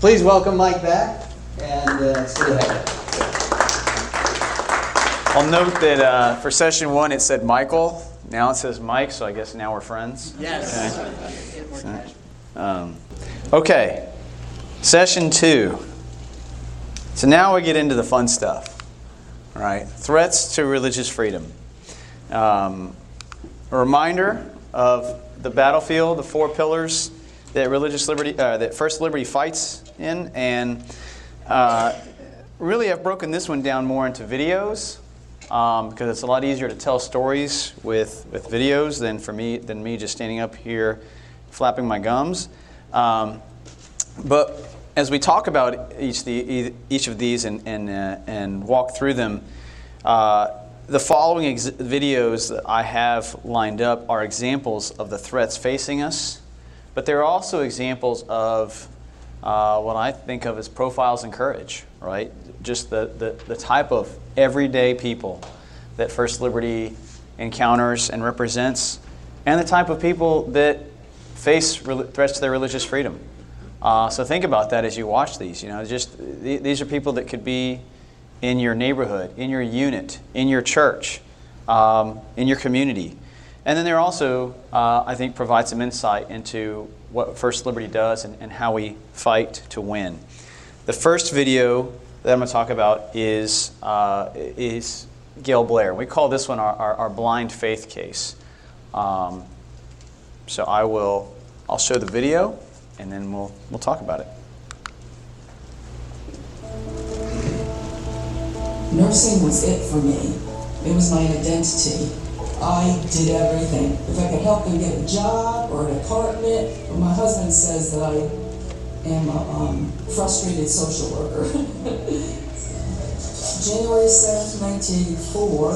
Please welcome Mike back, and uh, let's ahead. I'll note that uh, for session one it said Michael. Now it says Mike, so I guess now we're friends. Yes. Um, okay, session two. So now we get into the fun stuff. All right, threats to religious freedom. Um, a reminder of the battlefield, the four pillars that religious liberty, uh, that First Liberty fights in, and uh, really I've broken this one down more into videos um, because it's a lot easier to tell stories with, with videos than for me than me just standing up here flapping my gums. Um, but as we talk about each, the, each of these and, and, uh, and walk through them, uh, the following ex- videos that I have lined up are examples of the threats facing us, but they're also examples of uh, what I think of as profiles in courage, right? Just the, the, the type of everyday people that First Liberty encounters and represents, and the type of people that face re- threats to their religious freedom. Uh, so think about that as you watch these. You know, just th- these are people that could be in your neighborhood, in your unit, in your church, um, in your community. And then there also, uh, I think, provide some insight into what First Liberty does and, and how we fight to win. The first video that I'm going to talk about is, uh, is Gail Blair. We call this one our, our, our blind faith case. Um, so I will, I'll show the video and then we'll, we'll talk about it. Nursing was it for me. It was my identity. I did everything. If I could help them get a job or an apartment, but my husband says that I am a um, frustrated social worker. January 7th, 1984,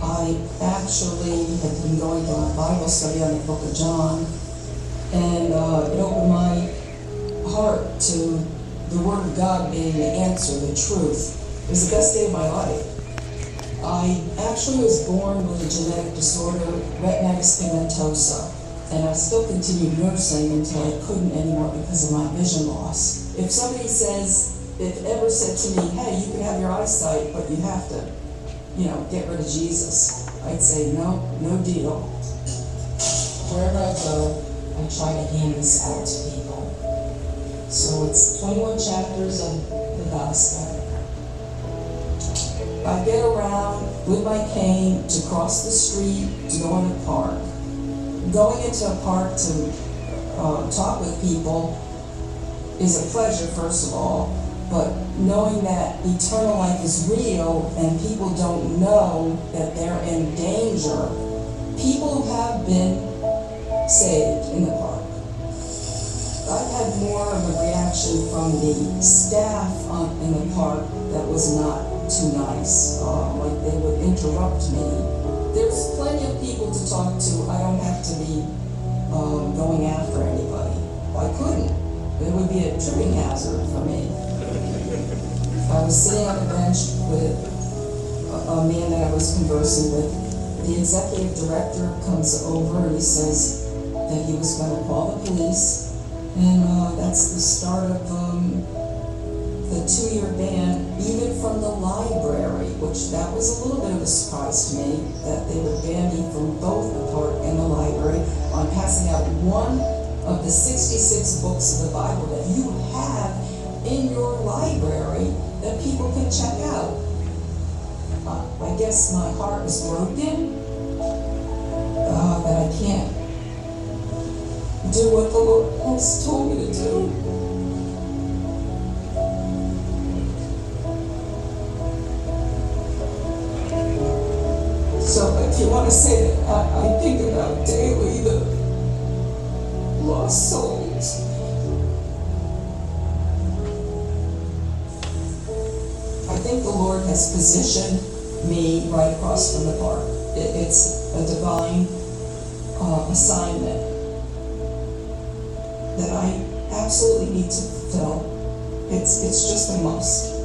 I actually had been going to a Bible study on the book of John, and uh, it opened my heart to the Word of God being the answer, the truth. It was the best day of my life. I actually was born with a genetic disorder, retinitis pigmentosa, and I still continued nursing until I couldn't anymore because of my vision loss. If somebody says, if ever said to me, hey, you can have your eyesight, but you have to, you know, get rid of Jesus, I'd say, no, no deal. Wherever I go, I try to hand this out to people. So it's 21 chapters of the gospel. I get around with my cane to cross the street to go in the park. Going into a park to uh, talk with people is a pleasure, first of all, but knowing that eternal life is real and people don't know that they're in danger, people have been saved in the park. I've had more of a reaction from the staff on, in the park that was not too nice. Uh, like they would interrupt me. There's plenty of people to talk to. I don't have to be um, going after anybody. I couldn't. It would be a tripping hazard for me. I was sitting on a bench with a, a man that I was conversing with. The executive director comes over and he says that he was going to call the police, and uh, that's the start of um, the two-year ban, even from the library, which that was a little bit of a surprise to me that they would ban me from both the park and the library on passing out one of the 66 books of the Bible that you have in your library that people can check out. Uh, I guess my heart is broken uh, that I can't do what the Lord has told me to do. So if you want to say that I, I think about daily the lost souls. I think the Lord has positioned me right across from the park. It, it's a divine uh, assignment that I absolutely need to fulfill. It's, it's just a must.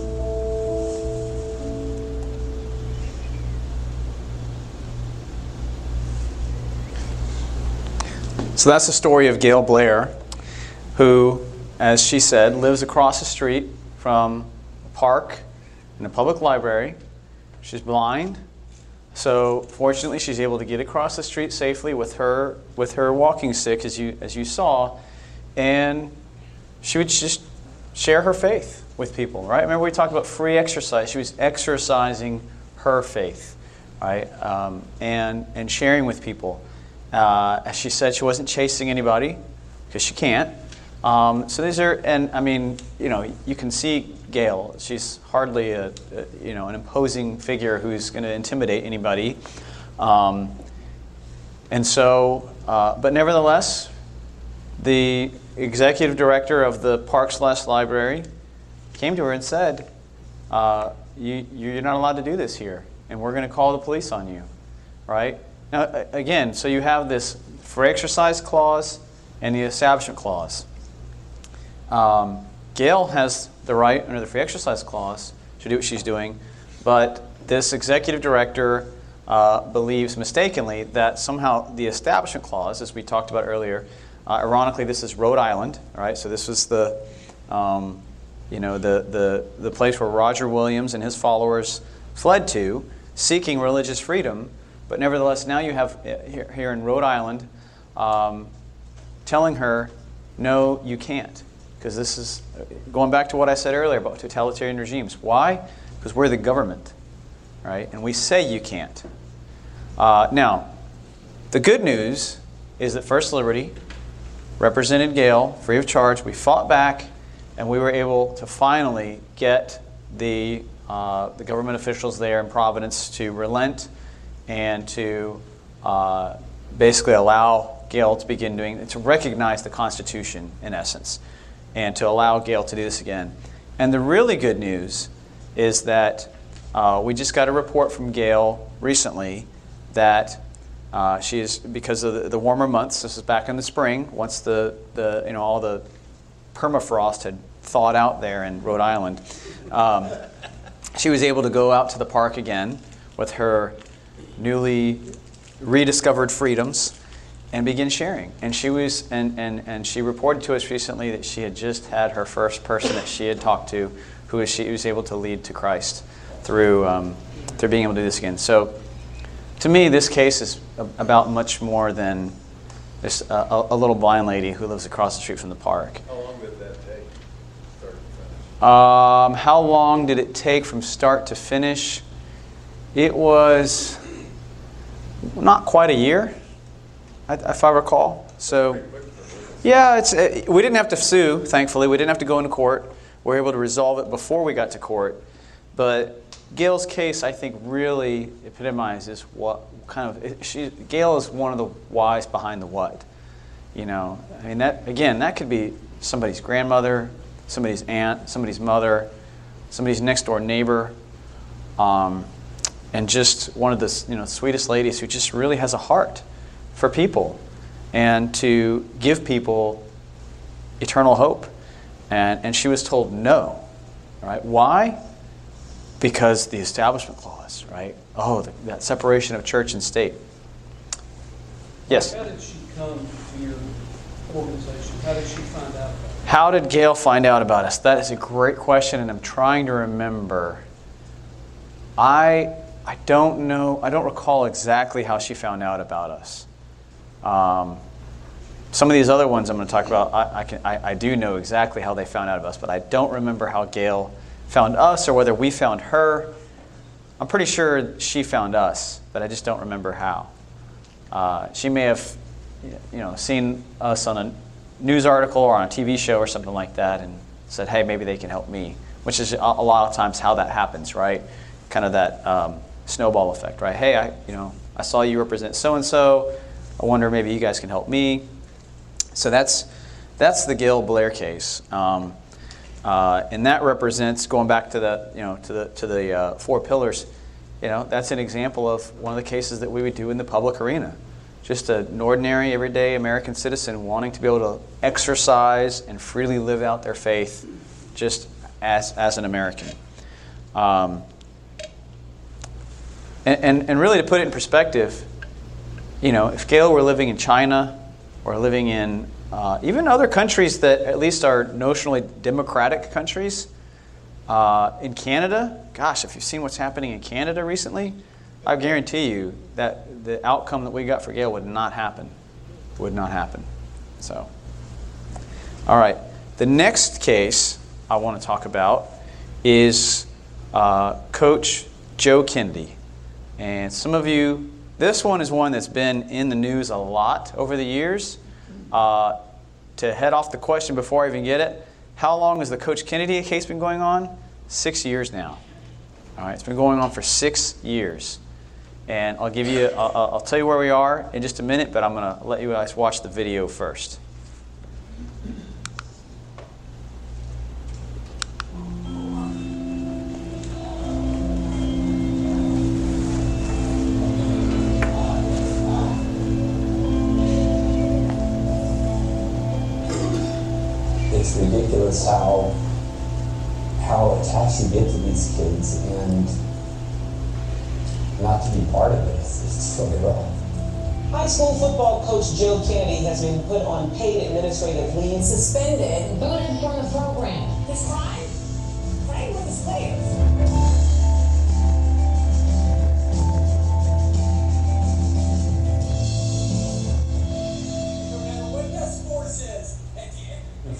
So that's the story of Gail Blair, who as she said, lives across the street from a park and a public library. She's blind, so fortunately, she's able to get across the street safely with her with her walking stick, as you as you saw, and she would just share her faith with people. Right? Remember we talked about free exercise. She was exercising her faith, right? Um, and and sharing with people. Uh, as she said, she wasn't chasing anybody because she can't. Um, so these are, and I mean, you know, you can see Gail. She's hardly a, a you know an imposing figure who's going to intimidate anybody. Um, and so, uh, but nevertheless, the executive director of the Parks Slash Library came to her and said, uh, you, "You're not allowed to do this here, and we're going to call the police on you." Right now, again, so you have this free exercise clause and the establishment clause. Um, Gail has the right under the free exercise clause to do what she's doing, but this executive director uh, believes mistakenly that somehow the establishment clause, as we talked about earlier, uh, ironically, this is Rhode Island, right? So this was the, um, you know, the, the, the place where Roger Williams and his followers fled to, seeking religious freedom. But nevertheless, now you have uh, here, in Rhode Island um, telling her, no, you can't. Because this is going back to what I said earlier about totalitarian regimes. Why? Because we're the government, right? And we say you can't. Uh, now, the good news is that First Liberty represented Gail free of charge. We fought back, and we were able to finally get the, uh, the government officials there in Providence to relent and to uh, basically allow Gail to begin doing, to recognize the Constitution in essence and to allow Gail to do this again. And the really good news is that uh, we just got a report from Gail recently that uh, she is because of the, the, warmer months. This is back in the spring, once the, the you know all the permafrost had thawed out there in Rhode Island. Um, she was able to go out to the park again with her newly rediscovered freedoms and begin sharing. And she was and, and, and she reported to us recently that she had just had her first person that she had talked to who was she was able to lead to Christ through um, through being able to do this again. So to me, this case is about much more than just uh, a, a, little blind lady who lives across the street from the park. How long did that take? Start to finish? Um, how long did it take from start to finish? It was not quite a year if I recall. So, yeah, it's, it, we didn't have to sue, thankfully. We didn't have to go into court. We were able to resolve it before we got to court. But Gail's case, I think, really epitomizes what kind of she. Gail is one of the whys behind the what. You know, I mean that again. That could be somebody's grandmother, somebody's aunt, somebody's mother, somebody's next door neighbor, um, and just one of the you know sweetest ladies who just really has a heart for people and to give people eternal hope. And, and she was told no. Right? Why? Because the establishment clause, right? Oh, the, that separation of church and state. Yes? How did she come to your organization? How did she find out? How did Gail find out about us? That is a great question, and I'm trying to remember. I, I don't know, I don't recall exactly how she found out about us. Um, some of these other ones I'm going to talk about, I, I, can, I, I, do know exactly how they found out of us, but I don't remember how Gail found us or whether we found her. I'm pretty sure she found us, but I just don't remember how. Uh, she may have, you know, seen us on a news article or on a TV show or something like that, and said, "Hey, maybe they can help me," which is a lot of times how that happens, right? Kind of that um, snowball effect, right? Hey, I, you know, I saw you represent so and so I wonder maybe you guys can help me. So that's that's the Gail Blair case, um, uh, and that represents going back to the you know to the to the uh, four pillars. You know that's an example of one of the cases that we would do in the public arena. Just an ordinary, everyday American citizen wanting to be able to exercise and freely live out their faith, just as as an American. Um, and, and, and really, to put it in perspective, you know, if Gail were living in China or living in uh, even other countries that at least are notionally democratic countries. Uh, in Canada, gosh, if you've seen what's happening in Canada recently, I guarantee you that the outcome that we got for Gail would not happen. Would not happen. So, all right. The next case I want to talk about is uh, Coach Joe Kennedy. And some of you, this one is one that's been in the news a lot over the years. Uh, to head off the question before I even get it, how long has the Coach Kennedy case been going on? Six years now. All right, it's been going on for six years. And I'll give you, I'll, I'll tell you where we are in just a minute, but I'm going to let you guys watch the video first. Ridiculous how how attached you get to these kids and not to be part of it. It's, it's really rough. High school football coach Joe Kennedy has been put on paid administrative leave and suspended. booted from the program. His crime? Playing with his players.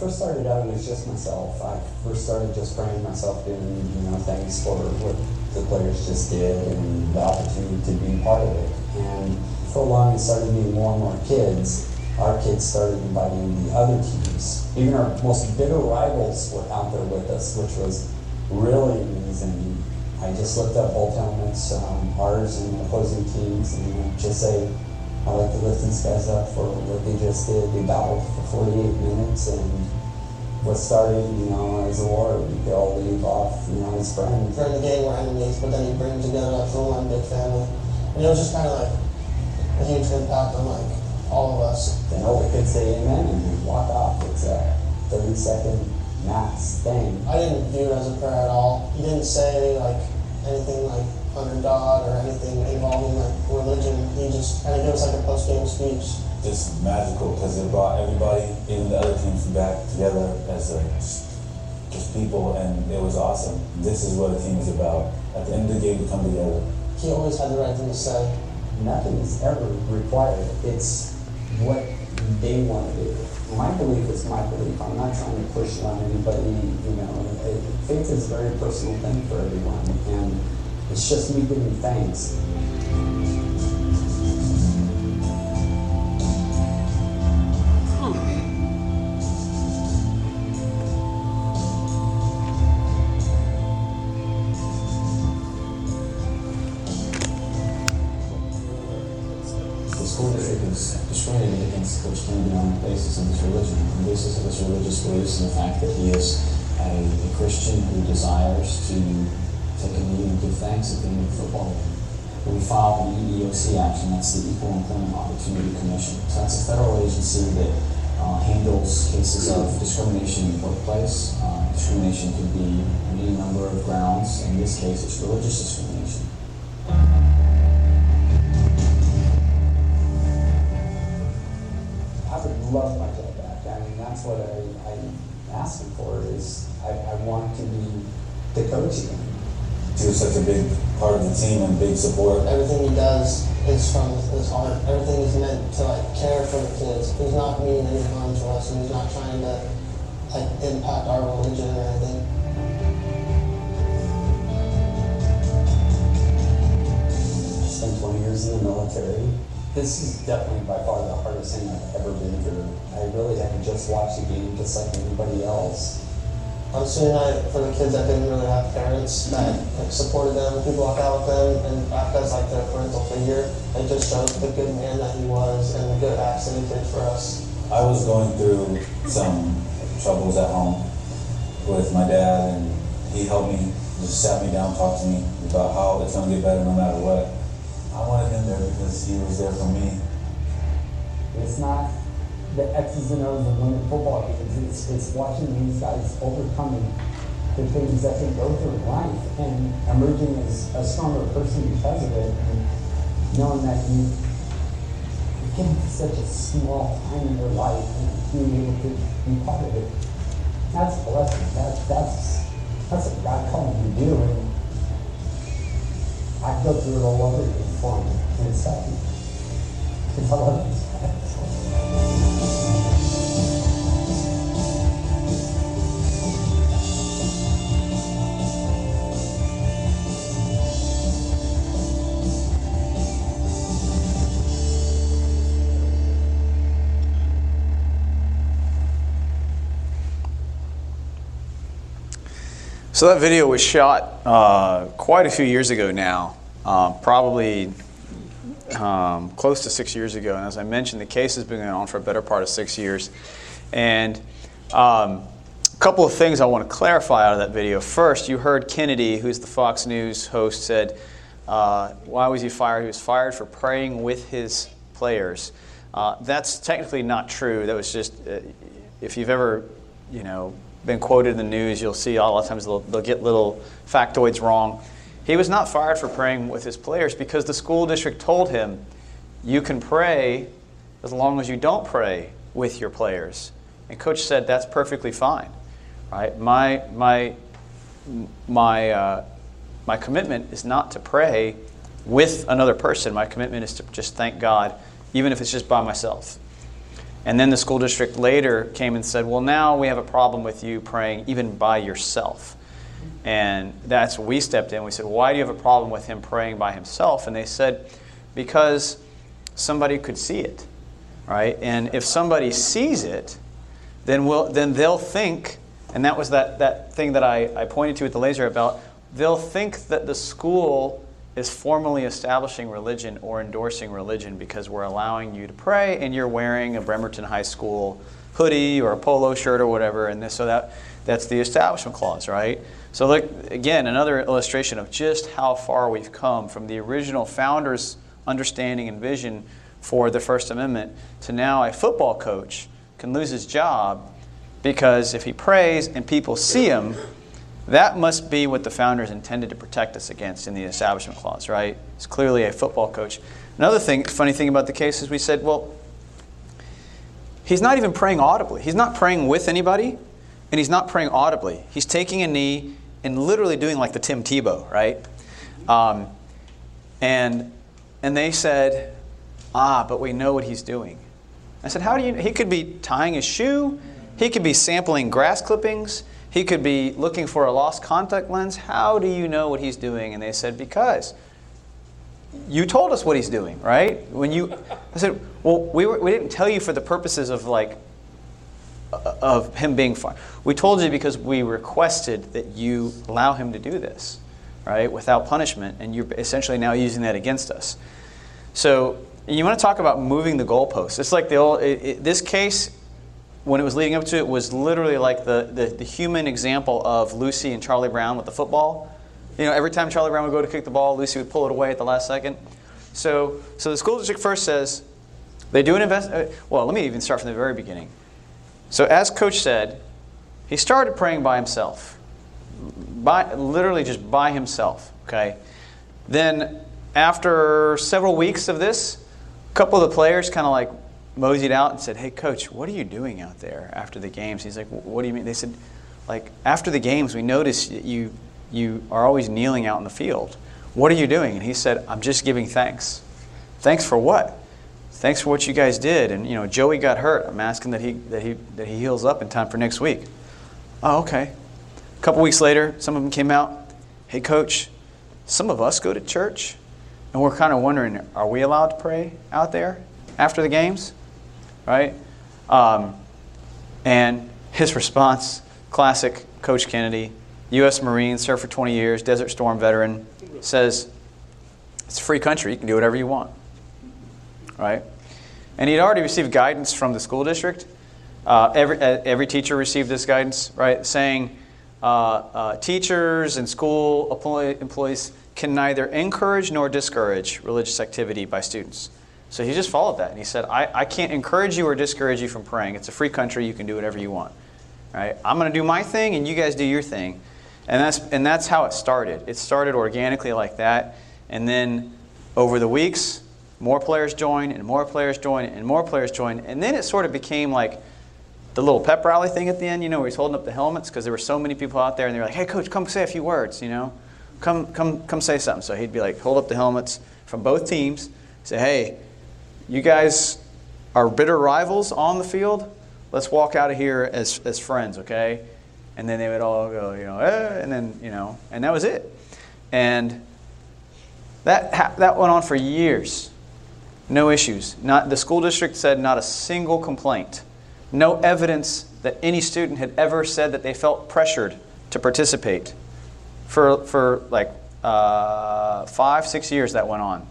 First started out, it was just myself. I first started just praying myself in, you know, thanks for what the players just did and the opportunity to be part of it. And for a while, it started being more and more kids. Our kids started inviting the other teams. Even our most bitter rivals were out there with us, which was really amazing. I just looked up both helmets, um, ours and opposing teams, and just say, I'd like to lift these guys up for what they just did. They battled for 48 minutes, and what started, you know, as a war, we could all leave off, you know, as friends. during the game we're enemies, but then you bring them together for one big family. And it was just kind of like a huge impact on like all of us. Then all we could say amen and walk off. It's a 30 second max thing. I didn't do it as a prayer at all. He didn't say like anything like under God or anything involving like religion. He just kind of gave us like a post game speech. just magical because it brought everybody, even the other teams, back together as like just people, and it was awesome. This is what a team is about. At the end of the game, we come together. He always had the right thing to say. Nothing is ever required. It's what they want to do. My belief is my belief. I'm not trying to push it on anybody. You know, faith is a very personal thing for everyone, and it's just me giving thanks. Against Coach on the basis of his religion, of his religious beliefs and the fact that he is a, a Christian who desires to knee and give thanks at the end of the football. We filed an EEOC action, that's the Equal Employment Opportunity Commission. So that's a federal agency that uh, handles cases of discrimination in the workplace. Uh, discrimination could be any number of grounds. In this case, it's religious discrimination. Team and big support. Everything he does is from his heart. Everything is meant to like care for the kids. He's not meaning any harm to us, and he's not trying to like impact our religion or anything. I spent 20 years in the military. This is definitely by far the hardest thing I've ever been through. I really had to just watch the game just like anybody else. On Sunday night, for the kids that didn't really have parents that like, supported them, people walk out with them, and act as like their parental figure, it just shows the good man that he was and the good acts that he did for us. I was going through some troubles at home with my dad, and he helped me, just sat me down, talked to me about how it's gonna get better no matter what. I wanted him there because he was there for me. It's not the X's and O's of winning football games. It's, it's watching these guys overcoming the things that they go through in life and emerging as a stronger person because of it and knowing that you getting such a small time in your life and being able to be part of it. That's a blessing. That's that's that's what God called me to do, and I go through it all over again for Him, and it's happy because I love. So that video was shot uh, quite a few years ago now, um, probably um, close to six years ago. And as I mentioned, the case has been going on for a better part of six years. And um, a couple of things I want to clarify out of that video. First, you heard Kennedy, who's the Fox News host, said, uh, Why was he fired? He was fired for praying with his players. Uh, that's technically not true. That was just, uh, if you've ever, you know, been quoted in the news, you'll see a lot of times they'll, they'll get little factoids wrong. He was not fired for praying with his players because the school district told him, you can pray as long as you don't pray with your players. And coach said that's perfectly fine, right? My my my uh, my commitment is not to pray with another person. My commitment is to just thank God, even if it's just by myself. And then the school district later came and said, well, now we have a problem with you praying even by yourself. And that's we stepped in. We said, why do you have a problem with him praying by himself? And they said, because somebody could see it, right? And if somebody sees it, then, we'll, then they'll think, and that was that, that thing that I, I pointed to with the laser about, they'll think that the school is formally establishing religion or endorsing religion because we're allowing you to pray and you're wearing a Bremerton High School hoodie or a polo shirt or whatever, and this, so that that's the establishment clause, right? So look again, another illustration of just how far we've come from the original founders' understanding and vision for the First Amendment to now a football coach can lose his job because if he prays and people see him, that must be what the founders intended to protect us against in the Establishment Clause, right? It's clearly a football coach. Another thing, funny thing about the case is we said, well, he's not even praying audibly. He's not praying with anybody, and he's not praying audibly. He's taking a knee and literally doing like the Tim Tebow, right? Um, and and they said, ah, but we know what he's doing. I said, how do you? He could be tying his shoe. He could be sampling grass clippings. He could be looking for a lost contact lens. How do you know what he's doing? And they said, because you told us what he's doing, right? When you, I said, well, we, were, we didn't tell you for the purposes of like, of him being fired. We told you because we requested that you allow him to do this, right, without punishment, and you're essentially now using that against us. So you want to talk about moving the goalposts? It's like the old, it, it, this case when it was leading up to it was literally like the, the, the, human example of Lucy and Charlie Brown with the football. You know, every time Charlie Brown would go to kick the ball, Lucy would pull it away at the last second. So, so the school district first says they do an invest. Uh, well, let me even start from the very beginning. So, as Coach said, he started praying by himself, by literally just by himself. Okay. Then, after several weeks of this, a couple of the players kind of like moseyed out and said, "Hey, coach, what are you doing out there after the games?" He's like, "What do you mean?" They said, "Like after the games, we notice you you are always kneeling out in the field. What are you doing?" And he said, "I'm just giving thanks. Thanks for what? Thanks for what you guys did. And you know, Joey got hurt. I'm asking that he that he that he heals up in time for next week." Oh, okay. A couple weeks later, some of them came out. Hey, coach, some of us go to church, and we're kind of wondering, are we allowed to pray out there after the games? right? Um, and his response, classic Coach Kennedy, U.S. Marine, served for 20 years, Desert Storm veteran, says, it's a free country. You can do whatever you want, right? And he'd already received guidance from the school district. Uh, every, uh, every teacher received this guidance, right, saying uh, uh teachers and school employees can neither encourage nor discourage religious activity by students. So he just followed that. And he said, I, I can't encourage you or discourage you from praying. It's a free country. You can do whatever you want. Right? I'm going to do my thing, and you guys do your thing. And that's, and that's how it started. It started organically like that. And then over the weeks, more players join, and more players join, and more players join. And then it sort of became like the little pep rally thing at the end, you know, where he's holding up the helmets because there were so many people out there, and they were like, "Hey, coach, come say a few words," you know, come, come, come say something. So he'd be like, hold up the helmets from both teams, say, "Hey, you guys are bitter rivals on the field. Let's walk out of here as as friends, okay?" And then they would all go, you know, eh, and then you know, and that was it. And that ha- that went on for years. No issues. Not the school district said not a single complaint no evidence that any student had ever said that they felt pressured to participate. For, for like uh, five, six years that went on.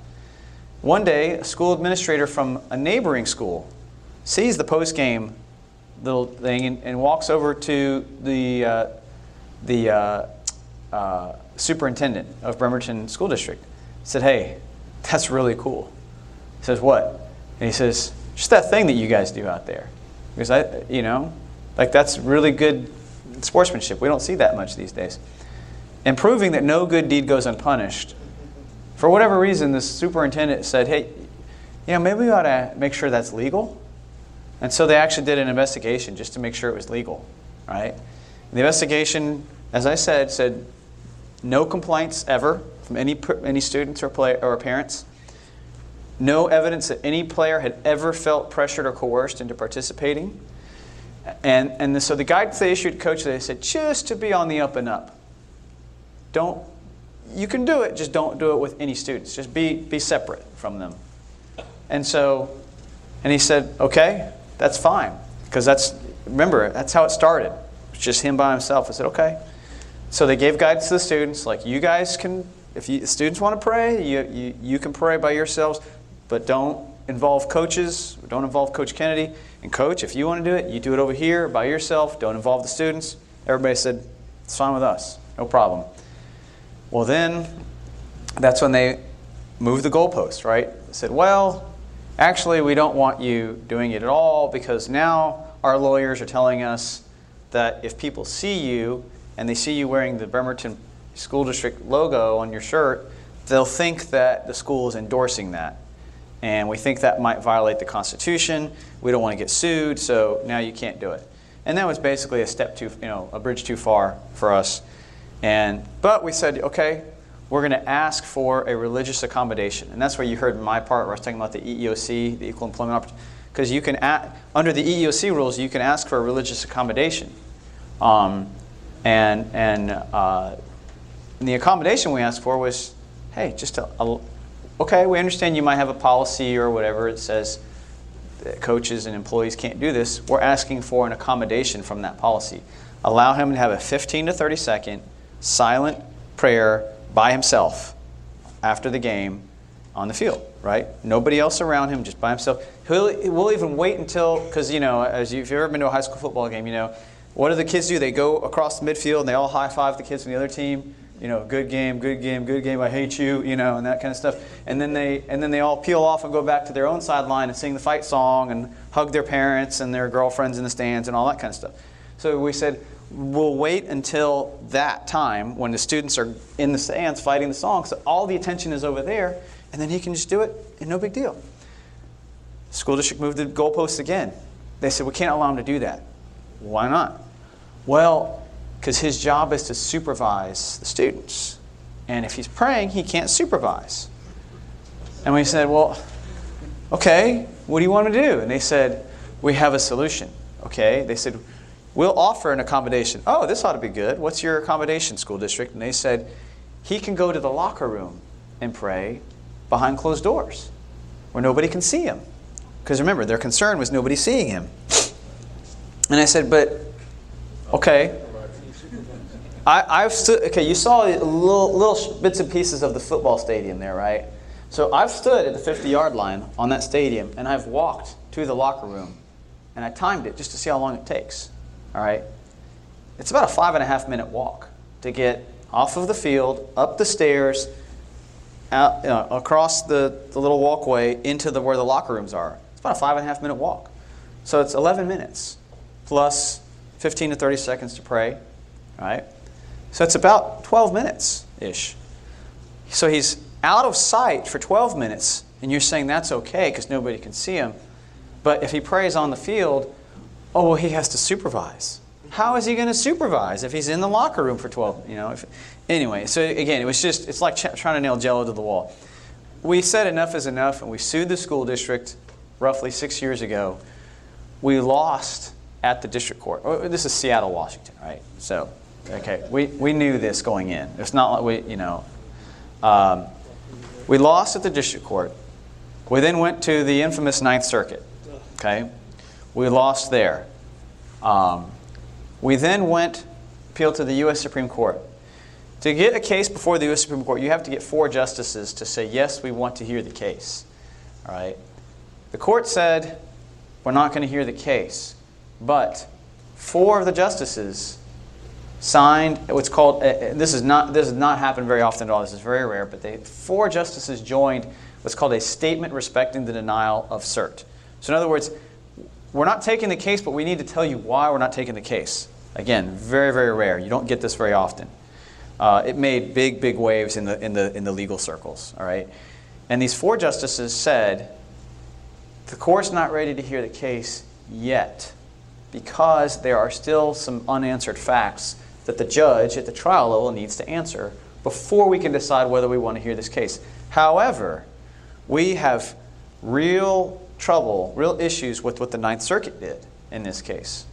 One day, a school administrator from a neighboring school sees the post game little thing and, and, walks over to the, uh, the uh, uh, superintendent of Bremerton School District. Said, Hey, that's really cool. He says, What? And he says, Just that thing that you guys do out there. Because I, you know, like that's really good sportsmanship. We don't see that much these days. And proving that no good deed goes unpunished. For whatever reason, the superintendent said, hey, you know, maybe we ought to make sure that's legal. And so they actually did an investigation just to make sure it was legal, right? And the investigation, as I said, said no complaints ever from any, any students or, play, or parents. No evidence that any player had ever felt pressured or coerced into participating. And, and so the guidance they issued coach, they said, just to be on the up and up. Don't, you can do it, just don't do it with any students. Just be, be separate from them. And so, and he said, okay, that's fine. Because that's, remember, that's how it started. It's just him by himself. I said, okay. So they gave guidance to the students, like, you guys can, if you, students want to pray, you, you, you can pray by yourselves but don't involve coaches. Don't involve Coach Kennedy. And coach, if you want to do it, you do it over here by yourself. Don't involve the students. Everybody said, it's fine with us. No problem. Well, then that's when they moved the goalpost, right? They said, well, actually, we don't want you doing it at all because now our lawyers are telling us that if people see you and they see you wearing the Bremerton School District logo on your shirt, they'll think that the school is endorsing that and we think that might violate the Constitution. We don't want to get sued, so now you can't do it. And that was basically a step too, you know, a bridge too far for us. And but we said, okay, we're going to ask for a religious accommodation, and that's where you heard my part where I was talking about the EEOC, the Equal Employment Opportunity, because you can under the EEOC rules, you can ask for a religious accommodation, um, and and, uh, and the accommodation we asked for was, hey, just a, a okay, we understand you might have a policy or whatever it says that coaches and employees can't do this. We're asking for an accommodation from that policy. Allow him to have a 15 to 30 second silent prayer by himself after the game on the field, right? Nobody else around him, just by himself. He'll, we'll even wait until, because, you know, as you, if you've ever been to a high school football game, you know, what do the kids do? They go across the midfield and they all high five the kids from the other team you know, good game, good game, good game, I hate you, you know, and that kind of stuff. And then they and then they all peel off and go back to their own sideline and sing the fight song and hug their parents and their girlfriends in the stands and all that kind of stuff. So we said we'll wait until that time when the students are in the stands fighting the song, so all the attention is over there, and then he can just do it and no big deal. School district moved the goalposts again. They said we can't allow him to do that. Why not? Well, because his job is to supervise the students. And if he's praying, he can't supervise. And we said, Well, okay, what do you want to do? And they said, We have a solution. Okay. They said, We'll offer an accommodation. Oh, this ought to be good. What's your accommodation, school district? And they said, He can go to the locker room and pray behind closed doors where nobody can see him. Because remember, their concern was nobody seeing him. And I said, But, okay, I, have stood, okay, you saw little, little bits and pieces of the football stadium there, right? So I've stood at the 50 yard line on that stadium and I've walked to the locker room and I timed it just to see how long it takes, all right? It's about a five and a half minute walk to get off of the field, up the stairs, out, you know, across the, the little walkway into the, where the locker rooms are. It's about a five and a half minute walk. So it's 11 minutes plus 15 to 30 seconds to pray, right? So it's about 12 minutes ish. So he's out of sight for 12 minutes And you're saying that's okay because nobody can see him. But if he prays on the field, oh, well, he has to supervise. How is he going to supervise if he's in the locker room for 12? You know, if, anyway, so again, it was just, it's like ch- trying to nail jello to the wall. We said enough is enough, and we sued the school district roughly six years ago. We lost at the district court. Oh, This is Seattle, Washington, right? So, okay, we, we knew this going in. It's not like we, you know, um, we lost at the district court. We then went to the infamous Ninth Circuit. Okay, we lost there. Um, we then went appealed to the U.S. Supreme Court. To get a case before the U.S. Supreme Court, you have to get four justices to say yes, we want to hear the case. All right. The court said we're not going to hear the case, but four of the justices signed what's called. Uh, this is not this has not happened very often at all. This is very rare, but they four justices joined what's called a statement respecting the denial of cert. So in other words, we're not taking the case, but we need to tell you why we're not taking the case. Again, very very rare. You don't get this very often. Uh, it made big big waves in the in the in the legal circles. All right, and these four justices said the court's not ready to hear the case yet because there are still some unanswered facts that the judge at the trial level needs to answer before we can decide whether we want to hear this case. However, we have real trouble, real issues with what the Ninth Circuit did in this case.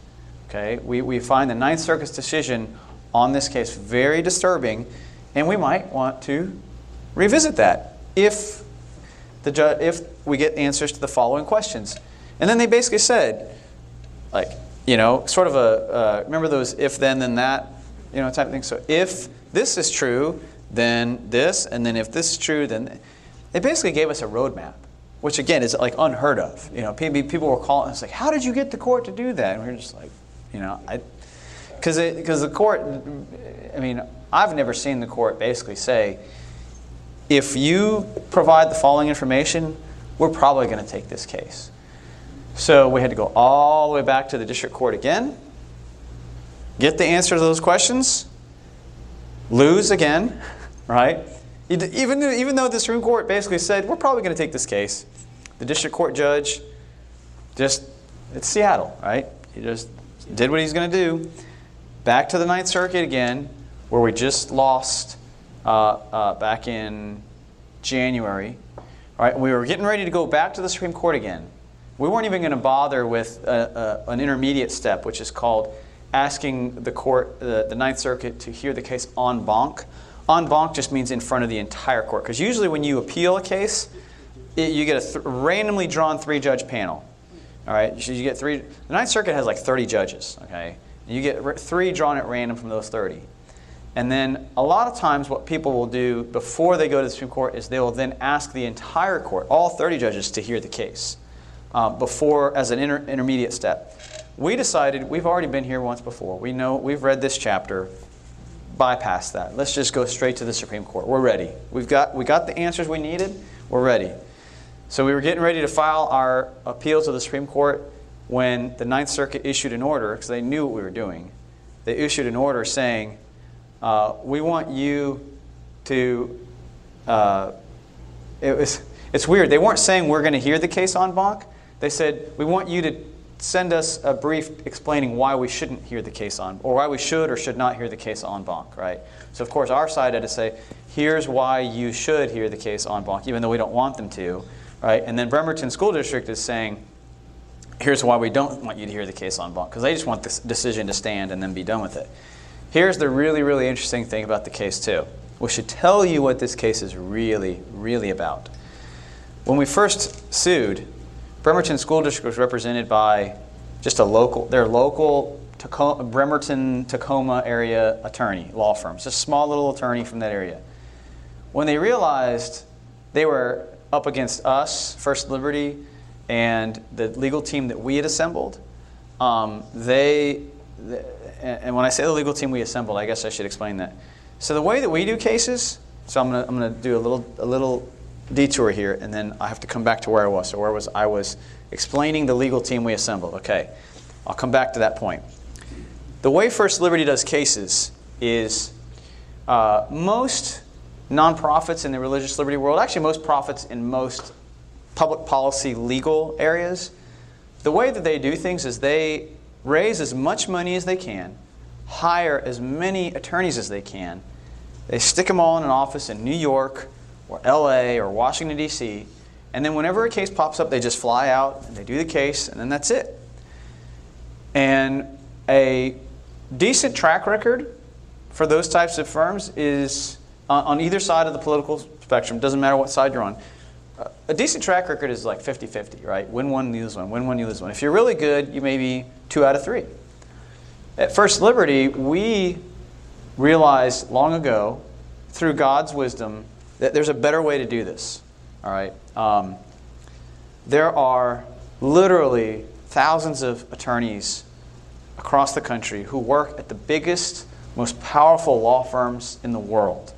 Okay? We, we find the Ninth Circuit's decision on this case very disturbing, and we might want to revisit that if, the ju- if we get answers to the following questions. And then they basically said, like, you know, sort of a, uh, remember those if then then that, you know, type of thing. So if this is true, then this, and then if this is true, then they basically gave us a roadmap, which again is like unheard of. You know, people were calling us like, how did you get the court to do that? And we are just like, you know, I, because because the court, I mean, I've never seen the court basically say, if you provide the following information, we're probably going to take this case. So we had to go all the way back to the district court again, get the answer to those questions, lose again, right? Even, even though the Supreme Court basically said, we're probably going to take this case, the district court judge just, it's Seattle, right? He just did what he's going to do. Back to the Ninth Circuit again, where we just lost uh, uh, back in January. All right, we were getting ready to go back to the Supreme Court again. We weren't even going to bother with a, a, an intermediate step, which is called asking the court, the, the Ninth Circuit, to hear the case en banc. En banc just means in front of the entire court. Because usually when you appeal a case, it, you get a th- randomly drawn three judge panel. All right, so you get three. The Ninth Circuit has like 30 judges. Okay, and you get three drawn at random from those 30. And then a lot of times, what people will do before they go to the Supreme Court is they will then ask the entire court, all 30 judges, to hear the case uh, before as an inter- intermediate step. We decided we've already been here once before. We know we've read this chapter. Bypass that. Let's just go straight to the Supreme Court. We're ready. We've got we got the answers we needed. We're ready. So we were getting ready to file our appeal to the Supreme Court when the Ninth Circuit issued an order because they knew what we were doing. They issued an order saying, uh, "We want you to." Uh, it was. It's weird. They weren't saying we're going to hear the case en banc. They said we want you to send us a brief explaining why we shouldn't hear the case on, or why we should or should not hear the case en banc, right? So of course our side had to say, here's why you should hear the case en banc, even though we don't want them to, right? And then Bremerton School District is saying, here's why we don't want you to hear the case en banc, because they just want this decision to stand and then be done with it. Here's the really, really interesting thing about the case too, which should tell you what this case is really, really about. When we first sued, Bremerton School District was represented by just a local, their local Tacoma, Bremerton, Tacoma area attorney, law firm. Just a small little attorney from that area. When they realized they were up against us, First Liberty, and the legal team that we had assembled, um, they, and when I say the legal team we assembled, I guess I should explain that. So the way that we do cases, so I'm gonna, I'm gonna do a little, a little detour here, and then I have to come back to where I was. So where was I was explaining the legal team we assembled. Okay, I'll come back to that point. The way First Liberty does cases is uh, most nonprofits in the religious liberty world, actually most profits in most public policy legal areas, the way that they do things is they raise as much money as they can, hire as many attorneys as they can, they stick them all in an office in New York or LA or Washington, D.C., and then whenever a case pops up, they just fly out and they do the case, and then that's it. And a decent track record for those types of firms is on either side of the political spectrum, doesn't matter what side you're on. A decent track record is like 50 50, right? Win one, lose one, win one, you lose one. If you're really good, you may be two out of three. At First Liberty, we realized long ago, through God's wisdom, there's a better way to do this. All right? Um, there are literally thousands of attorneys across the country who work at the biggest, most powerful law firms in the world.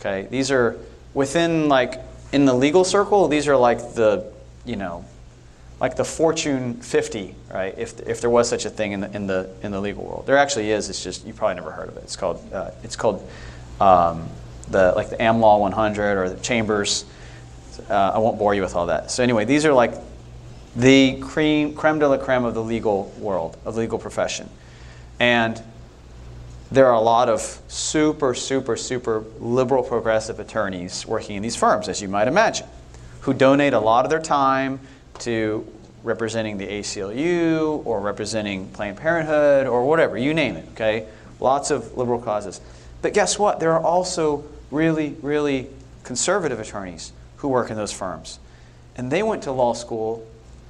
Okay? These are within, like, in the legal circle, these are like the, you know, like the Fortune 50, right? If, if there was such a thing in the, in the, in the legal world. There actually is, it's just, you probably never heard of it. It's called, uh, it's called um, the, like the AmLaw 100 or the Chambers. Uh, I won't bore you with all that. So anyway, these are like the cream, creme de la creme of the legal world, of the legal profession. And there are a lot of super, super, super liberal progressive attorneys working in these firms, as you might imagine, who donate a lot of their time to representing the ACLU or representing Planned Parenthood or whatever, you name it, okay? Lots of liberal causes. But guess what? There are also really, really conservative attorneys who work in those firms. And they went to law school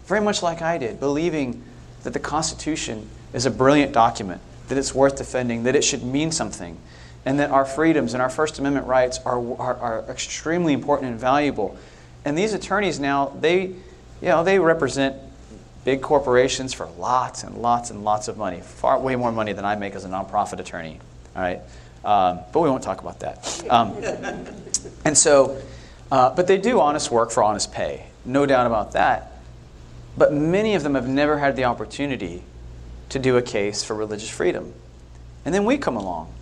very much like I did, believing that the Constitution is a brilliant document, that it's worth defending, that it should mean something, and that our freedoms and our First Amendment rights are, are, are extremely important and valuable. And these attorneys now, they, you know, they represent big corporations for lots and lots and lots of money, far way more money than I make as a nonprofit attorney. All right, um, but we won't talk about that. Um, and so, uh, but they do honest work for honest pay, no doubt about that. But many of them have never had the opportunity to do a case for religious freedom. And then we come along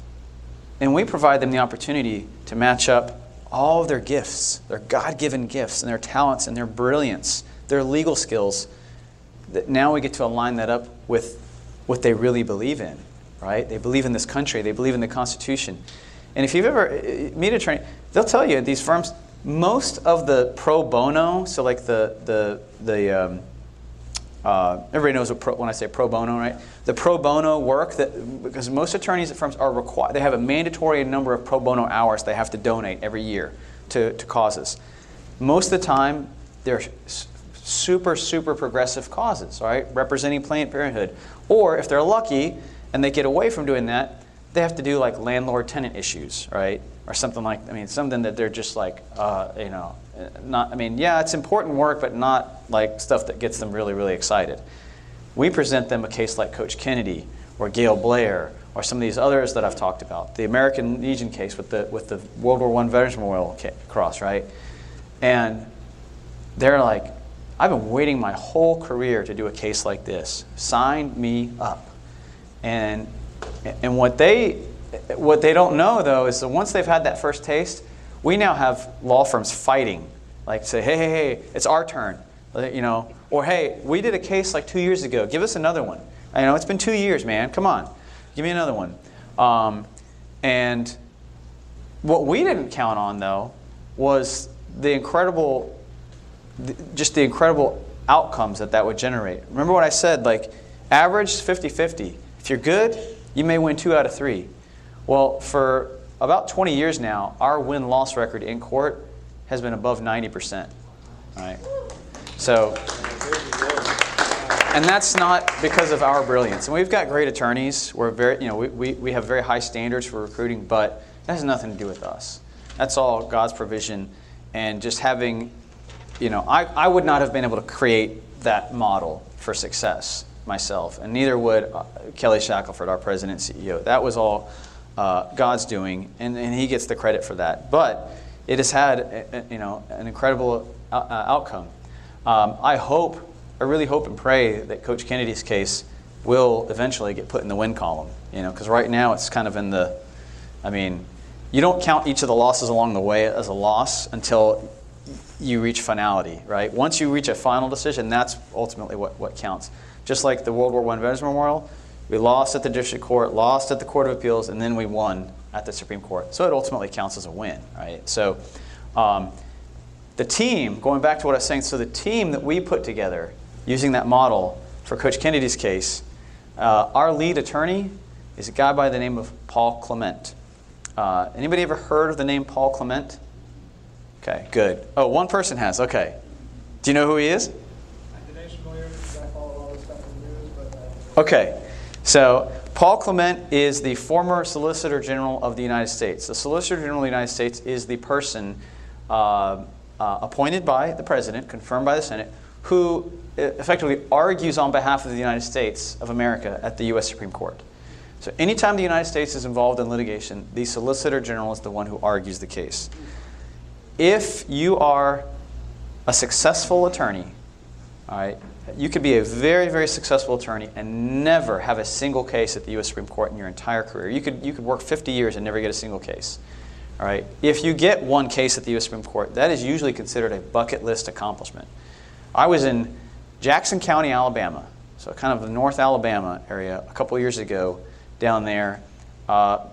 and we provide them the opportunity to match up all of their gifts, their God given gifts, and their talents, and their brilliance, their legal skills. That now we get to align that up with what they really believe in, right? They believe in this country, they believe in the Constitution. And if you've ever uh, meet a attorney, they'll tell you these firms, most of the pro bono, so like the the the um, uh, everybody knows what pro, when I say pro bono, right? The pro bono work that because most attorneys at firms are required, they have a mandatory number of pro bono hours they have to donate every year to, to causes. Most of the time, they're super super progressive causes, right? Representing Planned Parenthood, or if they're lucky and they get away from doing that, they have to do like landlord tenant issues, right? Or something like I mean something that they're just like uh, you know not I mean yeah it's important work but not like stuff that gets them really really excited. We present them a case like Coach Kennedy or Gail Blair or some of these others that I've talked about. The American Legion case with the with the World War One Veterans Memorial Cross, right? And they're like, I've been waiting my whole career to do a case like this. Sign me up. And and what they what they don't know though is that once they've had that first taste, we now have law firms fighting, like say, hey, hey, hey, it's our turn, you know, or hey, we did a case like two years ago. Give us another one. I know it's been two years, man. Come on, give me another one. Um, and what we didn't count on though was the incredible, just the incredible outcomes that that would generate. Remember what I said? Like average 50-50. If you're good, you may win two out of three. Well, for about 20 years now, our win loss record in court has been above 90%. Right? So, and that's not because of our brilliance. And we've got great attorneys. We're very, you know, we, we, we have very high standards for recruiting, but that has nothing to do with us. That's all God's provision and just having, you know, I, I would not have been able to create that model for success myself, and neither would uh, Kelly Shackelford, our president CEO. That was all uh, God's doing, and, and he gets the credit for that. But it has had, a- a- you know, an incredible uh, uh, outcome. Um, I hope, I really hope and pray that Coach Kennedy's case will eventually get put in the win column. You know, because right now it's kind of in the, I mean, you don't count each of the losses along the way as a loss until you reach finality, right? Once you reach a final decision, that's ultimately what, what counts. Just like the World War I Veterans Memorial, we lost at the district court, lost at the Court of Appeals, and then we won at the Supreme Court. So it ultimately counts as a win, right? So um, the team, going back to what I was saying, so the team that we put together using that model for Coach Kennedy's case, uh, our lead attorney is a guy by the name of Paul Clement. Uh, anybody ever heard of the name Paul Clement? Okay, good. Oh, one person has. Okay. Do you know who he is? Okay. So, Paul Clement is the former Solicitor General of the United States. The Solicitor General of the United States is the person uh, uh, appointed by the President, confirmed by the Senate, who uh, effectively argues on behalf of the United States of America at the U.S. Supreme Court. So, anytime the United States is involved in litigation, the Solicitor General is the one who argues the case. If you are a successful attorney, all right, you could be a very, very successful attorney and never have a single case at the U.S. Supreme Court in your entire career. You could, you could work 50 years and never get a single case. All right. If you get one case at the U.S. Supreme Court, that is usually considered a bucket list accomplishment. I was in Jackson County, Alabama, so kind of the North Alabama area, a couple years ago, down there, uh,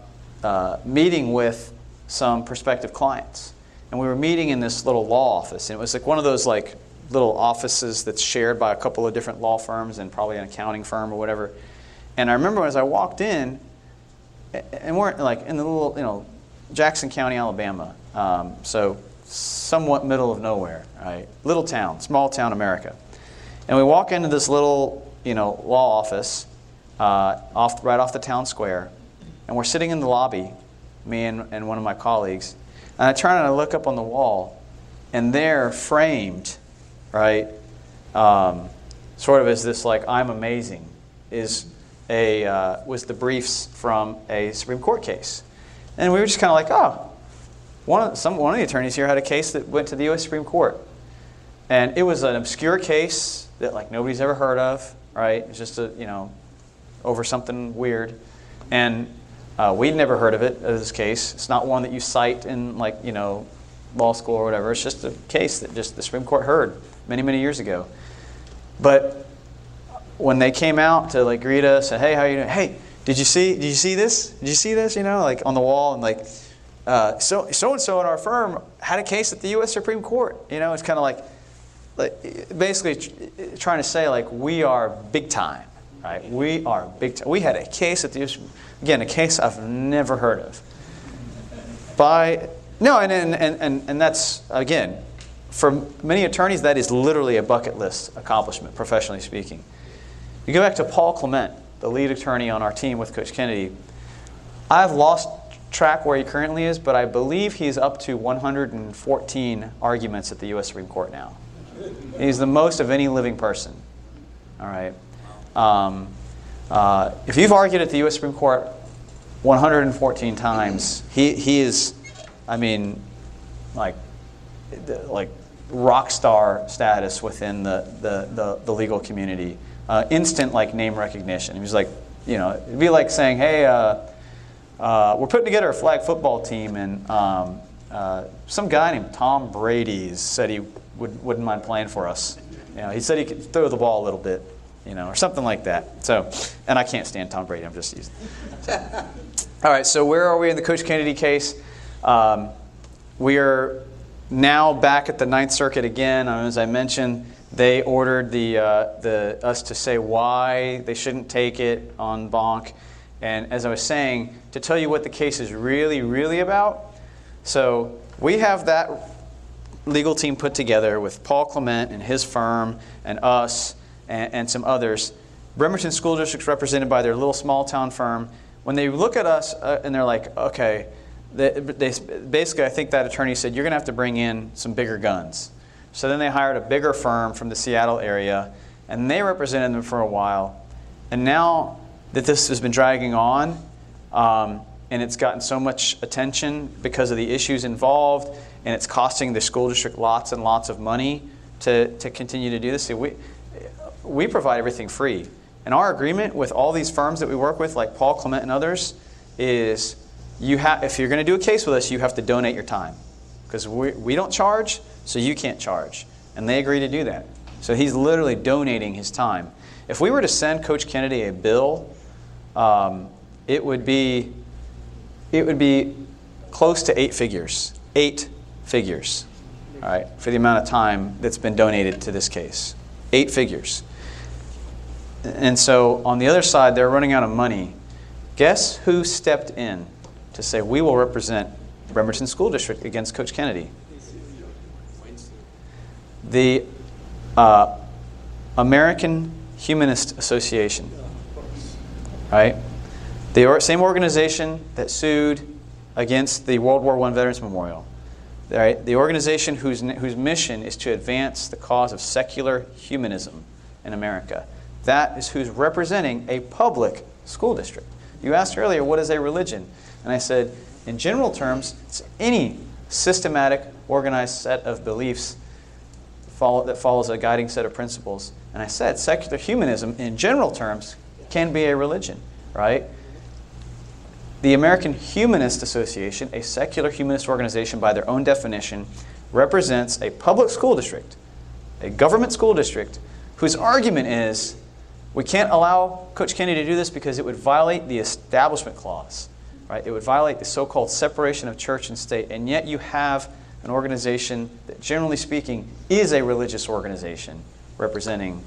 uh, meeting with some prospective clients, and we were meeting in this little law office, and it was like one of those like little offices that's shared by a couple of different law firms and probably an accounting firm or whatever. And I remember as I walked in, and we're like in the little, you know, Jackson County, Alabama, um, so somewhat middle of nowhere, right? Little town, small town America. And we walk into this little, you know, law office uh, off, right off the town square, and we're sitting in the lobby, me and, and one of my colleagues, and I turn and I look up on the wall, and there, framed, right, um, sort of as this like "I'm amazing," is a uh, was the briefs from a Supreme Court case, and we were just kind of like, oh, one of some one of the attorneys here had a case that went to the U.S. Supreme Court, and it was an obscure case that like nobody's ever heard of, right? It's just a you know over something weird, and uh, we'd never heard of it, of this case. It's not one that you cite in like, you know, law school or whatever. It's just a case that just the Supreme Court heard many, many years ago. But when they came out to like greet us, and hey, how you doing? Hey, did you see? Did you see this? Did you see this? You know, like on the wall, and like uh, so so and so in our firm had a case at the U.S. Supreme Court. You know, it's kind of like like basically trying to say like we are big time, right? We are big time. We had a case at the. Again, a case I've never heard of. By no, and and, and, and that's again, for many attorneys, that is literally a bucket list accomplishment, professionally speaking. You go back to Paul Clement, the lead attorney on our team with Coach Kennedy. I've lost track where he currently is, but I believe he's up to 114 arguments at the U.S. Supreme Court now. He's the most of any living person. All right. Um, uh, if you've argued at the U.S. Supreme Court 114 times, he, he is, I mean, like, like rock star status within the, the, the, the legal community. Uh, instant like name recognition. He was like, you know, it'd be like saying, hey, uh, uh, we're putting together a flag football team, and um, uh, some guy named Tom Brady said he would, wouldn't mind playing for us. You know, he said he could throw the ball a little bit you know, or something like that. So, and I can't stand Tom Brady. I'm just using. All right. So where are we in the Coach Kennedy case? Um, we are now back at the Ninth Circuit again. As I mentioned, they ordered the uh, the us to say why they shouldn't take it en banc. And as I was saying, to tell you what the case is really, really about. So we have that legal team put together with Paul Clement and his firm and us and, and some others. Bremerton School District's represented by their little small town firm. When they look at us uh, and they're like, okay, they, they, basically, I think that attorney said, you're going to have to bring in some bigger guns. So then they hired a bigger firm from the Seattle area, and they represented them for a while. And now that this has been dragging on, um, and it's gotten so much attention because of the issues involved, and it's costing the school district lots and lots of money to, to continue to do this. We, we provide everything free. And our agreement with all these firms that we work with, like Paul Clement and others, is you have if you're going to do a case with us, you have to donate your time because we, we don't charge. so you can't charge. And they agree to do that. So he's literally donating his time. If we were to send Coach Kennedy a bill, um, it would be it would be close to eight figures. Eight figures. All right, for the amount of time that's been donated to this case. Eight figures. And so on the other side, they're running out of money. Guess who stepped in to say, we will represent Bremerton School District against Coach Kennedy? The uh, American Humanist Association. Right? The same organization that sued against the World War I Veterans Memorial. Right? The organization whose, whose mission is to advance the cause of secular humanism in America. That is who's representing a public school district. You asked earlier, what is a religion? And I said, in general terms, it's any systematic, organized set of beliefs follow, that follows a guiding set of principles. And I said, secular humanism, in general terms, can be a religion, right? The American Humanist Association, a secular humanist organization by their own definition, represents a public school district, a government school district, whose argument is we can't allow Coach Kennedy to do this because it would violate the Establishment Clause. Right? It would violate the so called separation of church and state. And yet you have an organization that, generally speaking, is a religious organization representing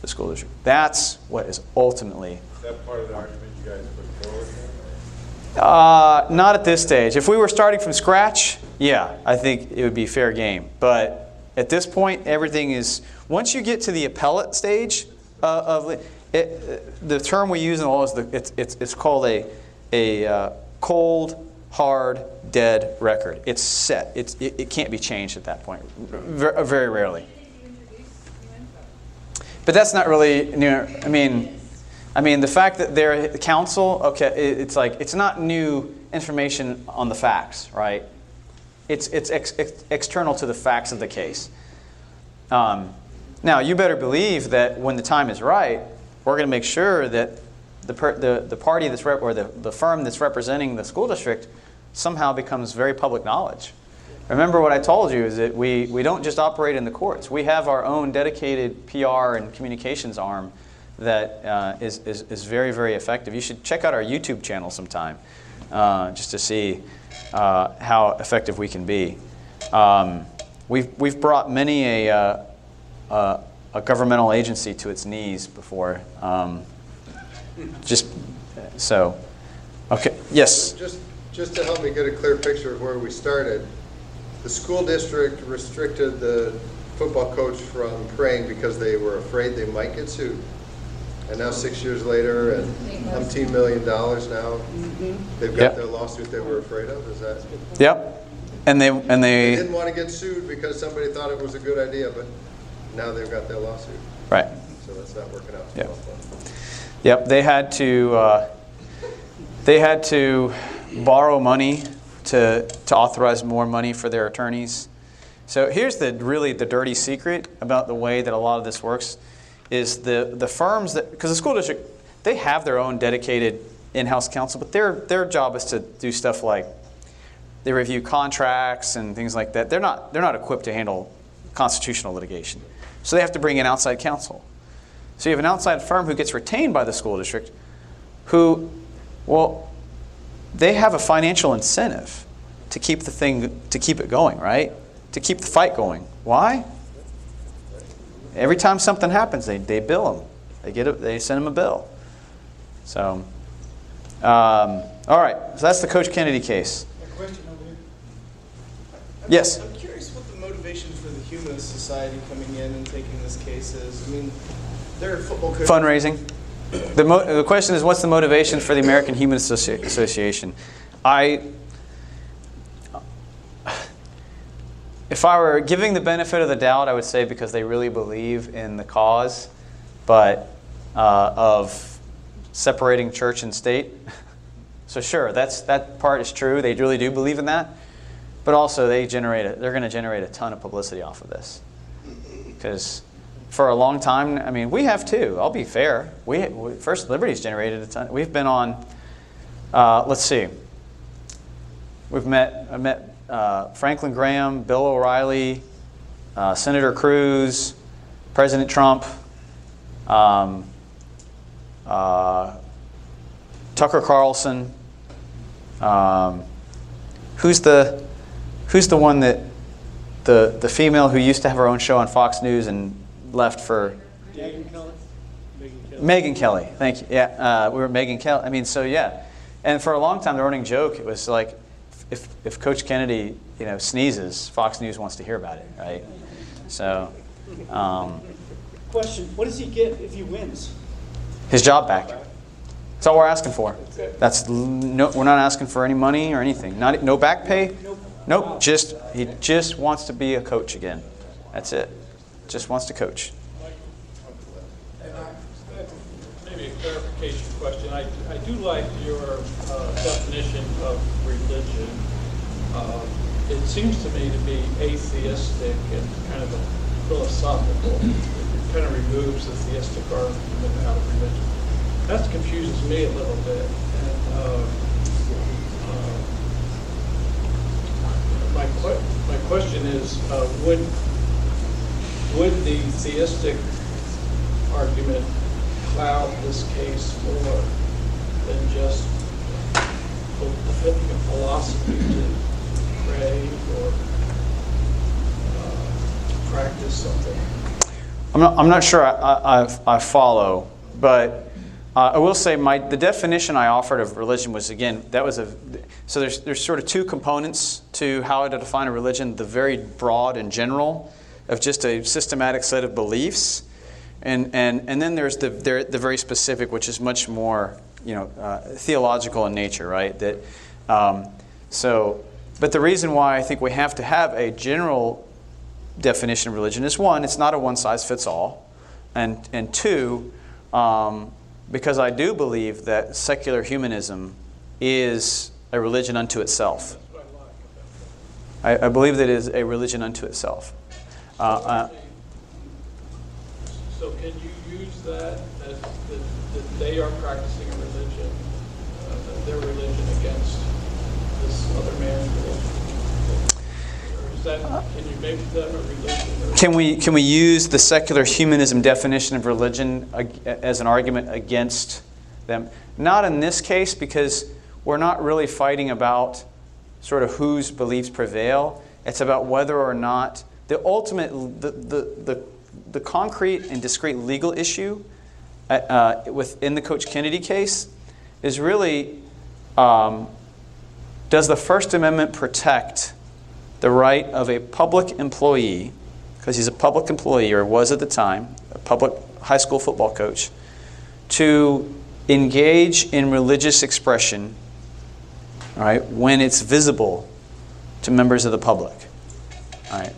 the school district. That's what is ultimately. Is that part of the argument you guys put forward? Uh, not at this stage. If we were starting from scratch, yeah, I think it would be fair game. But at this point, everything is. Once you get to the appellate stage uh, of it, the term we use in the law is the, it's, it's, it's called a, a uh, cold, hard, dead record. It's set. It's, it, it can't be changed at that point, very, very rarely. But that's not really new. I mean, I mean, the fact that they're the council, okay, it's like it's not new information on the facts, right? It's it's ex, ex, external to the facts of the case. Um, now, you better believe that when the time is right, we're going to make sure that the, per, the, the party that's rep, or the, the firm that's representing the school district somehow becomes very public knowledge. Remember what I told you is that we, we don't just operate in the courts. We have our own dedicated PR and communications arm that uh, is is, is, very, very effective. You should check out our YouTube channel sometime uh, just to see uh, how effective we can be. Um, we've, we've brought many a, uh, uh, a governmental agency to its knees before. Um, just so, okay, yes? Just, just to help me get a clear picture of where we started, the school district restricted the football coach from praying because they were afraid they might get sued. And now, six years later, and umpteen million dollars now, they've got Yep. their lawsuit they were afraid of. Is that? Yep. And they and They they didn't want to get sued because somebody thought it was a good idea, but now they've got their lawsuit. right. So that's not working out too Yep. well. Yep, they had to uh, they had to borrow money to to authorize more money for their attorneys. So here's the really the dirty secret about the way that a lot of this works is the the firms that because the school district they have their own dedicated in-house counsel, but their their job is to do stuff like they review contracts and things like that. They're not they're not equipped to handle constitutional litigation, so they have to bring in outside counsel. So you have an outside firm who gets retained by the school district, who, well, they have a financial incentive to keep the thing to keep it going, right? To keep the fight going. Why? Every time something happens, they, they bill them. They get it. They send them a bill. So, um, all right. So that's the Coach Kennedy case. A question over here. Yes. I'm curious what the motivation for the Humanist Society coming in and taking this case is. I mean, they're football coaches. Fundraising. The, the question is, what's the motivation for the American Humanist Associ- Association? I, if I were giving the benefit of the doubt, I would say because they really believe in the cause, but uh, of separating church and state. So sure, that's that part is true. They really do believe in that, but also they generate a, they're going to generate a ton of publicity off of this because for a long time. I mean, we have too. I'll be fair. We, we First Liberty's generated a ton. We've been on. Uh, let's see. We've met. I met uh, Franklin Graham, Bill O'Reilly, uh, Senator Cruz, President Trump, um, uh, Tucker Carlson. Um, who's the who's the one that the the female who used to have her own show on Fox News and left for Megyn Kelly? Megyn Kelly. Thank you. Yeah, uh, we were Megyn Kelly. I mean, so yeah, and for a long time, the running joke it was like, if if Coach Kennedy, you know, sneezes, Fox News wants to hear about it, right? So, um, Question, what does he get if he wins? his job back. That's all we're asking for. That's no, we're not asking for any money or anything. Not no back pay. Nope. Just he just wants to be a coach again. That's it. Just wants to coach. Maybe a clarification question. I, I do like your uh, definition of religion. Uh, It seems to me to be atheistic and kind of philosophical. It kind of removes the theistic argument out of religion. That confuses me a little bit. And uh, my my question is, uh, would, would the theistic argument cloud this case more than just defending a philosophy to pray or uh, practice something? I'm not, I'm not sure I, I, I- I follow, but uh, I will say my, the definition I offered of religion was, again, that was a, so there's, there's sort of two components to how to define a religion the very broad and general of just a systematic set of beliefs. And, and, and then there's the, the, the very specific, which is much more you know, uh, theological in nature, right? That, um, so, but the reason why I think we have to have a general definition of religion is one, it's not a one size fits all, and and two, um, because I do believe that secular humanism is a religion unto itself. I, I believe that it is a religion unto itself. Uh, uh, So can you use that as that, that they are practicing a religion, uh, their religion against this other man's religion? Or is that, can you make them a religion? Can we, can we use the secular humanism definition of religion as an argument against them? Not in this case, because we're not really fighting about sort of whose beliefs prevail. It's about whether or not the ultimate, the, the, the, the concrete and discrete legal issue uh, uh, within the Coach Kennedy case is really um, does the First Amendment protect the right of a public employee, because he's a public employee or was at the time, a public high school football coach, to engage in religious expression, right, when it's visible to members of the public. All right.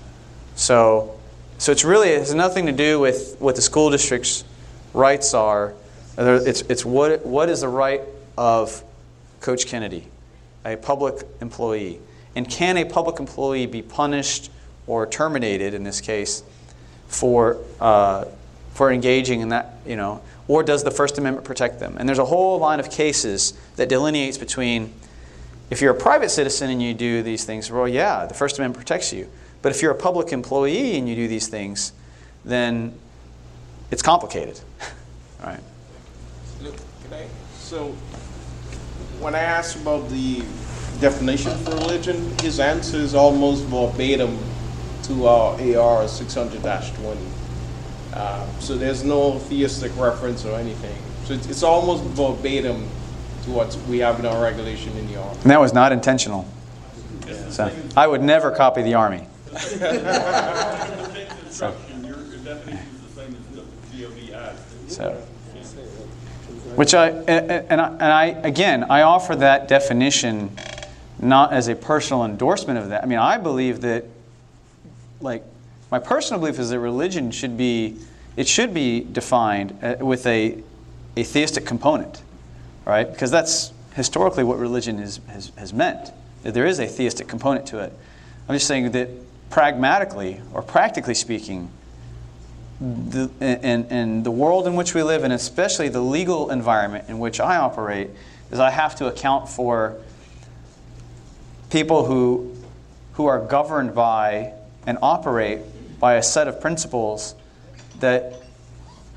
So, so it's really it has nothing to do with what the school district's rights are. It's, it's what, what is the right of Coach Kennedy, a public employee. And can a public employee be punished or terminated, in this case, for, uh, for engaging in that, you know, or does the First Amendment protect them? And there's a whole line of cases that delineates between if you're a private citizen and you do these things, well, yeah, the First Amendment protects you. But if you're a public employee and you do these things, then it's complicated. All right. Look, I, so, when I asked about the definition for religion, his answer is almost verbatim to our AR six hundred twenty. Uh, so there's no theistic reference or anything. So it's, it's almost verbatim to what we have in our regulation in the Army. And that was not intentional. So I would never copy the Army. So, so, which I and, I and I again I offer that definition not as a personal endorsement of that. I mean I believe that like my personal belief is that religion should be it should be defined uh, with a a theistic component, right? Because that's historically what religion is, has, has meant. That there is a theistic component to it. I'm just saying that pragmatically or practically speaking, the, in, in the world in which we live, and especially the legal environment in which I operate, is I have to account for people who, who are governed by and operate by a set of principles that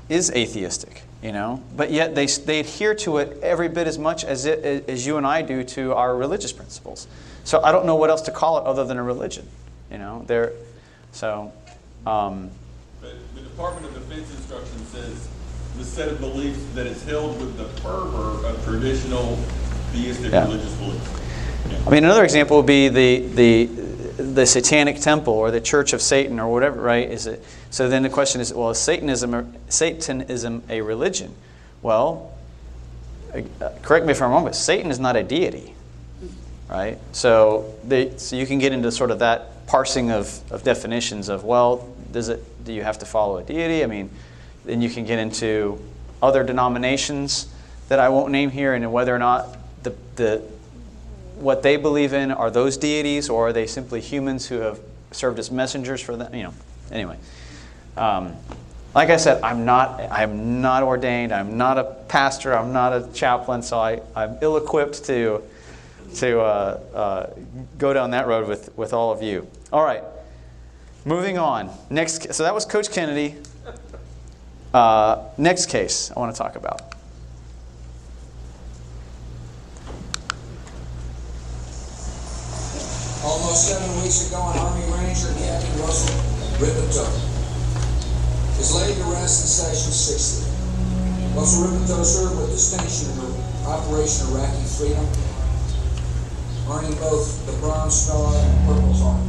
is atheistic, you know, but yet they, they adhere to it every bit as much as, it, as you and I do to our religious principles. So I don't know what else to call it other than a religion, you know. They're, so, um, But the Department of Defense instruction says the set of beliefs that is held with the fervor of traditional theistic Yeah. religious beliefs. I mean, another example would be the, the, the Satanic Temple or the Church of Satan or whatever, right? Is it, so then the question is, well, is Satanism, Satanism a religion? Well, uh, correct me if I'm wrong, but Satan is not a deity, right? So, they, so you can get into sort of that parsing of, of definitions of, well, does it, do you have to follow a deity? I mean, then you can get into other denominations that I won't name here and whether or not the, the, what they believe in are those deities or are they simply humans who have served as messengers for them? You know, anyway. Um, like I said, I'm not, I'm not ordained. I'm not a pastor. I'm not a chaplain. So I, I'm ill-equipped to, to uh, uh, go down that road with, with all of you. All right. Moving on. Next, so that was Coach Kennedy. Uh, next case I want to talk about. Almost seven weeks ago, an Army Ranger, Captain Russell Rippetoe, is laid to rest in Section 60. Russell Rippetoe served with distinction in Operation Iraqi Freedom, earning both the Bronze Star and Purple Heart.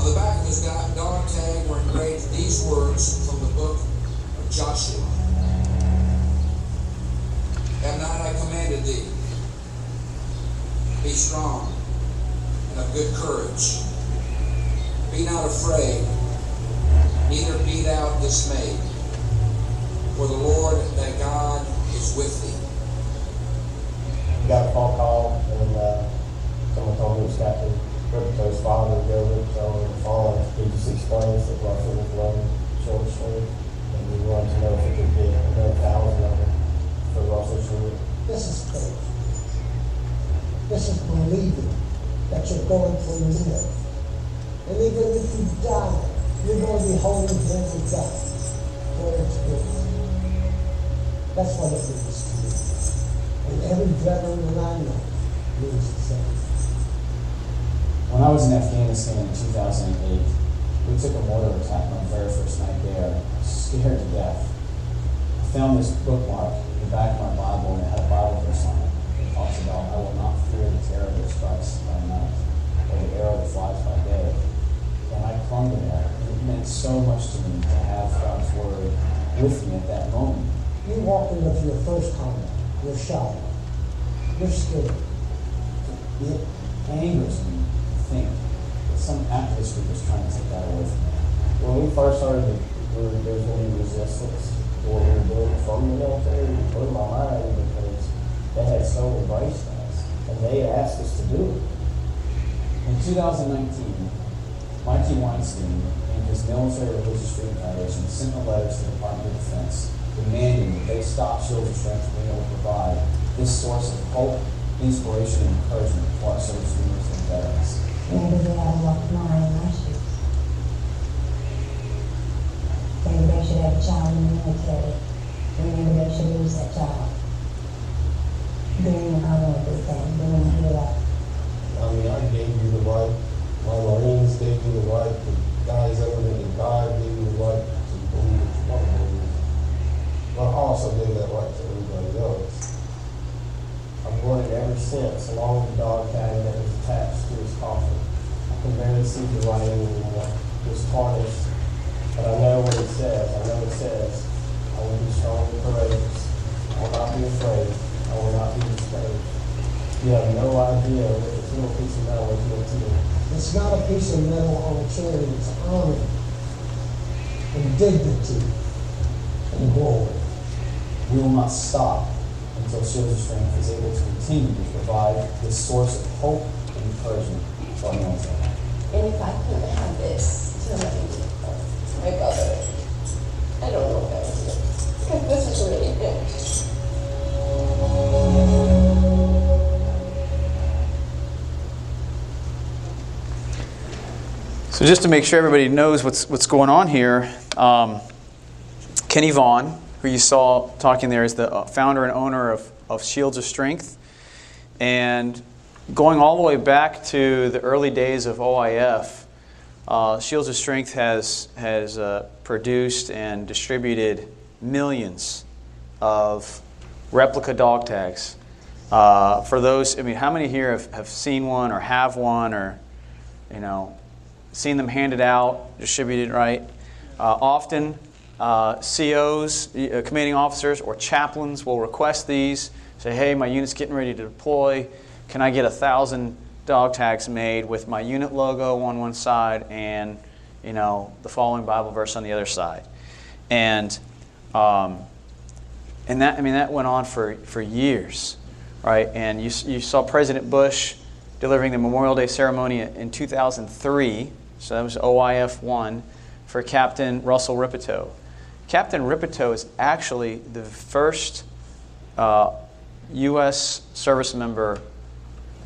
On the back of his dog tag were engraved these words from the book of Joshua. Have not I commanded thee? Be strong and of good courage. Be not afraid, neither be thou dismayed. For the Lord thy God is with thee. We got a phone call and uh, someone told me it was Captain Rippetoe's father, Joe Rippetoe, on the phone. He just explains that Russell was running short swing and he wanted to know if it could be another thousand of them for Russell Short. This is faith. This is believing that you're going to live. And even if you die, you're going to be holding him to death for eternity. That's what it means to me. And every veteran that I know means the same. When I was in Afghanistan in 2008, we took a mortar attack on the very first night there. Scared to death. I found this bookmark in the back of my Bible, and it had a Bible verse on it. Talks about, I will not fear the terror that strikes by night, or the arrow that flies by day. And I clung to that. It meant so much to me to have God's word with me at that moment. You walk into your first combat, you're shot. You're scared. It angers me to think that some activist group is trying to take that away from me. When we first started, there was to resistance what we were doing from the military. It blew my mind because they had so embraced us and they asked us to do it. In 2019, Mikey Weinstein and his Military Religious Freedom Foundation sent a letter to the Department of Defense demanding that they stop Shields of Strength from being able to provide this source of hope, inspiration, and encouragement for our service members and veterans. Maybe they have enough money in my shoes. Maybe they should have a child in the military. Maybe they should lose that child. I mean, I gave you the right, my Marines gave you the right, the guys over there in God gave you the right to believe. But I also gave that right to everybody else. I've it ever since, along with the dog tag that was attached to his coffin. I can barely see the writing anymore. It was tarnished. But I know what it says. I know it says, I will be strong and courageous. I will not be afraid. I will not be. You have no idea what this little piece of metal is doing to you. It's not a piece of metal on a chair, it's honor and dignity and glory. We will not stop until Shields Strength is able to continue to provide this source of hope and encouragement to our. And if I could have this to my, my brother, I don't know what I would do. This is really good. So just to make sure everybody knows what's what's going on here, um, Kenny Vaughan, who you saw talking there, is the uh, founder and owner of, of Shields of Strength, and going all the way back to the early days of OIF, uh, Shields of Strength has has uh, produced and distributed millions of replica dog tags. Uh, for those, I mean, how many here have, have seen one or have one or, you know, seen them handed out, distributed, right? Uh, often, uh, COs, uh, commanding officers, or chaplains will request these. Say, hey, my unit's getting ready to deploy. Can I get a thousand dog tags made with my unit logo on one side and, you know, the following Bible verse on the other side? And, um, and that, I mean, that went on for, for years, right? And you, you saw President Bush delivering the Memorial Day ceremony in 2003. So that was OIF 1 for Captain Russell Rippetoe. Captain Rippetoe is actually the first uh, U.S. service member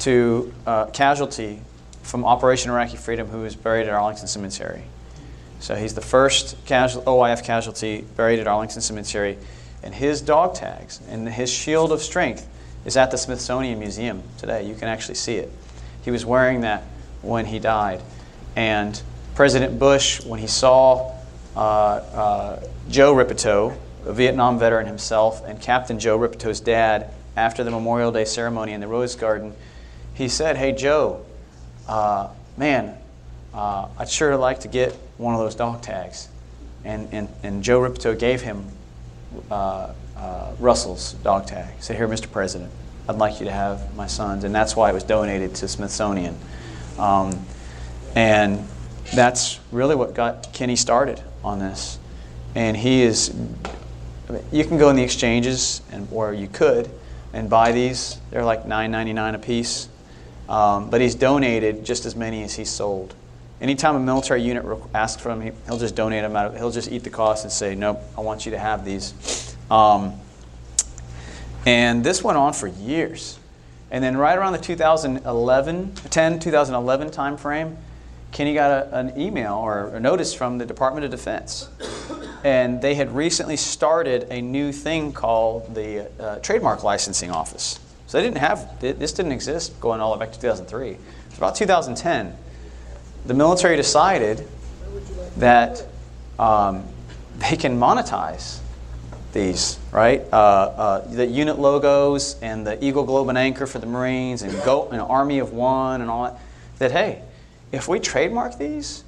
to uh, casualty from Operation Iraqi Freedom who was buried at Arlington Cemetery. So he's the first casual, OIF casualty buried at Arlington Cemetery. And his dog tags and his shield of strength is at the Smithsonian Museum today. You can actually see it. He was wearing that when he died. And President Bush, when he saw uh, uh, Joe Rippetoe, a Vietnam veteran himself, and Captain Joe Rippetoe's dad, after the Memorial Day ceremony in the Rose Garden, he said, Hey, Joe, uh, man, uh, I'd sure like to get one of those dog tags. And, and, and Joe Rippetoe gave him uh, uh, Russell's dog tag. He said, Here, Mr. President, I'd like you to have my son's. And that's why it was donated to Smithsonian. Um, and that's really what got Kenny started on this. And he is, you can go in the exchanges, and, or you could, and buy these. They're like $9.99 a piece. Um, but he's donated just as many as he's sold. Anytime a military unit asks for them, he'll just donate them out. Of, he'll just eat the cost and say, "Nope, I want you to have these." Um, and this went on for years. And then right around the 2011, 10, 2011 timeframe, Kenny got a, an email or a notice from the Department of Defense. And they had recently started a new thing called the uh, Trademark Licensing Office. So they didn't have, this didn't exist going all the way back to 2003. It's about 2010. The military decided that um, they can monetize these, right? Uh, uh, the unit logos and the Eagle Globe and Anchor for the Marines and Go, an Army of One and all that. That hey, if we trademark these,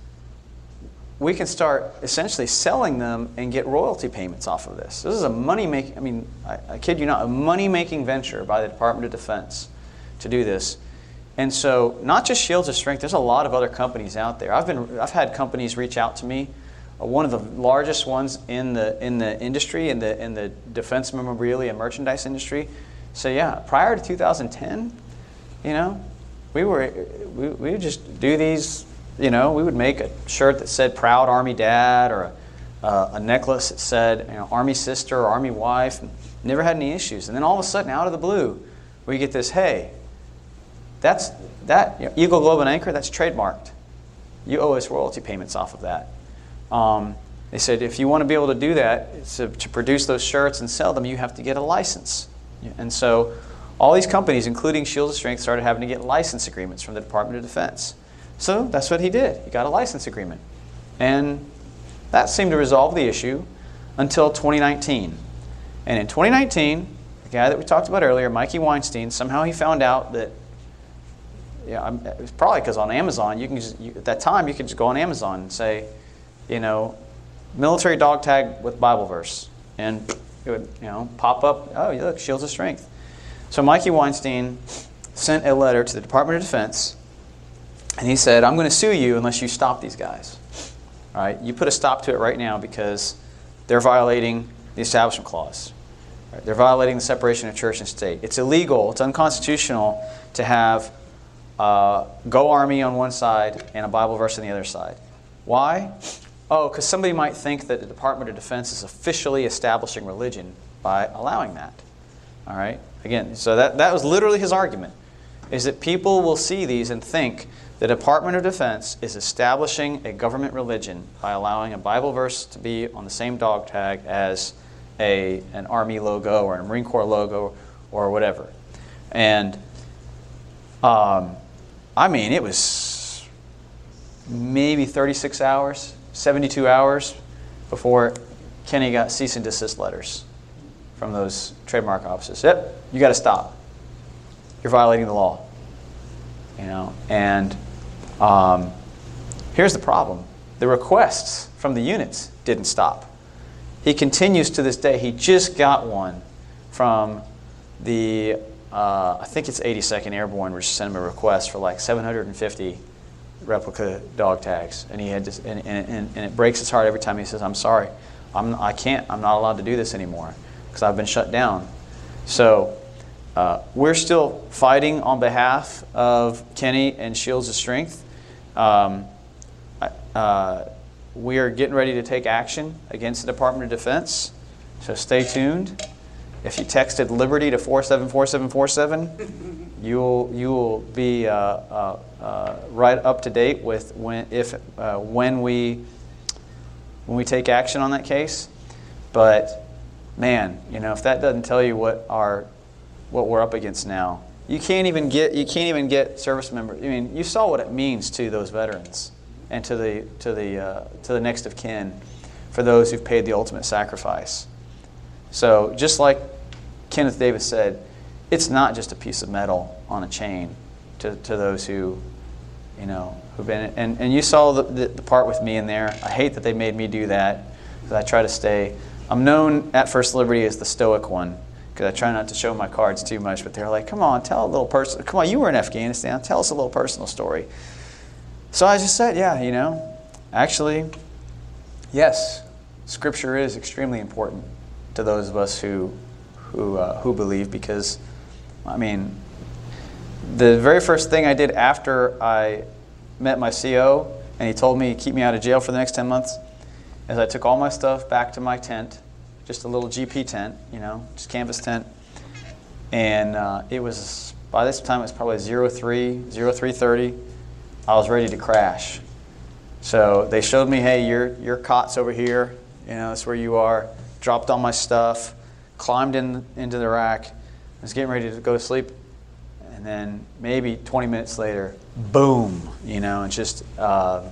we can start essentially selling them and get royalty payments off of this. This is a money making, I mean, I, I kid you not, a money making venture by the Department of Defense to do this. And so, not just Shields of Strength, there's a lot of other companies out there. I've, been, I've had companies reach out to me. Uh, one of the largest ones in the, in the industry, in the, in the defense memorabilia and merchandise industry. So, yeah, prior to 2010, you know, we, were, we, we would just do these you know, we would make a shirt that said "Proud Army Dad" or a, uh, a necklace that said you know, "Army Sister" or "Army Wife." Never had any issues, and then all of a sudden, out of the blue, we get this: "Hey, that's that you know, Eagle Globe and Anchor. That's trademarked. You owe us royalty payments off of that." Um, they said if you want to be able to do that, to, to produce those shirts and sell them, you have to get a license. And so, all these companies, including Shields of Strength, started having to get license agreements from the Department of Defense. So that's what he did. He got a license agreement. And that seemed to resolve the issue until 2019. And in 2019, the guy that we talked about earlier, Mikey Weinstein, somehow he found out that, yeah, it was probably because on Amazon, you can just, you, at that time, you could just go on Amazon and say, you know, military dog tag with Bible verse. And it would, you know, pop up, oh, look, Shields of Strength. So Mikey Weinstein sent a letter to the Department of Defense and he said, I'm going to sue you unless you stop these guys. All right? You put a stop to it right now because they're violating the Establishment Clause. They're violating the separation of church and state. It's illegal, it's unconstitutional to have uh, Go Army on one side and a Bible verse on the other side. Why? Oh, because somebody might think that the Department of Defense is officially establishing religion by allowing that. All right? Again, so that, that was literally his argument, is that people will see these and think The Department of Defense is establishing a government religion by allowing a Bible verse to be on the same dog tag as a, an Army logo or a Marine Corps logo or whatever. And um, I mean, it was maybe 36 hours, 72 hours before Kenny got cease and desist letters from those trademark offices. Yep, you got to stop. You're violating the law. You know, and um, here's the problem: the requests from the units didn't stop. He continues to this day. He just got one from the uh, I think it's 82nd Airborne, which sent him a request for like 750 replica dog tags, and he had just, and, and, and it breaks his heart every time he says, "I'm sorry, I'm, I can't, I'm not allowed to do this anymore because I've been shut down." So uh, we're still fighting on behalf of Kenny and Shields of Strength. Um, uh, we are getting ready to take action against the Department of Defense, so stay tuned. If you texted Liberty to 474747, you'll you will be uh, uh, uh, right up to date with when if uh, when we when we take action on that case. But man, you know if that doesn't tell you what our what we're up against now, you can't even get you can't even get service members. I mean, you saw what it means to those veterans and to the to the uh, to the next of kin for those who've paid the ultimate sacrifice. So just like Kenneth Davis said, it's not just a piece of metal on a chain to, to those who, you know, who've been, and, and you saw the, the, the part with me in there. I hate that they made me do that because I try to stay, I'm known at First Liberty as the stoic one because I try not to show my cards too much, but they're like, come on, tell a little person, come on, you were in Afghanistan, tell us a little personal story. So I just said, yeah, you know, actually, yes, Scripture is extremely important to those of us who who uh, who believe because I mean the very first thing I did after I met my CO and he told me keep me out of jail for the next 10 months is I took all my stuff back to my tent just a little GP tent you know just canvas tent. And uh, it was by this time it was probably 03 0330 I was ready to crash. So they showed me hey your your cot's over here you know that's where you are dropped all my stuff climbed in into the rack, was getting ready to go to sleep, and then maybe 20 minutes later, boom, you know, and just uh,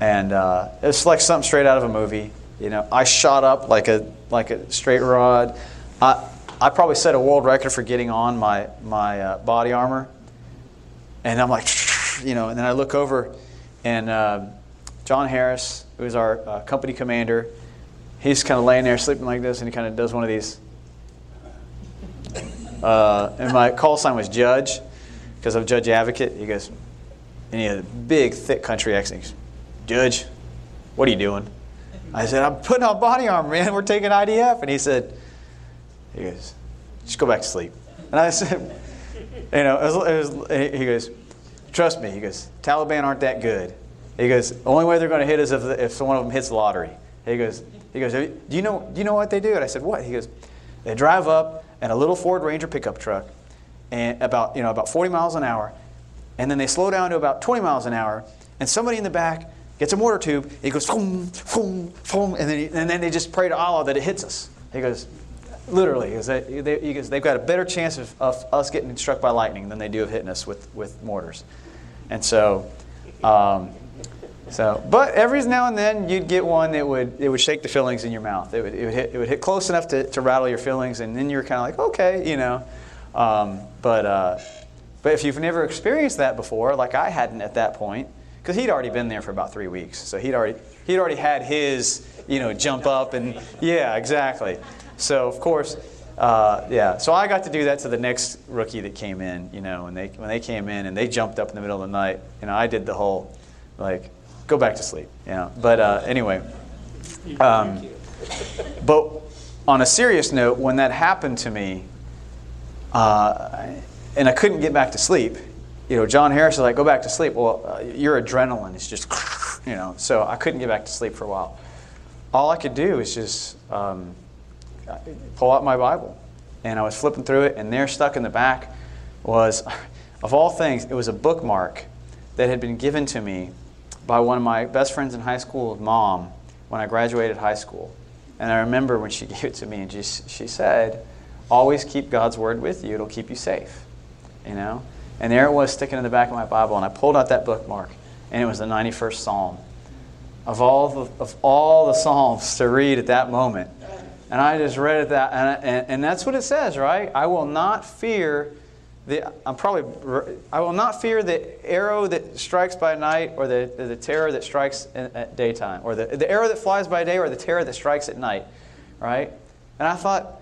and uh, it's like something straight out of a movie. You know, I shot up like a like a straight rod. I I probably set a world record for getting on my my uh, body armor, and I'm like, you know, and then I look over, and uh, John Harris, who's our uh, company commander he's kind of laying there sleeping like this, and he kind of does one of these. Uh, and my call sign was Judge, because I'm Judge Advocate. He goes, and he had a big, thick country accent. Goes, Judge, what are you doing? I said, I'm putting on body armor, man. We're taking IDF. And he said, he goes, just go back to sleep. And I said, you know, it was, it was, he goes, trust me. He goes, Taliban aren't that good. He goes, only way they're going to hit is if, if one of them hits the lottery. He goes, he goes, do you know, do you know what they do? And I said, what? He goes, they drive up in a little Ford Ranger pickup truck, and about you know about 40 miles an hour, and then they slow down to about 20 miles an hour, and somebody in the back gets a mortar tube. He goes, boom, boom, boom, and then he, and then they just pray to Allah that it hits us. He goes, literally, goes, they, they, they've got a better chance of, of us getting struck by lightning than they do of hitting us with with mortars, and so. Um, so, but every now and then you'd get one that would it would shake the fillings in your mouth. It would, it would hit it would hit close enough to, to rattle your fillings, and then you're kind of like okay, you know. Um, but uh, but if you've never experienced that before, like I hadn't at that point, because he'd already been there for about three weeks, so he'd already he'd already had his you know jump up and yeah exactly. So of course. Uh, yeah, so I got to do that to the next rookie that came in, you know, when they when they came in and they jumped up in the middle of the night, you know, I did the whole, like, go back to sleep. Yeah. But uh, anyway, um, but on a serious note, when that happened to me, uh, and I couldn't get back to sleep, you know, John Harris was like, "Go back to sleep." Well, uh, your adrenaline is just, you know, so I couldn't get back to sleep for a while. All I could do is just um, pull out my Bible, and I was flipping through it, and there, stuck in the back, was, of all things, it was a bookmark that had been given to me by one of my best friends in high school, mom, when I graduated high school. And I remember when she gave it to me, and she, she said, Always keep God's word with you, it'll keep you safe. You know? And there it was sticking in the back of my Bible, and I pulled out that bookmark, and it was the 91st Psalm. Of all the, of all the Psalms to read at that moment. And I just read it that, and, and, and that's what it says, right? I will not fear the, I'm probably, I will not fear the arrow that strikes by night or the, the terror that strikes at daytime, or the, the arrow that flies by day or the terror that strikes at night, right? And I thought,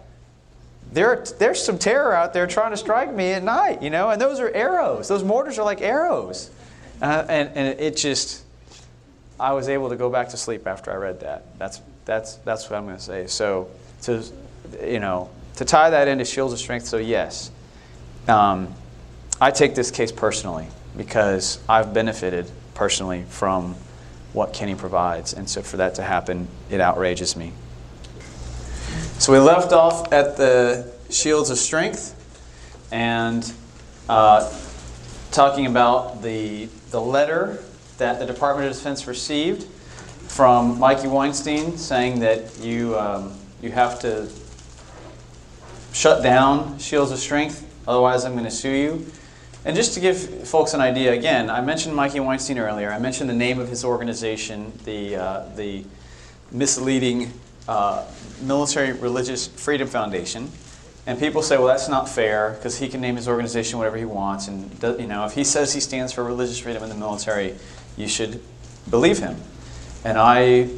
there, there's some terror out there trying to strike me at night, you know, and those are arrows. Those mortars are like arrows. Uh, and, and it just, I was able to go back to sleep after I read that. That's, that's, that's what I'm going to say. So, to, you know, to tie that into shields of strength, so yes, um, I take this case personally because I've benefited personally from what Kenny provides. And so for that to happen, it outrages me. So we left off at the shields of strength and uh, talking about the, the letter that the Department of Defense received from Mikey Weinstein saying that you, um, you have to shut down shields of strength, otherwise, I'm going to sue you. And just to give folks an idea, again, I mentioned Mikey Weinstein earlier. I mentioned the name of his organization, the, uh, the misleading uh, Military Religious Freedom Foundation. And people say, well, that's not fair because he can name his organization whatever he wants. And you know, if he says he stands for religious freedom in the military, you should believe him. And I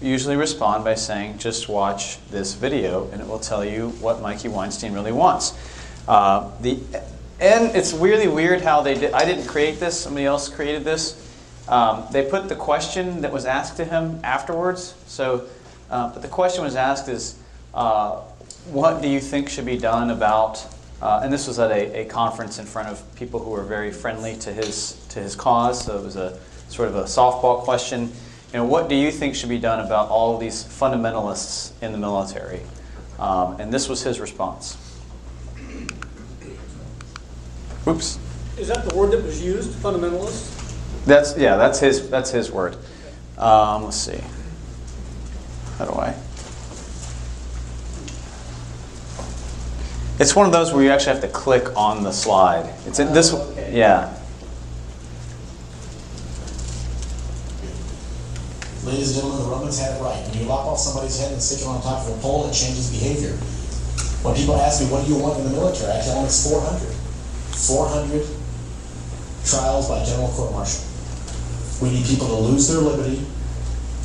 usually respond by saying, just watch this video and it will tell you what Mikey Weinstein really wants. Uh, the, and it's really weird how they did, I didn't create this, somebody else created this. Um, they put the question that was asked to him afterwards. So, uh, but the question was asked is, uh, what do you think should be done about, uh, and this was at a, a conference in front of people who were very friendly to his, to his cause, so it was a sort of a softball question. You know, what do you think should be done about all these fundamentalists in the military? Um, and this was his response. Oops. Is that the word that was used, fundamentalist? That's yeah. That's his. That's his word. Um, let's see. How do I? It's one of those where you actually have to click on the slide. It's in this. Yeah. Ladies and gentlemen, the Romans had it right. When you lop off somebody's head and stick it on top of a pole, it changes behavior. When people ask me, what do you want in the military? I actually, I want 400. 400 trials by general court martial. We need people to lose their liberty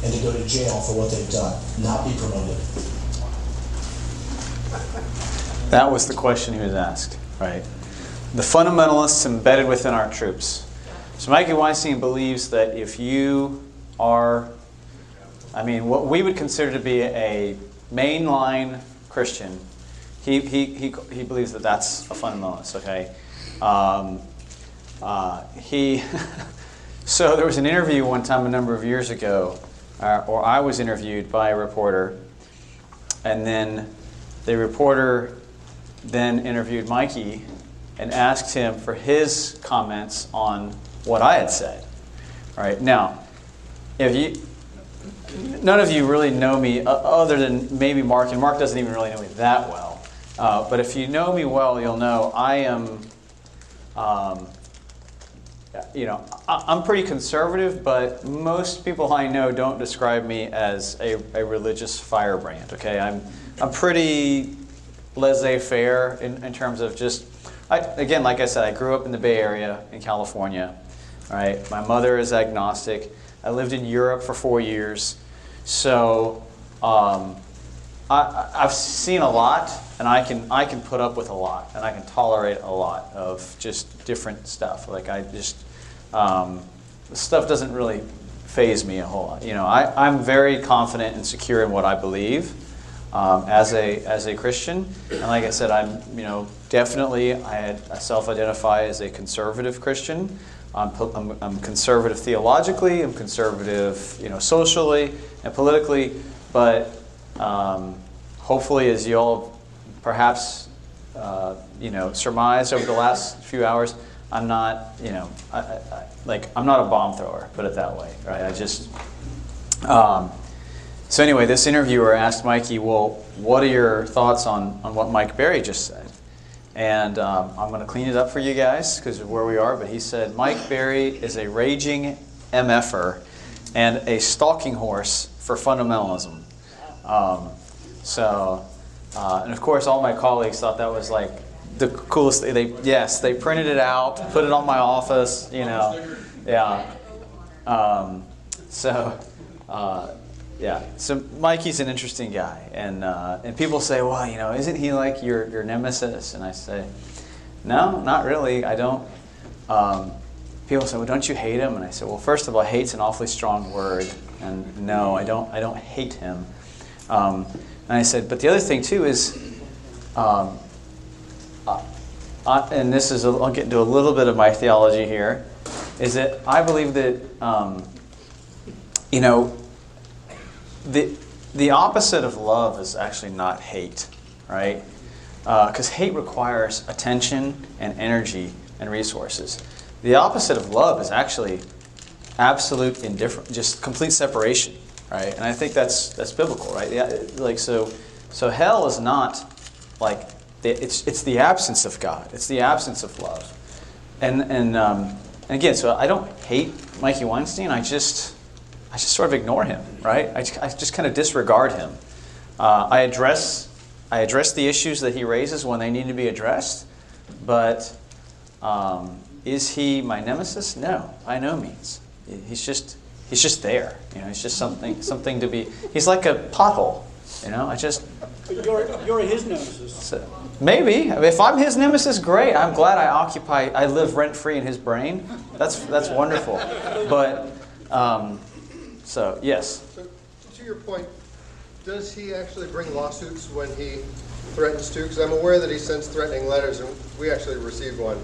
and to go to jail for what they've done, not be promoted. That was the question he was asked, right? The fundamentalists embedded within our troops. So Mikey Weinstein believes that if you are, I mean, what we would consider to be a mainline Christian, he, he, he, he believes that that's a fundamentalist, okay? Um, uh, he, so there was an interview one time a number of years ago, uh, or I was interviewed by a reporter, and then the reporter then interviewed Mikey and asked him for his comments on what I had said. All right now, if you, none of you really know me uh, other than maybe Mark, and Mark doesn't even really know me that well. Uh, but if you know me well, you'll know I am um, you know, I'm pretty conservative, but most people I know don't describe me as a, a religious firebrand. Okay, I'm I'm pretty laissez-faire in, in terms of just. I, again, like I said, I grew up in the Bay Area in California. Right, my mother is agnostic. I lived in Europe for four years, so um, I, I've seen a lot, and I can I can put up with a lot, and I can tolerate a lot of just different stuff. Like I just um, stuff doesn't really faze me a whole lot. You know, I, I'm very confident and secure in what I believe um, as a as a Christian, and like I said, I'm you know definitely I, I self-identify as a conservative Christian. I'm, I'm, I'm conservative theologically. I'm conservative, you know, socially and politically, but um, hopefully, as you all perhaps uh, you know surmised over the last few hours, I'm not, you know, I, I, like I'm not a bomb thrower. Put it that way, right? I just. Um, so anyway, this interviewer asked Mikey, "Well, what are your thoughts on on what Mike Berry just said?" And um, I'm going to clean it up for you guys because of where we are. But he said Mike Berry is a raging MFer and a stalking horse for fundamentalism. Um, so, uh, and of course, all my colleagues thought that was like the coolest thing. They yes, they printed it out, put it on my office. You know, yeah. Um, so. Uh, yeah, so Mikey's an interesting guy, and uh, and people say, well, you know, isn't he like your your nemesis? And I say, no, not really. I don't. Um, people say, well, don't you hate him? And I say, well, first of all, hate's an awfully strong word, and no, I don't. I don't hate him. Um, and I said, but the other thing too is, um, uh, and this is, a, I'll get into a little bit of my theology here, is that I believe that, um, you know the, the opposite of love is actually not hate, right? Because uh, hate requires attention and energy and resources. The opposite of love is actually absolute indifference, just complete separation, right? And I think that's that's biblical, right? Yeah, like so, so hell is not like it's it's the absence of God. It's the absence of love, and and um, and again, so I don't hate Mikey Weinstein. I just I just sort of ignore him, right? I just, I just kind of disregard him. Uh, I address I address the issues that he raises when they need to be addressed, but um, is he my nemesis? No, by no means. He's just he's just there. You know, he's just something something to be. He's like a pothole. You know, I just. You're you're his nemesis. So, maybe if I'm his nemesis, great. I'm glad I occupy. I live rent free in his brain. That's that's wonderful. But. Um, so, yes. So, to your point, does he actually bring lawsuits when he threatens to? Because I'm aware that he sends threatening letters, and we actually received one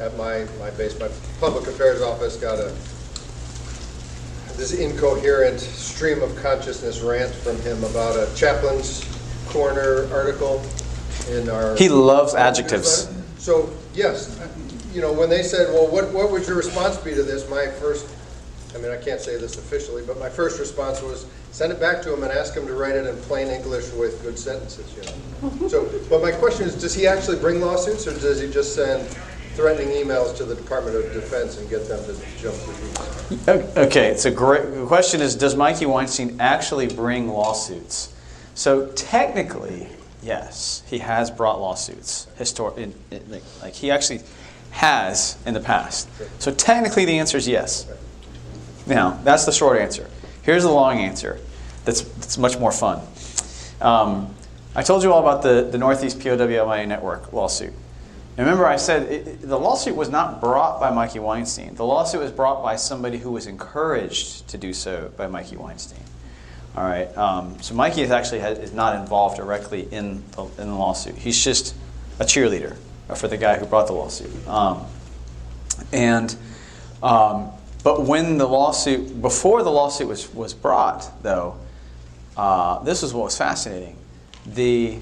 at my, my base. My public affairs office got a this incoherent stream of consciousness rant from him about a chaplain's corner article in our. He loves adjectives. So yes, you know when they said, "Well, what what would your response be to this?" My first I mean, I can't say this officially, but my first response was send it back to him and ask him to write it in plain English with good sentences, you know. so, but my question is, does he actually bring lawsuits or does he just send threatening emails to the Department of Defense and get them to jump through hoops? Okay, it's a great the question is, does Mikey Weinstein actually bring lawsuits? So technically, yes, he has brought lawsuits. Histor- like he actually has in the past. So technically, the answer is yes. Now, that's the short answer. Here's the long answer that's, that's much more fun. Um, I told you all about the, the Northeast POWMIA Network lawsuit. And remember, I said it, it, the lawsuit was not brought by Mikey Weinstein. The lawsuit was brought by somebody who was encouraged to do so by Mikey Weinstein. All right. Um, so Mikey is actually has, is not involved directly in the, in the lawsuit. He's just a cheerleader for the guy who brought the lawsuit. Um, and um, but when the lawsuit, before the lawsuit was, was brought, though, uh, this is what was fascinating. The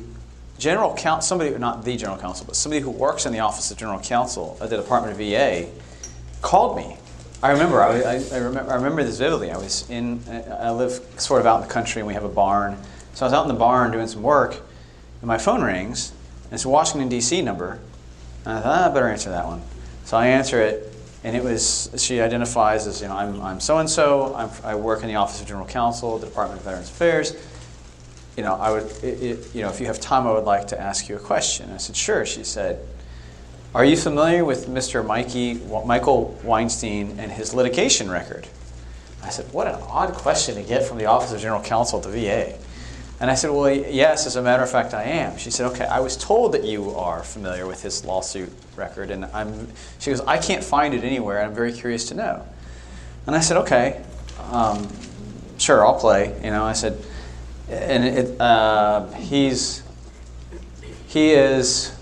general counsel, somebody, not the general counsel, but somebody who works in the office of general counsel at the Department of VA called me. I remember, I, I, I, remember, I remember this vividly. I was in, I live sort of out in the country and we have a barn. So I was out in the barn doing some work and my phone rings and it's a Washington, D.C. number. And I thought, ah, I better answer that one. So I answer it and it was she identifies as you know I'm I'm so and so I work in the Office of General Counsel, the Department of Veterans Affairs. You know, I would it, it, you know if you have time, I would like to ask you a question. I said sure. She said, Are you familiar with Mr. Mikey Michael Weinstein and his litigation record? I said, What an odd question to get from the Office of General Counsel at the VA. And I said, Well, yes, as a matter of fact, I am. She said, Okay, I was told that you are familiar with his lawsuit record. And I'm, she goes, I can't find it anywhere. I'm very curious to know. And I said, Okay, um, sure, I'll play. You know, I said, and it, uh, he's, he is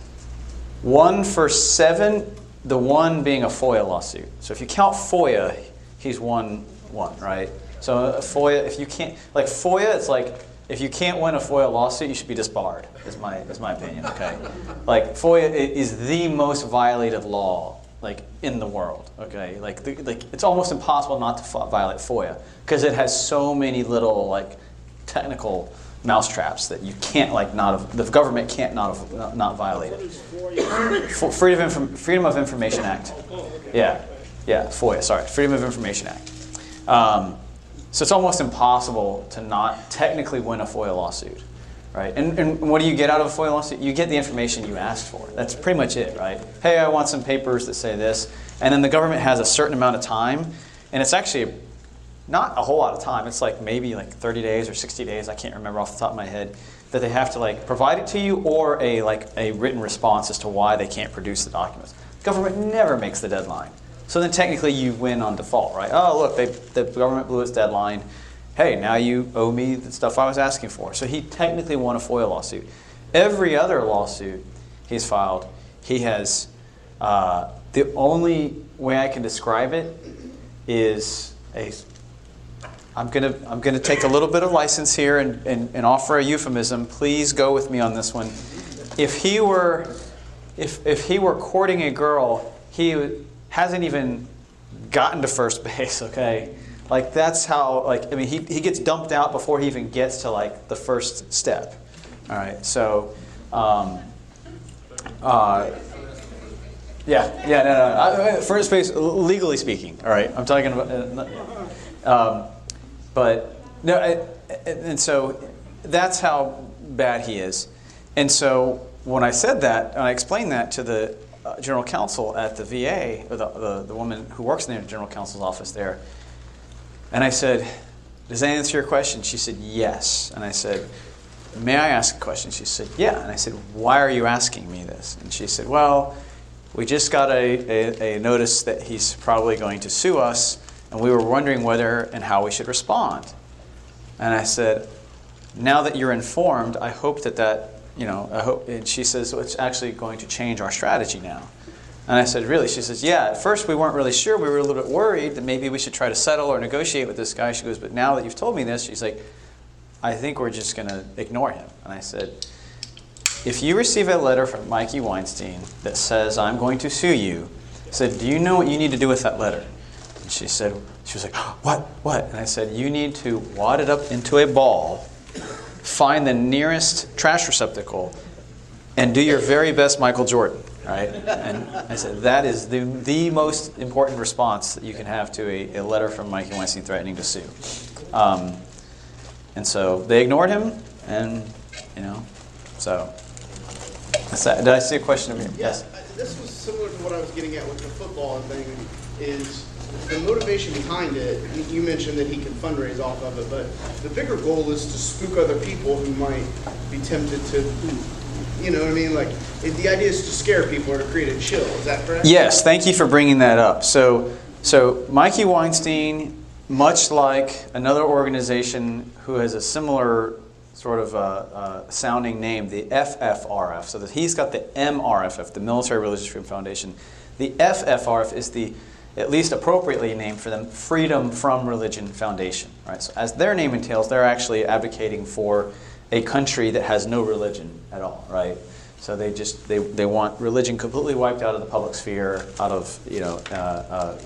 one for seven, the one being a FOIA lawsuit. So if you count FOIA, he's one, one, right? So FOIA, if you can't, like FOIA, it's like, if you can't win a FOIA lawsuit, you should be disbarred. Is my is my opinion. Okay, like FOIA is the most violated law like in the world. Okay, like the, like it's almost impossible not to violate FOIA because it has so many little like technical mousetraps that you can't like not have, the government can't not not, not violate it. Freedom of, Inform- Freedom of Information Act. Yeah, yeah, FOIA. Sorry, Freedom of Information Act. Um, so it's almost impossible to not technically win a FOIA lawsuit, right? And, and what do you get out of a FOIA lawsuit? You get the information you asked for. That's pretty much it, right? Hey, I want some papers that say this, and then the government has a certain amount of time, and it's actually not a whole lot of time. It's like maybe like 30 days or 60 days. I can't remember off the top of my head that they have to like provide it to you or a like a written response as to why they can't produce the documents. Government never makes the deadline. So then technically you win on default, right? Oh, look, they, the government blew its deadline. Hey, now you owe me the stuff I was asking for. So he technically won a FOIA lawsuit. Every other lawsuit he's filed, he has, uh, the only way I can describe it is a I'm gonna I'm gonna take a little bit of license here and, and, and offer a euphemism. Please go with me on this one. If he were if if he were courting a girl, he hasn't even gotten to first base, okay? Like that's how like I mean he, he gets dumped out before he even gets to like the first step. All right, so um, uh, yeah, yeah, no, no. I, first base, legally speaking. All right, I'm talking about. Uh, um, but no, I, and so that's how bad he is. And so when I said that, and I explained that to the uh, general counsel at the VA, or the, the, the woman who works in the general counsel's office there, and I said, Does that answer your question? She said, Yes. And I said, May I ask a question? She said, Yeah. And I said, Why are you asking me this? And she said, Well, we just got a, a, a notice that he's probably going to sue us, and we were wondering whether and how we should respond. And I said, Now that you're informed, I hope that that, you know, I hope, and she says, well, It's actually going to change our strategy now. And I said, Really? She says, Yeah, at first we weren't really sure. We were a little bit worried that maybe we should try to settle or negotiate with this guy. She goes, But now that you've told me this, she's like, I think we're just going to ignore him. And I said, If you receive a letter from Mikey Weinstein that says, I'm going to sue you, I said, Do you know what you need to do with that letter? And she said, She was like, What? What? And I said, You need to wad it up into a ball, find the nearest trash receptacle, and do your very best Michael Jordan. Right? And I said, that is the, the most important response that you can have to a, a letter from Mikey Weinstein threatening to sue. Um, and so they ignored him, and, you know, so. That. Did I see a question over here? Yes. This was similar to what I was getting at with the football thing, is the motivation behind it, you- mentioned that he can fundraise off of it, but the bigger goal is to spook other people who might be tempted to, you know what I mean? Like, the idea is to scare people or to create a chill, is that correct? Yes, thank you for bringing that up. So, so Mikey Weinstein, much like another organization who has a similar sort of uh, uh, sounding name, the FFRF. So that he's got the MRFF, the Military Religious Freedom Foundation. The FFRF is the at least appropriately named for them Freedom from Religion Foundation. Right. So as their name entails, they're actually advocating for a country that has no religion at all. Right. So they just they, they want religion completely wiped out of the public sphere, out of you know uh, uh,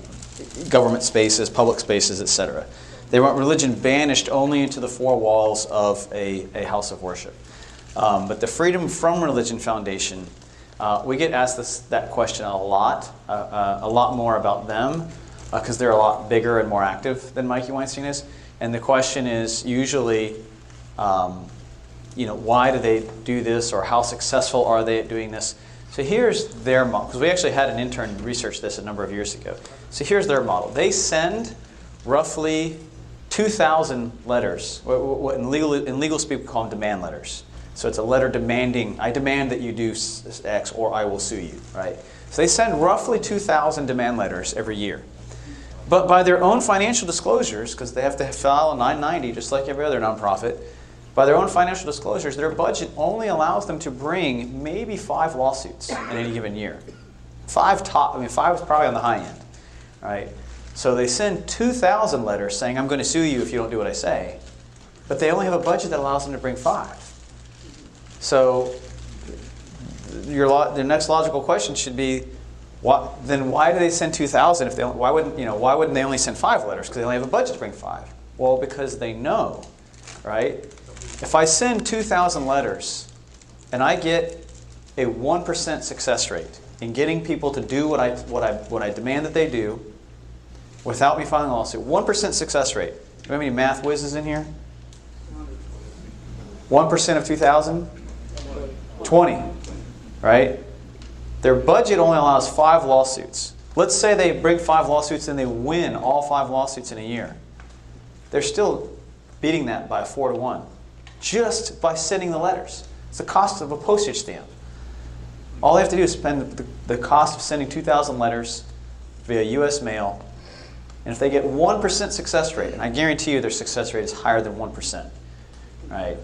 government spaces, public spaces, etc. They want religion banished only into the four walls of a, a house of worship. Um, but the Freedom from Religion Foundation, uh, we get asked this, that question a lot, uh, uh, a lot more about them, because they're a lot bigger and more active than Mikey Weinstein is. And the question is usually, um, you know, why do they do this, or how successful are they at doing this? So here's their model, because we actually had an intern research this a number of years ago. So here's their model. They send roughly 2,000 letters. What- what In legal, in legal speak, we call them demand letters. So it's a letter demanding, I demand that you do X or I will sue you, right? So they send roughly 2,000 demand letters every year. But by their own financial disclosures, because they have to file a 990 just like every other nonprofit, by their own financial disclosures, their budget only allows them to bring maybe five lawsuits in any given year. Five top, I mean, five is probably on the high end, right? So they send 2,000 letters saying, I'm going to sue you if you don't do what I say. But they only have a budget that allows them to bring five. So your lo- the next logical question should be, Why, then why do they send 2,000 if they only, why wouldn't you know why wouldn't they only send five letters because they only have a budget to bring five? Well, because they know, right? If I send 2,000 letters and I get a 1% success rate in getting people to do what I what I what I demand that they do without me filing a lawsuit, 1% success rate. Do you have any math whizzes in here? 1% of 2,000? 20, right? Their budget only allows five lawsuits. Let's say they bring five lawsuits and they win all five lawsuits in a year. They're still beating that by four to one, just by sending the letters. It's the cost of a postage stamp. All they have to do is spend the, the cost of sending 2,000 letters via U.S. mail, and if they get 1% success rate, and I guarantee you their success rate is higher than 1%, right?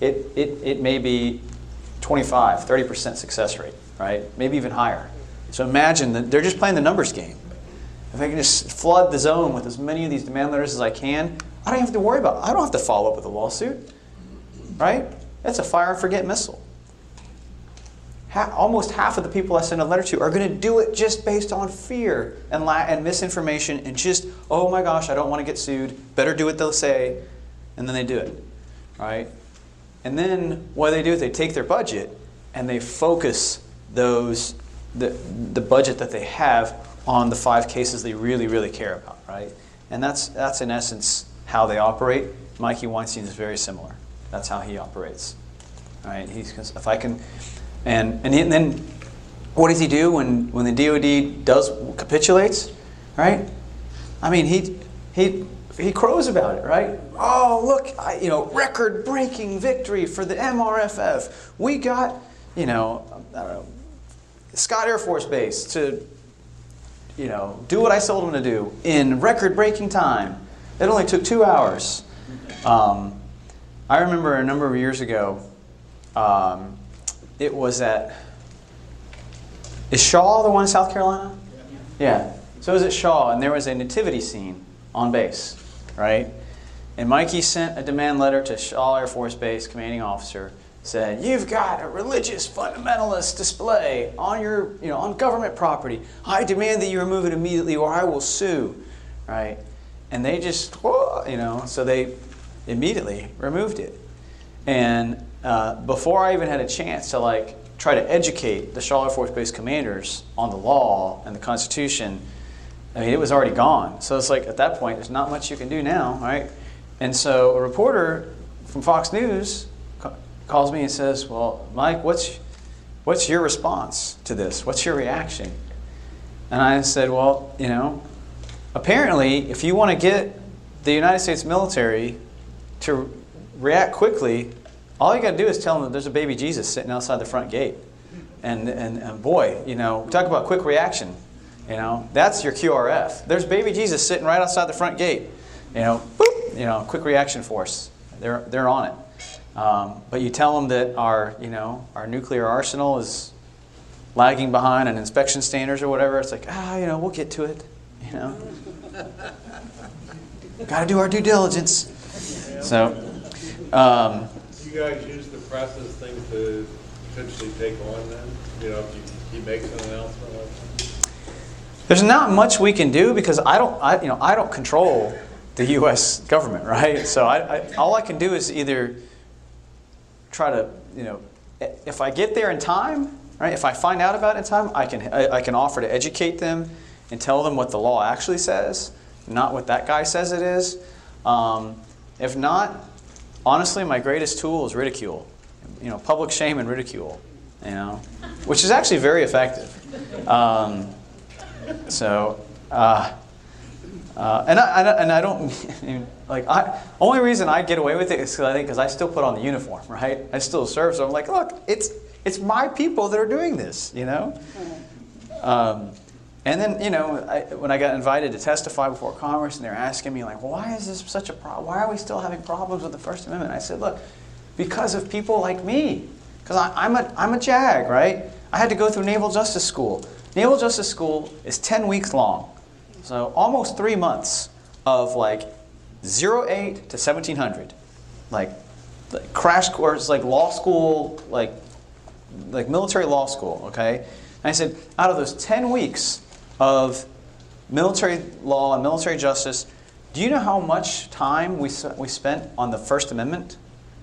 It, it, it may be 25, 30% success rate, right? Maybe even higher. So imagine that they're just playing the numbers game. If I can just flood the zone with as many of these demand letters as I can, I don't have to worry about it. I don't have to follow up with a lawsuit, right? That's a fire and forget missile. Ha- almost half of the people I send a letter to are going to do it just based on fear and, and misinformation and just, oh my gosh, I don't want to get sued. Better do what they'll say. And then they do it, right? And then what they do is they take their budget and they focus those the, the budget that they have on the five cases they really, really care about, right? And that's, that's in essence how they operate. Mikey Weinstein is very similar. That's how he operates. Right? He's, if I can, and, and, he, and then what does he do when, when the DoD does capitulates, right? I mean, he, he, he crows about it, right? Oh, look, I, you know, record-breaking victory for the MRFF. We got, you know, I don't know, Scott Air Force Base to, you know, do what I told them to do in record-breaking time. It only took two hours. Um, I remember a number of years ago, um, it was at, is Shaw the one in South Carolina? Yeah. So it was at Shaw, and there was a nativity scene on base, right? And Mikey sent a demand letter to Shaw Air Force Base commanding officer, said, "You've got a religious fundamentalist display on your, you know, on government property. I demand that you remove it immediately, or I will sue." Right? And they just, you know, so they immediately removed it. And uh, before I even had a chance to like try to educate the Shaw Air Force Base commanders on the law and the Constitution, I mean, it was already gone. So it's like at that point, there's not much you can do now, right? And so a reporter from Fox News ca- calls me and says, "Well, Mike, what's what's your response to this? What's your reaction?" And I said, "Well, you know, apparently, if you want to get the United States military to react quickly, all you got to do is tell them that there's a baby Jesus sitting outside the front gate. And, and, and boy, you know, talk about quick reaction. You know, that's your QRF. There's baby Jesus sitting right outside the front gate. You know, boop, you know, quick reaction force. They're, they're on it. Um, but you tell them that our, you know, our nuclear arsenal is lagging behind on inspection standards or whatever. It's like, ah, you know, we'll get to it. You know, got to do our due diligence. So, um, You guys use the press as things to potentially take on then? You know, if you- he makes an announcement? There's not much we can do because I don't, I, you know, I don't control the U.S. government, right? So I, I, all I can do is either try to, you know, if I get there in time, right? If I find out about it in time, I can, I, I can offer to educate them and tell them what the law actually says, not what that guy says it is. Um, if not, honestly, my greatest tool is ridicule. You know, public shame and ridicule. You know, which is actually very effective. Um, so, uh, uh, and, I, and, I, don't like I only reason I get away with it is because I think because I still put on the uniform, right? I still serve, so I'm like, look, it's it's my people that are doing this, you know. Um, and then you know I, when I got invited to testify before Congress, and they're asking me like, why is this such a problem? Why are we still having problems with the First Amendment? I said, look, because of people like me, because I'm a I'm a JAG, right? I had to go through Naval Justice School. Naval Justice School is 10 weeks long. So almost three months of like 08 to 1700. Like, like crash course, like law school, like, like military law school, okay? And I said, out of those 10 weeks of military law and military justice, do you know how much time we, we spent on the First Amendment?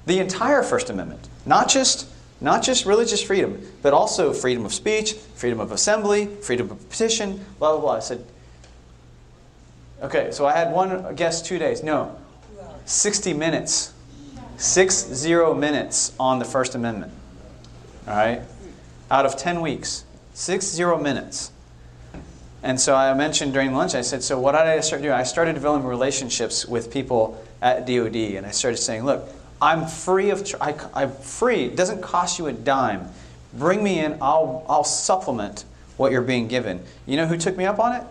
The entire First Amendment. Not just, not just religious freedom, but also freedom of speech, freedom of assembly, freedom of petition, blah, blah, blah. I said, okay, so I had one guest two days. No, 60 minutes. Six zero minutes on the First Amendment. All right? Out of 10 weeks. Six zero minutes. And so I mentioned during lunch, I said, so what did I start doing? I started developing relationships with people at DOD, and I started saying, look, I'm free of, I, I'm free. It doesn't cost you a dime. Bring me in. I'll, I'll supplement what you're being given. You know who took me up on it?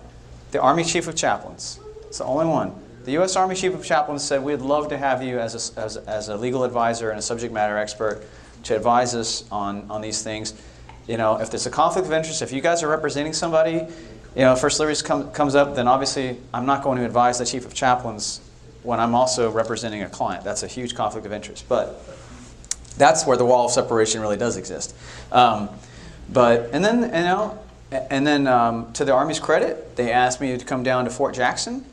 The Army Chief of Chaplains. It's the only one. The U.S. Army Chief of Chaplains said, we'd love to have you as a, as, as a legal advisor and a subject matter expert to advise us on, on these things. You know, if there's a conflict of interest, if you guys are representing somebody, you know, First Liberties come, comes up, then obviously I'm not going to advise the Chief of Chaplains when I'm also representing a client. That's a huge conflict of interest. But that's where the wall of separation really does exist. Um, but and then you know, and then um, to the Army's credit, they asked me to come down to Fort Jackson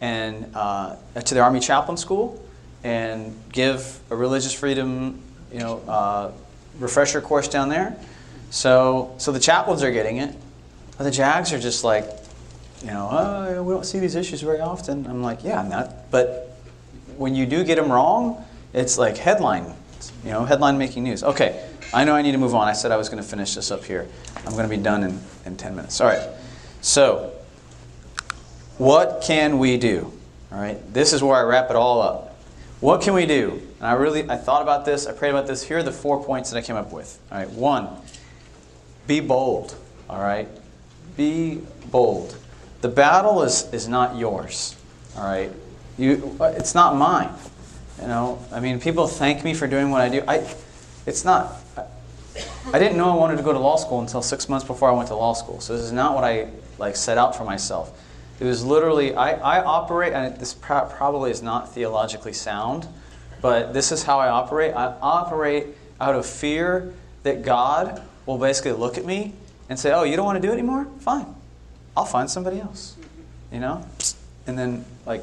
and uh, to the Army Chaplain School and give a religious freedom, you know, uh, refresher course down there. So so the chaplains are getting it, but the JAGs are just like, you know, oh, we don't see these issues very often. I'm like, yeah, not. But when you do get them wrong, it's like headline, you know, headline making news. Okay, I know I need to move on. I said I was going to finish this up here. I'm going to be done in, in 10 minutes. All right. So, what can we do? All right. This is where I wrap it all up. What can we do? And I really I thought about this. I prayed about this. Here are the four points that I came up with. All right. One, be bold. All right. Be bold. The battle is, is not yours. All right. You, it's not mine. You know, I mean, people thank me for doing what I do. I, it's not. I, I didn't know I wanted to go to law school until six months before I went to law school. So this is not what I like set out for myself. It was literally I, I operate, and this pro- probably is not theologically sound, but this is how I operate. I operate out of fear that God will basically look at me and say, "Oh, you don't want to do it anymore? Fine, I'll find somebody else." You know, and then like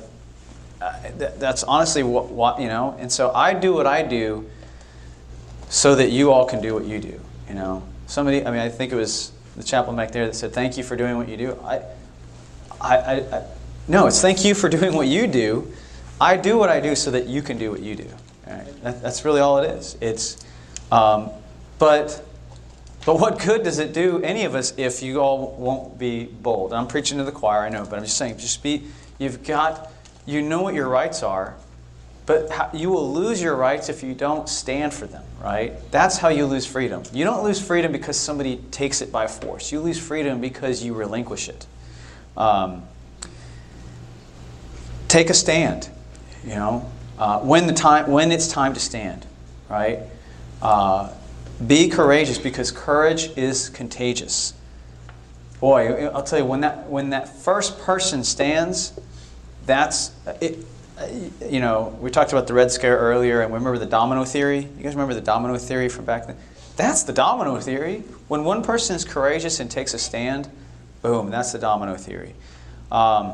uh, th- that's honestly what, what you know. And so I do what I do so that you all can do what you do. You know, somebody. I mean, I think it was the chaplain back there that said, "Thank you for doing what you do." I, I, I, I no, it's thank you for doing what you do. I do what I do so that you can do what you do. Right? That, that's really all it is. It's, um, but, but what good does it do any of us if you all won't be bold? I'm preaching to the choir, I know, but I'm just saying, just be. You've got, you know what your rights are, but you will lose your rights if you don't stand for them, right? That's how you lose freedom. You don't lose freedom because somebody takes it by force. You lose freedom because you relinquish it. Um, take a stand, you know, uh, when the time when it's time to stand, right? Uh, be courageous because courage is contagious. Boy, I'll tell you when that when that first person stands, that's it. You know, we talked about the Red Scare earlier, and we remember the domino theory. You guys remember the domino theory from back then? That's the domino theory. When one person is courageous and takes a stand, boom, that's the domino theory. Um,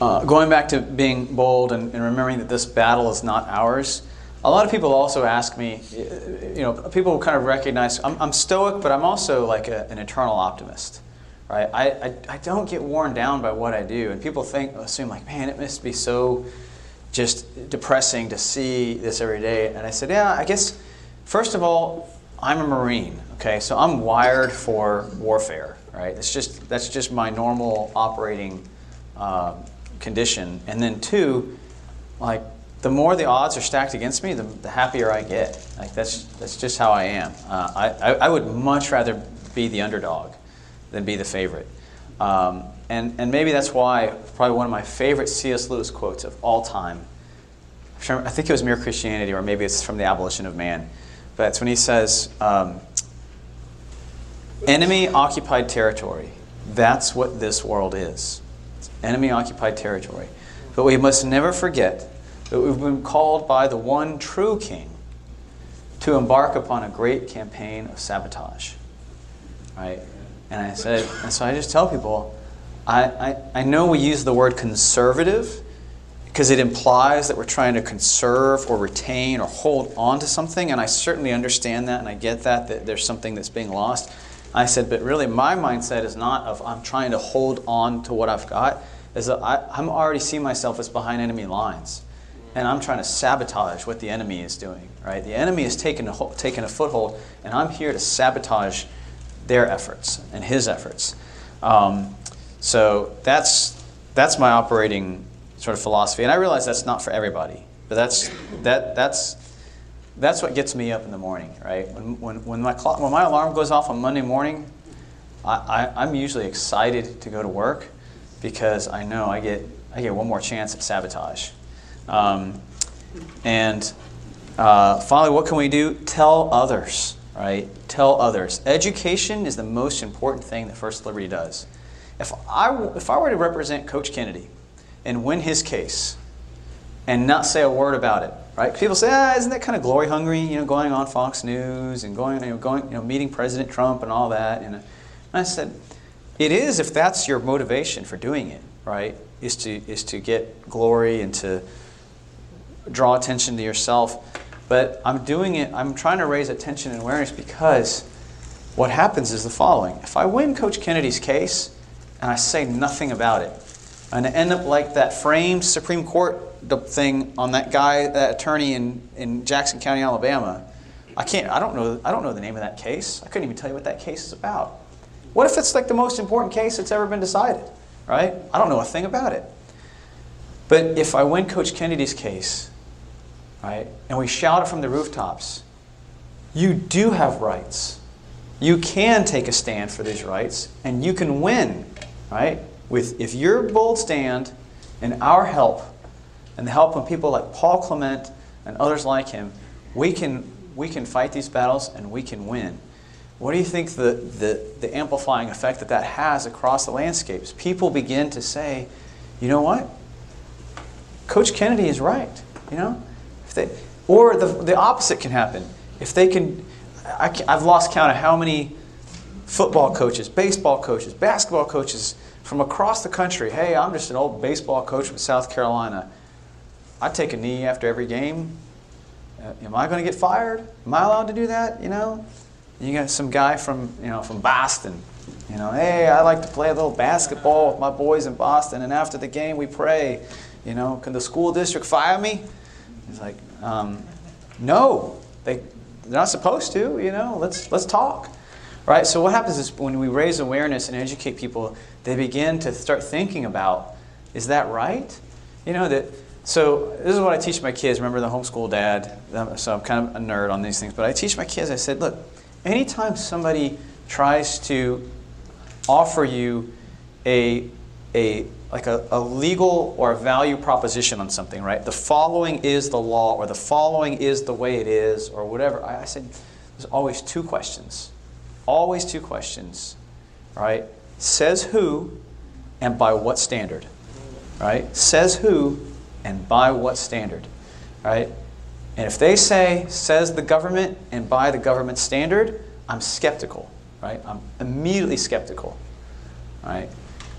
uh, going back to being bold and, and, remembering that this battle is not ours, a lot of people also ask me, you know, people kind of recognize I'm, I'm stoic, but I'm also like a, an eternal optimist, right? I, I, I, don't get worn down by what I do, and people think assume like, man, it must be so just depressing to see this every day. And I said, yeah, I guess first of all, I'm a Marine, okay, so I'm wired for warfare, right? It's just that's just my normal operating. Uh, condition. And then two, like the more the odds are stacked against me, the, the happier I get. Like that's that's just how I am. Uh, I, I, I would much rather be the underdog than be the favorite. Um, and and maybe that's why probably one of my favorite C.S. Lewis quotes of all time. I think it was Mere Christianity, or maybe it's from The Abolition of Man. But it's when he says, um, "Enemy occupied territory. That's what this world is." enemy occupied territory. But we must never forget that we've been called by the one true king to embark upon a great campaign of sabotage. right? And I said, and so I just tell people, I, I, I know we use the word conservative because it implies that we're trying to conserve or retain or hold on to something, and I certainly understand that and I get that, that there's something that's being lost. I said, but really, my mindset is not of I'm trying to hold on to what I've got, is that I, I'm already seeing myself as behind enemy lines. And I'm trying to sabotage what the enemy is doing, right? The enemy has taken a, ho- taking a foothold, and I'm here to sabotage their efforts and his efforts. Um, so that's, that's my operating sort of philosophy. And I realize that's not for everybody, but that's, that, that's, that's what gets me up in the morning, right? When, when, when, my, clock, when my alarm goes off on Monday morning, I, I, I'm usually excited to go to work because I know I get, I get one more chance at sabotage. Um, and uh, finally, what can we do? Tell others, right? Tell others. Education is the most important thing that First Liberty does. If I, if I were to represent Coach Kennedy and win his case and not say a word about it, right? People say, ah, isn't that kind of glory hungry? You know, going on Fox News and going, you know, going, you know, meeting President Trump and all that. And I said, it is if that's your motivation for doing it, right? Is to is to get glory and to draw attention to yourself. But I'm doing it. I'm trying to raise attention and awareness because what happens is the following: if I win Coach Kennedy's case and I say nothing about it, and I end up like that framed Supreme Court thing on that guy, that attorney in, in Jackson County, Alabama. I can't. I don't know. I don't know the name of that case. I couldn't even tell you what that case is about. What if it's like the most important case that's ever been decided? Right? I don't know a thing about it. But if I win Coach Kennedy's case, right, and we shout it from the rooftops, you do have rights. You can take a stand for these rights, and you can win, right? With if your bold stand and our help, and the help of people like Paul Clement and others like him, we can we can fight these battles and we can win. What do you think the, the, the amplifying effect that that has across the landscapes? People begin to say, you know what? Coach Kennedy is right. You know, if they, or the, the opposite can happen. If they can, I can, I've lost count of how many football coaches, baseball coaches, basketball coaches from across the country. Hey, I'm just an old baseball coach from South Carolina. I take a knee after every game. Uh, am I going to get fired? Am I allowed to do that? You know, you got some guy from you know from Boston. You know, hey, I like to play a little basketball with my boys in Boston, and after the game we pray. You know, can the school district fire me? He's like, um, no, they they're not supposed to. You know, let's let's talk. Right. So what happens is when we raise awareness and educate people, they begin to start thinking about, is that right? You know that. So this is what I teach my kids. Remember the homeschool dad. So I'm kind of a nerd on these things, but I teach my kids. I said, look, anytime somebody tries to offer you a a like a, a legal or a value proposition on something, right? The following is the law, or the following is the way it is, or whatever. I, I said, there's always two questions. Always two questions, right? Says who and by what standard, right? Says who and by what standard, right? And if they say, says the government and by the government standard, I'm skeptical, right? I'm immediately skeptical, right?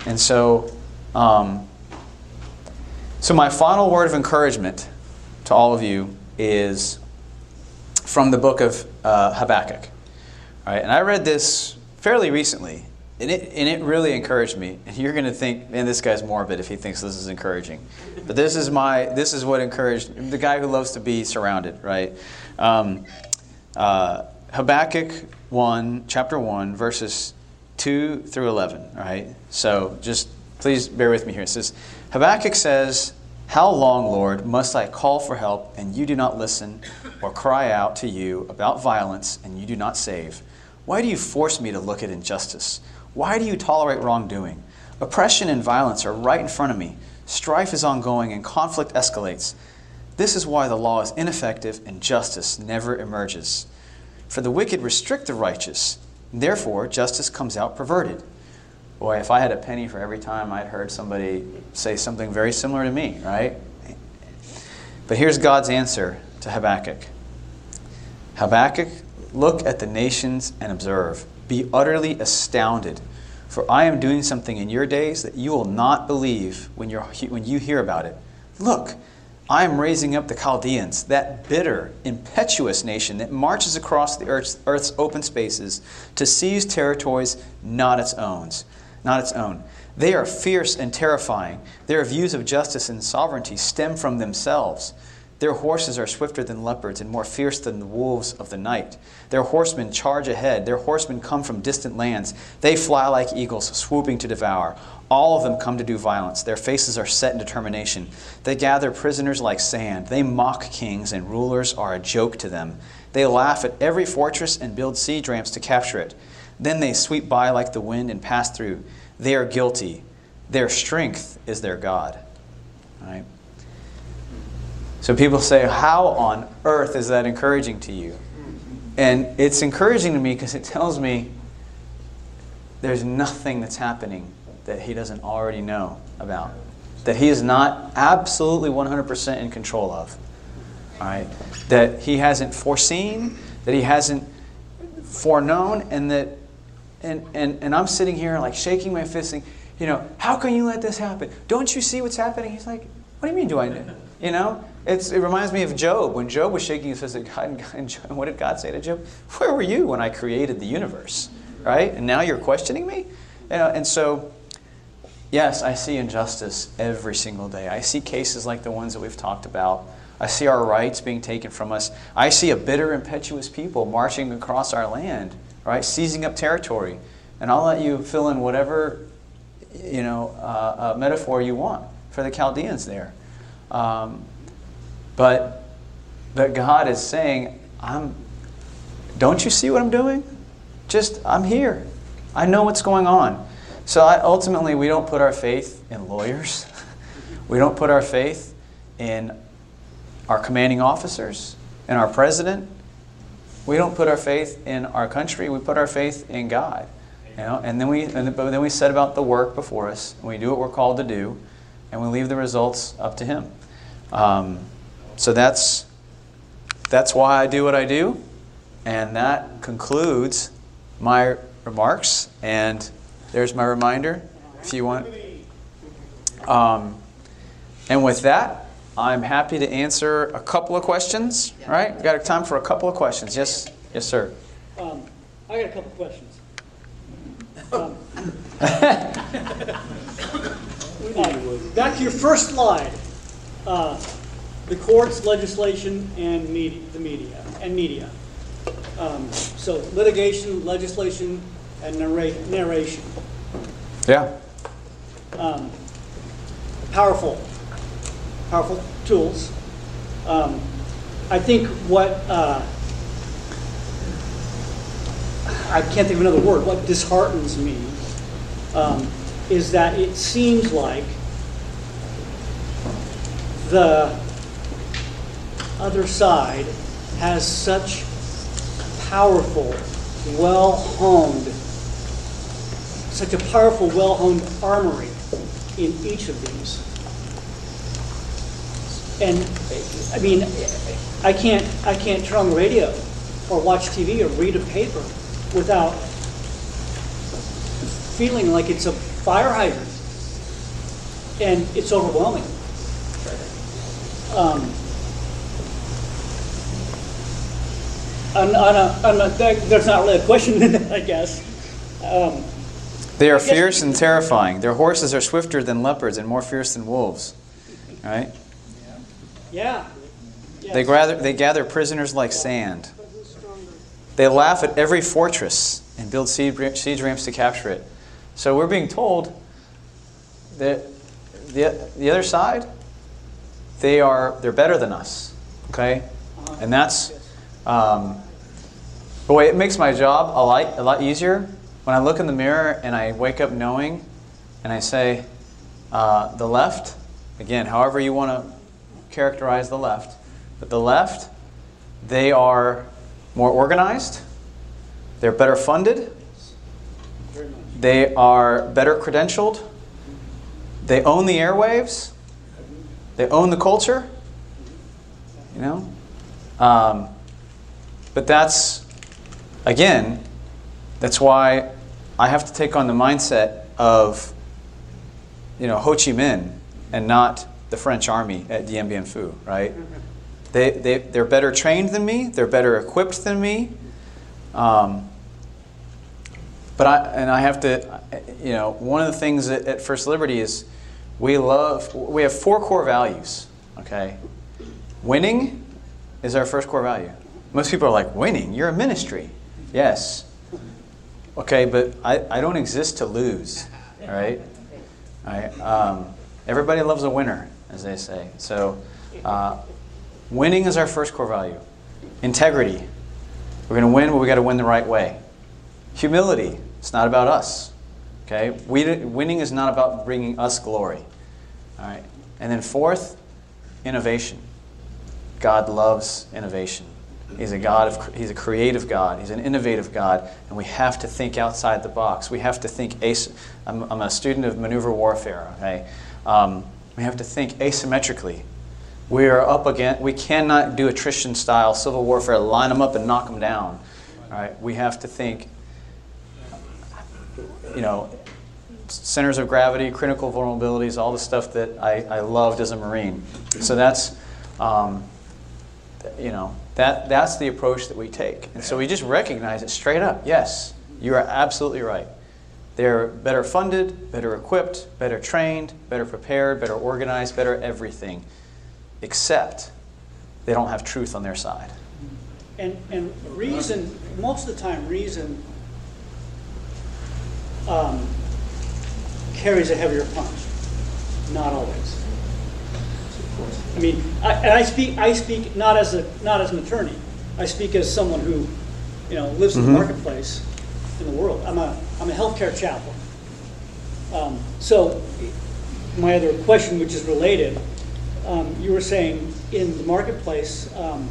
And so, um, so my final word of encouragement to all of you is from the book of uh, Habakkuk. All right, and I read this fairly recently, and it, and it really encouraged me. And you're going to think, man, this guy's morbid if he thinks this is encouraging. But this is my, this is what encouraged the guy who loves to be surrounded, right? Um, uh, Habakkuk 1, chapter 1, verses 2 through 11, right? So just please bear with me here. It says, Habakkuk says, How long, Lord, must I call for help and you do not listen, or cry out to you about violence and you do not save? Why do you force me to look at injustice? Why do you tolerate wrongdoing? Oppression and violence are right in front of me. Strife is ongoing and conflict escalates. This is why the law is ineffective and justice never emerges. For the wicked restrict the righteous, therefore justice comes out perverted. Boy, if I had a penny for every time I'd heard somebody say something very similar to me, right? But here's God's answer to Habakkuk Habakkuk, look at the nations and observe. Be utterly astounded, for I am doing something in your days that you will not believe when, you're, when you hear about it. Look, I am raising up the Chaldeans, that bitter, impetuous nation that marches across the earth's, earth's open spaces to seize territories not its own. Not its own. They are fierce and terrifying. Their views of justice and sovereignty stem from themselves. Their horses are swifter than leopards and more fierce than the wolves of the night. Their horsemen charge ahead. Their horsemen come from distant lands. They fly like eagles, swooping to devour. All of them come to do violence. Their faces are set in determination. They gather prisoners like sand. They mock kings, and rulers are a joke to them. They laugh at every fortress and build siege ramps to capture it. Then they sweep by like the wind and pass through. They are guilty. Their strength is their God. Right? So people say, How on earth is that encouraging to you? And it's encouraging to me because it tells me there's nothing that's happening that he doesn't already know about, that he is not absolutely 100% in control of. Right? That he hasn't foreseen, that he hasn't foreknown, and that and, and, and I'm sitting here like shaking my fist saying, you know, how can you let this happen? Don't you see what's happening? He's like, what do you mean do I know? You know? It's, it reminds me of Job. When Job was shaking his fist at God, and Job, what did God say to Job? Where were you when I created the universe? Right? And now you're questioning me? You know, and so, yes, I see injustice every single day. I see cases like the ones that we've talked about. I see our rights being taken from us. I see a bitter, impetuous people marching across our land, right? Seizing up territory. And I'll let you fill in whatever, you know, uh, uh, metaphor you want for the Chaldeans there. Um, but, but God is saying, I'm, don't you see what I'm doing? Just, I'm here. I know what's going on. So I, ultimately, we don't put our faith in lawyers. we don't put our faith in our commanding officers, in our president. We don't put our faith in our country. We put our faith in God. You know, and then we and then we set about the work before us, and we do what we're called to do, and we leave the results up to Him. Um, so that's that's why I do what I do, and that concludes my remarks. And there's my reminder, if you want. Um, and with that, I'm happy to answer a couple of questions. All right, we got time for a couple of questions. Yes, yes, sir. Um, I got a couple of questions. Um, uh, back to your first slide. Uh, the courts, legislation, and media, the media, and media. Um, so litigation, legislation, and narrate, narration. Yeah. Um, powerful, powerful tools. Um, I think what uh, I can't think of another word. What disheartens me um, is that it seems like the other side has such powerful, well honed, such a powerful, well honed armory in each of these. And I mean, I can't, I can't turn on the radio or watch TV or read a paper without feeling like it's a fire hydrant. And it's overwhelming. Um, on, on a, on a, there's not really a question in that, I guess. Um, they are fierce and terrifying. Their horses are swifter than leopards and more fierce than wolves. Right? Yeah. They gather, they gather prisoners like sand. They laugh at every fortress and build siege, siege ramps to capture it. So we're being told that the, the other side, they are they're better than us. Okay? And that's um, boy, it makes my job a lot, a lot easier when I look in the mirror and I wake up knowing and I say, uh, the left, again, however you want to characterize the left, but the left, they are more organized, they're better funded, they are better credentialed, they own the airwaves, they own the culture, you know? Um, but that's, again, That's why I have to take on the mindset of, you know, Ho Chi Minh and not the French army at Dien Bien Phu, right? They, they, they're better trained than me, they're better equipped than me. Um, but I, and I have to, you know, one of the things at, at First Liberty is we love, we have four core values, okay? Winning is our first core value. Most people are like, winning? You're a ministry. Yes. Okay, but I, I don't exist to lose, all right? Right? Um, everybody loves a winner, as they say. So, uh, winning is our first core value. Integrity. We're going to win, but we got to win the right way. Humility. It's not about us. Okay? We, winning is not about bringing us glory. All right? And then fourth, innovation. God loves innovation. He's a God of He's a creative God. He's an innovative God, and we have to think outside the box. We have to think. I'm, I'm a student of maneuver warfare. Okay, um, we have to think asymmetrically. We are up against. We cannot do attrition style civil warfare. Line them up and knock them down. All right, we have to think. You know, centers of gravity, critical vulnerabilities, all the stuff that I, I loved as a Marine. So that's. Um, you know, that, that's the approach that we take. And so we just recognize it straight up. Yes, you are absolutely right. They're better funded, better equipped, better trained, better prepared, better organized, better everything, except they don't have truth on their side. And, and reason, most of the time, reason um, carries a heavier punch. Not always. I mean, I, and I speak, I speak not as a, not as an attorney. I speak as someone who, you know, lives in the Mhm. marketplace in the world. I'm a, I'm a healthcare chaplain. Um, so, my other question, which is related, um, you were saying in the marketplace, um,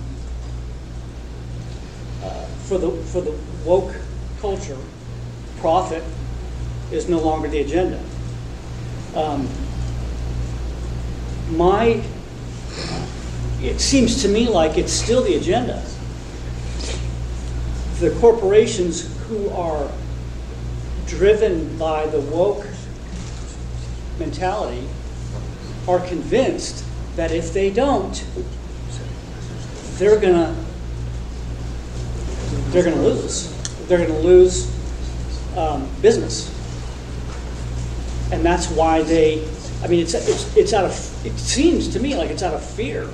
uh, for the for the woke culture, profit is no longer the agenda. Um, my it seems to me like it's still the agenda. The corporations who are driven by the woke mentality are convinced that if they don't, they're gonna they're gonna lose. They're gonna lose um, business, and that's why they. I mean, it's it's it's out of. It seems to me like it's out of fear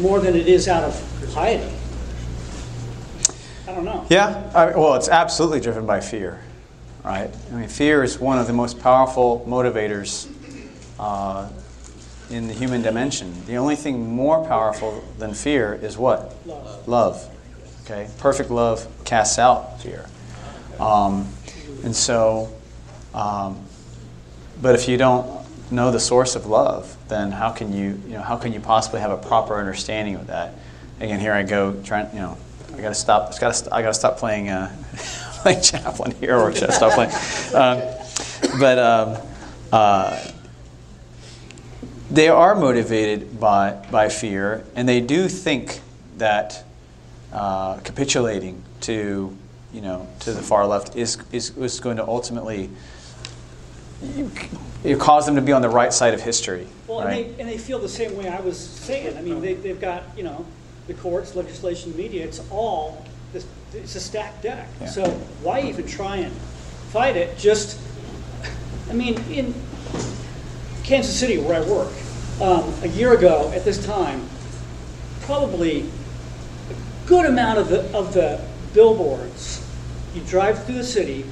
more than it is out of piety. Don't know. Yeah, I, well, it's absolutely driven by fear, right? I mean, fear is one of the most powerful motivators uh, in the human dimension. The only thing more powerful than fear is what? Love. Love. Okay? Perfect love casts out fear. Um, and so, um, but if you don't know the source of love, then how can you, you know, how can you possibly have a proper understanding of that? Again, here I go trying, you know, I got to stop. I got to. I got to stop playing uh, playing chaplain here, or should I stop playing? Um, but um, uh, they are motivated by by fear, and they do think that uh, capitulating to you know to the far left is is, is going to ultimately it cause them to be on the right side of history. Well, right? and, they, and they feel the same way I was saying. I mean, they, they've got, you know, the courts, legislation, media, it's all, this, it's a stacked deck. Yeah. So why even try and fight it? Just, I mean, in Kansas City, where I work, um, a year ago at this time, probably a good amount of the, of the billboards, you drive through the city,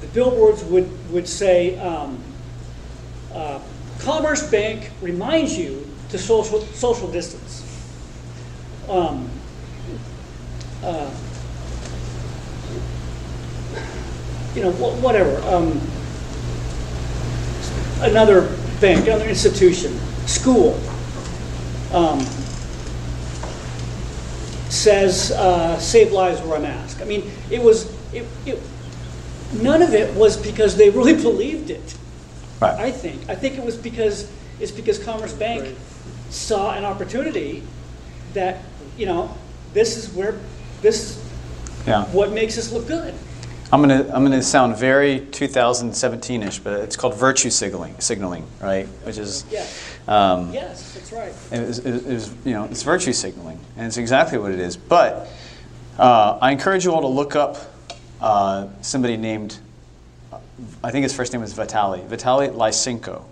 the billboards would, would say, um, uh, Commerce Bank reminds you to social, social distance. Um, uh, you know, wh- whatever. Um, another bank, another institution, school, um, says uh, "Save lives, wear a mask." I mean, it was it, it. None of it was because they really believed it. Right. I think. I think it was because it's because Commerce Bank saw an opportunity that you know this is where this is Yeah. what makes us look good. I'm gonna I'm gonna sound very 2017ish, but it's called virtue signaling, signaling, right? Which is, Yes. um, Yes, that's right. it was, it was- you know, it's virtue signaling, and it's exactly what it is. But uh, I encourage you all to look up uh, somebody named, I think his first name was Vitali, Vitali Lysenko.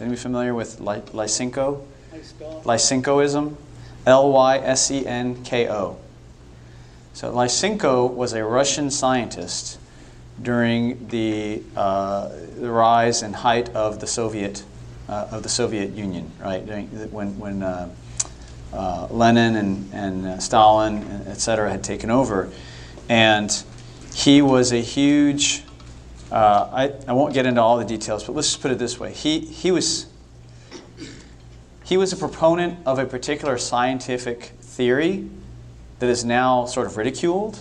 Anybody familiar with Ly- Lysenko? How you spell it? Lysenkoism, L Y S E N K O. So Lysenko was a Russian scientist during the, uh, the rise and height of the Soviet uh, of the Soviet Union, right? During, when when uh, uh, Lenin and and uh, Stalin, et cetera, had taken over, and he was a huge. Uh, I, I won't get into all the details, but let's just put it this way: he he was he was a proponent of a particular scientific theory that is now sort of ridiculed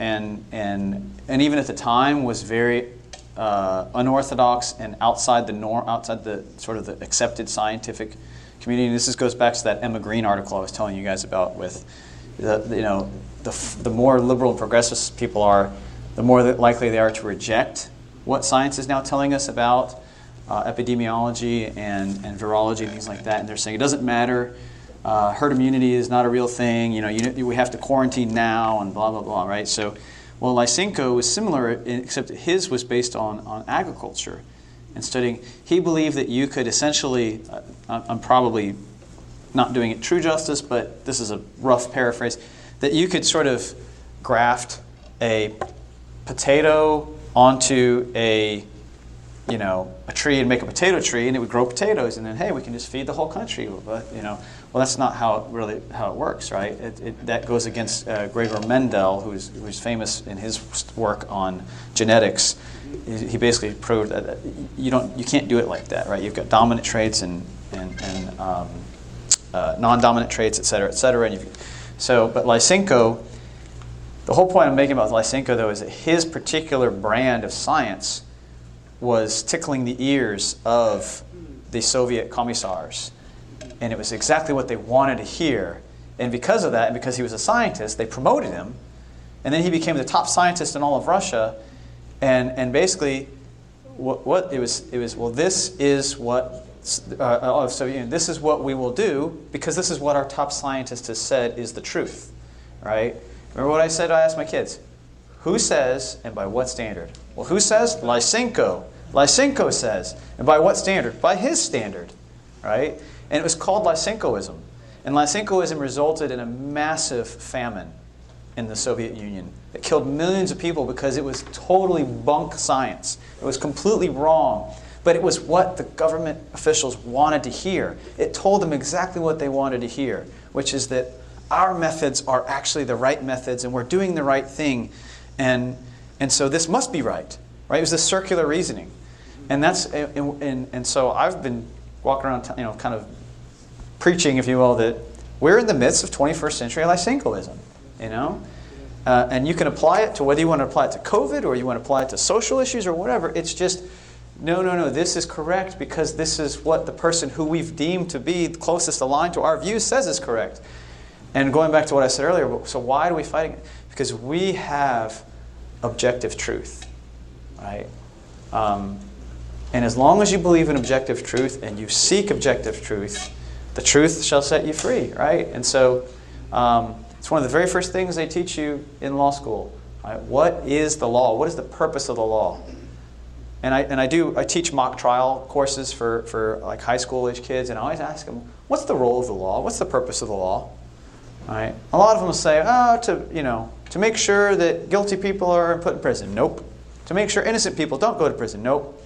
and, and, and even at the time was very uh, unorthodox and outside the norm, outside the sort of the accepted scientific community. And this is, goes back to that Emma Green article I was telling you guys about with, the, you know, the, the more liberal and progressive people are, the more likely they are to reject what science is now telling us about uh, epidemiology and, and virology and things like that. And they're saying it doesn't matter. Uh, herd immunity is not a real thing. You know, you, we have to quarantine now and blah, blah, blah, right? So, well, Lysenko was similar, except his was based on, on agriculture and studying. He believed that you could essentially, uh, I'm probably not doing it true justice, but this is a rough paraphrase, that you could sort of graft a potato onto a you know a tree and make a potato tree and it would grow potatoes and then hey we can just feed the whole country but you know well that's not how it really how it works right? It, it, that goes against uh, Gregor Mendel who's who's famous in his work on genetics. He, basically proved that you don't you can't do it like that right? You've got dominant traits and and, and um, uh, non-dominant traits et cetera et cetera and so but Lysenko the whole point I'm making about Lysenko though is that his particular brand of science was tickling the ears of the Soviet commissars. And it was exactly what they wanted to hear. And because of that, and because he was a scientist, they promoted him. And then he became the top scientist in all of Russia. And, and basically, what, what it was, it was, well, this is what, uh, so you know, this is what we will do because this is what our top scientist has said is the truth, right? Remember what I said? I asked my kids, who says and by what standard? Well, who says? Lysenko. Lysenko says. And by what standard? By his standard, right? And it was called Lysenkoism. And Lysenkoism resulted in a massive famine in the Soviet Union that killed millions of people because it was totally bunk science. It was completely wrong. But it was what the government officials wanted to hear. It told them exactly what they wanted to hear, which is that our methods are actually the right methods and we're doing the right thing. And, and so this must be right, right? It was this circular reasoning. And that's, and, and, and so I've been walking around, you know, kind of preaching, if you will, that we're in the midst of 21st century Lysenkoism, you know? Uh, and you can apply it to whether you want to apply it to COVID or you want to apply it to social issues or whatever. It's just, no, no, no, this is correct because this is what the person who we've deemed to be closest aligned to our views says is correct. And going back to what I said earlier, so why are we fighting it? Because we have objective truth, right? Um, and as long as you believe in objective truth and you seek objective truth, the truth shall set you free, right? And so um, it's one of the very first things they teach you in law school. Right? What is the law? What is the purpose of the law? And I, and I do, I teach mock trial courses for, for like high school age kids, and I always ask them, what's the role of the law? What's the purpose of the law? Right? A lot of them will say, oh, to, you know, to make sure that guilty people are put in prison. Nope. To make sure innocent people don't go to prison. Nope.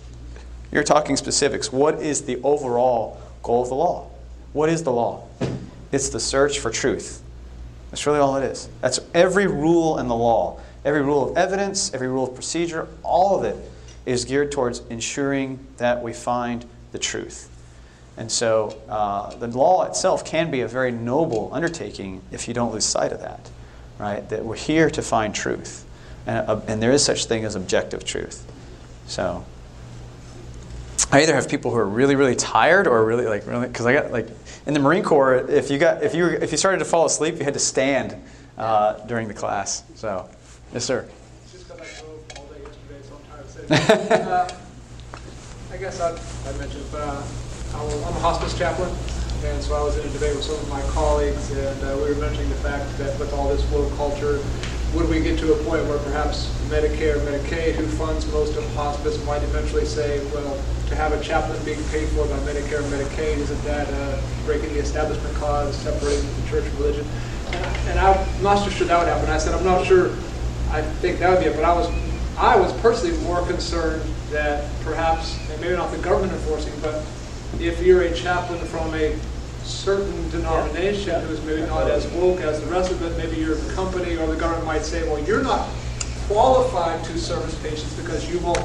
You're talking specifics. What is the overall goal of the law? What is the law? It's the search for truth. That's really all it is. That's every rule in the law. Every rule of evidence, every rule of procedure, all of it is geared towards ensuring that we find the truth. And so uh, the law itself can be a very noble undertaking if you don't lose sight of that, right? That we're here to find truth. And, uh, and there is such thing as objective truth. So I either have people who are really, really tired or really like really because I got like in the Marine Corps, if you got if you were, if you started to fall asleep, you had to stand uh, during the class. So, yes, sir. It's just because I drove all day yesterday, Uh, I guess I, I mentioned, but uh, I I'm a hospice chaplain, and so I was in a debate with some of my colleagues, and uh, we were mentioning the fact that with all this woke culture, would we get to a point where perhaps Medicare, Medicaid, who funds most of hospice, might eventually say, well, to have a chaplain being paid for by Medicare and Medicaid, isn't that uh, breaking the establishment clause, separating the church and religion? And I- I'm not so sure that would happen. I said, I'm not sure, I think that would be it, but I was, I was personally more concerned that perhaps, and maybe not the government enforcing, but if you're a chaplain from a certain denomination who's maybe not as woke as the rest of it, maybe your company or the government might say, well, you're not qualified to service patients because you won't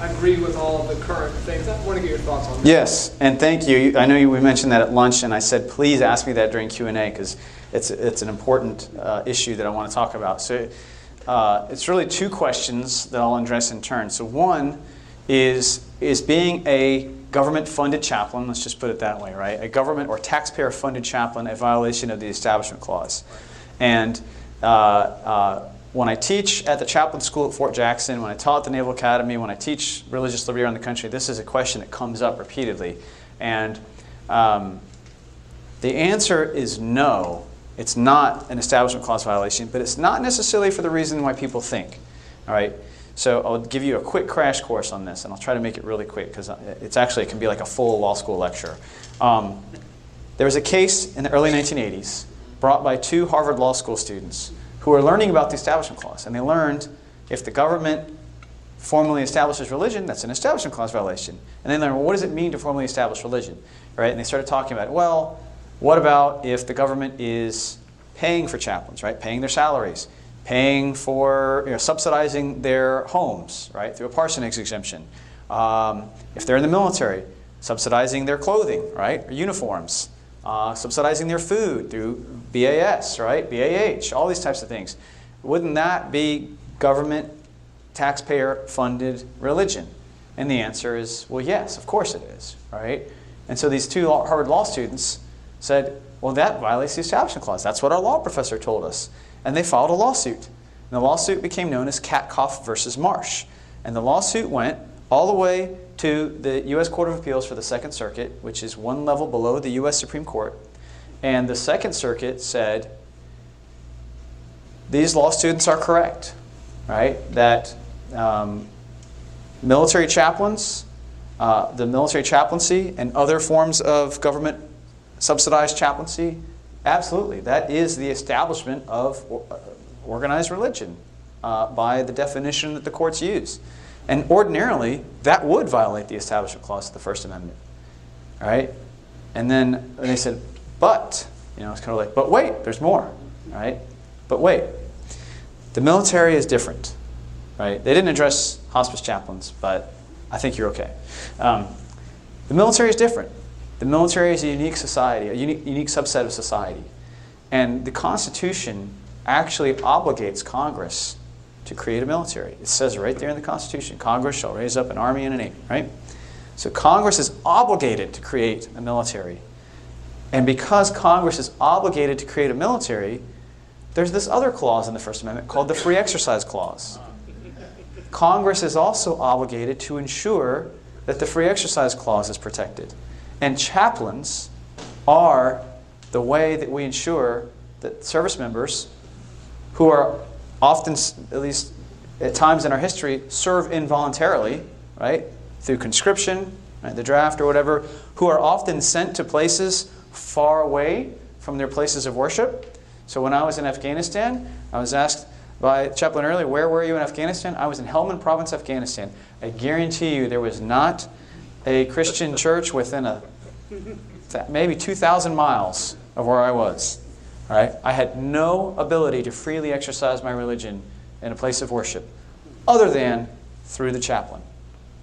agree with all of the current things. I want to get your thoughts on that. Yes, and thank you. I know you, we mentioned that at lunch, and I said, please ask me that during Q&A because it's, it's an important uh, issue that I want to talk about. So uh, it's really two questions that I'll address in turn. So one is, is being a government-funded chaplain, let's just put it that way, right? A government or taxpayer-funded chaplain, a violation of the Establishment Clause. And uh, uh, when I teach at the chaplain school at Fort Jackson, when I taught at the Naval Academy, when I teach religious liberty around the country, this is a question that comes up repeatedly. And um, the answer is no. It's not an Establishment Clause violation, but it's not necessarily for the reason why people think. All right? So I'll give you a quick crash course on this, and I'll try to make it really quick because it's actually, it can be like a full law school lecture. Um, there was a case in the early 1980s brought by two Harvard Law School students who were learning about the Establishment Clause. And they learned if the government formally establishes religion, that's an Establishment Clause violation. And they learned, well, what does it mean to formally establish religion? Right? And they started talking about, well, what about if the government is paying for chaplains, right? Paying their salaries, paying for, you know, subsidizing their homes, right, through a parsonage exemption. Um, if they're in the military, subsidizing their clothing, right, or uniforms, uh, subsidizing their food through BAS, right, BAH, all these types of things. Wouldn't that be government, taxpayer-funded religion? And the answer is, well, yes, of course it is, right? And so these two Harvard law students said, well, that violates the Establishment Clause. That's what our law professor told us. And they filed a lawsuit. And the lawsuit became known as Katcoff versus Marsh. And the lawsuit went all the way to the U.S. Court of Appeals for the Second Circuit, which is one level below the U.S. Supreme Court. And the Second Circuit said, these law students are correct, right? That um, military chaplains, uh, the military chaplaincy, and other forms of government subsidized chaplaincy, absolutely, that is the establishment of organized religion uh, by the definition that the courts use. And ordinarily, that would violate the Establishment Clause of the First Amendment. Right? And then they said, but, you know, it's kind of like, but wait, there's more. Right? But wait, the military is different. Right? They didn't address hospice chaplains, but I think you're okay. Um, the military is different. The military is a unique society, a unique, unique subset of society. And the Constitution actually obligates Congress to create a military. It says right there in the Constitution Congress shall raise up an army and a navy, right? So Congress is obligated to create a military. And because Congress is obligated to create a military, there's this other clause in the First Amendment called the Free Exercise Clause. Congress is also obligated to ensure that the Free Exercise Clause is protected. And chaplains are the way that we ensure that service members who are often, at least at times in our history, serve involuntarily, right, through conscription, right, the draft or whatever, who are often sent to places far away from their places of worship. So when I was in Afghanistan, I was asked by chaplain earlier, where were you in Afghanistan? I was in Helmand Province, Afghanistan. I guarantee you there was not a Christian church within a maybe 2,000 miles of where I was. All right? I had no ability to freely exercise my religion in a place of worship other than through the chaplain.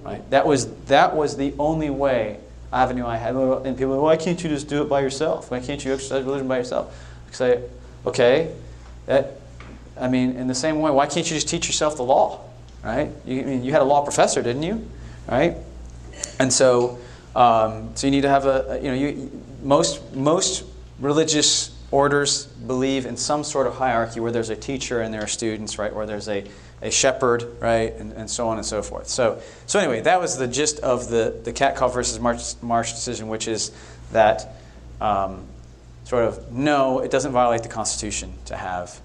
Right? That was, that was the only way avenue I had. And people why can't you just do it by yourself? Why can't you exercise religion by yourself? I say, okay, that, I mean, in the same way, why can't you just teach yourself the law? Right? You, I mean, you had a law professor, didn't you? Right? And so, um, so you need to have a, you know, you, most, most religious orders believe in some sort of hierarchy where there's a teacher and there are students, right? Where there's a a shepherd, right, and, and so on and so forth. So, so anyway, that was the gist of the, the Katcoff versus March, Marsh decision, which is that um, sort of no, it doesn't violate the Constitution to have.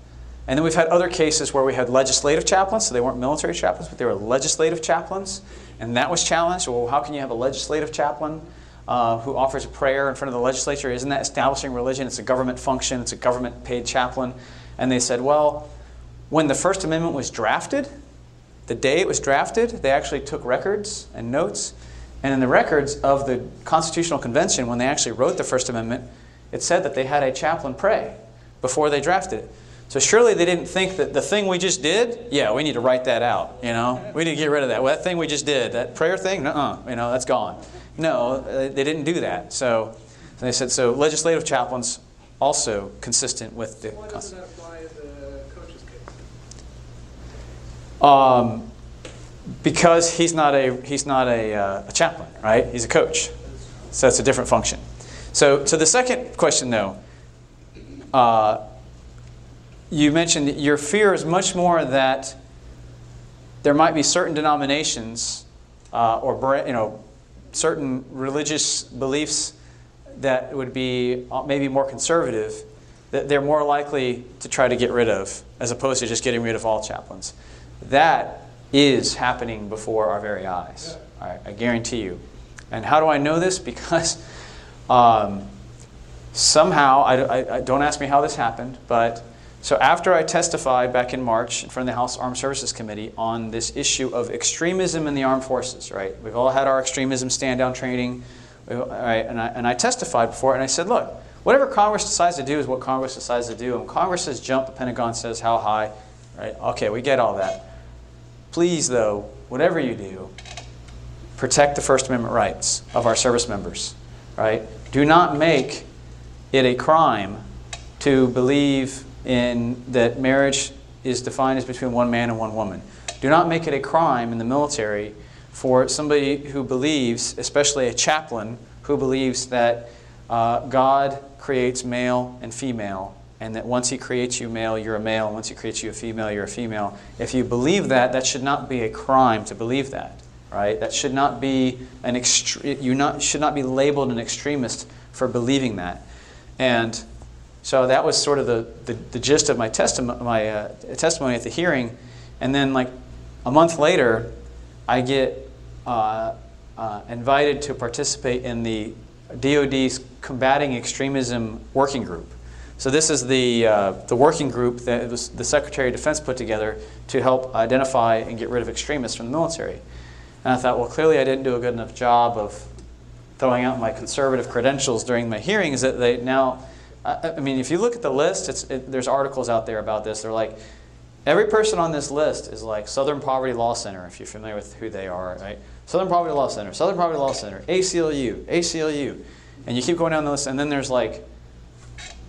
And then we've had other cases where we had legislative chaplains, so they weren't military chaplains, but they were legislative chaplains, and that was challenged. Well, how can you have a legislative chaplain uh, who offers a prayer in front of the legislature? Isn't that establishing religion? It's a government function, it's a government paid chaplain. And they said, well, when the First Amendment was drafted, the day it was drafted, they actually took records and notes. And in the records of the Constitutional Convention, when they actually wrote the First Amendment, it said that they had a chaplain pray before they drafted it. So surely they didn't think that the thing we just did, yeah, we need to write that out. You know, we need to get rid of that. Well, that thing we just did, that prayer thing, uh, you know, that's gone. No, they didn't do that. So they said so. Legislative chaplains also consistent with the. Why doesn't that apply in the coach's case? Um, because he's not a he's not a, uh, a chaplain, right? He's a coach, so it's a different function. So, so the second question, though, uh, you mentioned that your fear is much more that there might be certain denominations uh, or you know certain religious beliefs that would be uh, maybe more conservative that they're more likely to try to get rid of as opposed to just getting rid of all chaplains. That is happening before our very eyes. All right, I guarantee you. And how do I know this? Because um, somehow, I, I, I- don't ask me how this happened, but so after I testified back in March in front of the House Armed Services Committee on this issue of extremism in the armed forces, right? We've all had our extremism stand down training, right, and, I, and I testified before, and I said, look, whatever Congress decides to do is what Congress decides to do. And Congress says jump, the Pentagon says how high, right? Okay, we get all that. Please, though, whatever you do, protect the First Amendment rights of our service members, right? Do not make it a crime to believe in that marriage is defined as between one man and one woman. Do not make it a crime in the military for somebody who believes, especially a chaplain, who believes that uh, God creates male and female, and that once He creates you male, you're a male, once He creates you a female, you're a female. If you believe that, that should not be a crime to believe that, right? That should not be an extre- you not should not be labeled an extremist for believing that, and so that was sort of the, the, the gist of my, my uh, testimony at the hearing. And then, like a month later, I get uh, uh, invited to participate in the DoD's Combating Extremism Working Group. So this is the, uh, the working group that the Secretary of Defense put together to help identify and get rid of extremists from the military. And I thought, well, clearly I didn't do a good enough job of throwing out my conservative credentials during my hearings that they now I mean, if you look at the list, it, there's articles out there about this. They're like, every person on this list is like Southern Poverty Law Center, if you're familiar with who they are, right? Southern Poverty Law Center, Southern Poverty Law Center, ACLU, ACLU. And you keep going down the list, and then there's like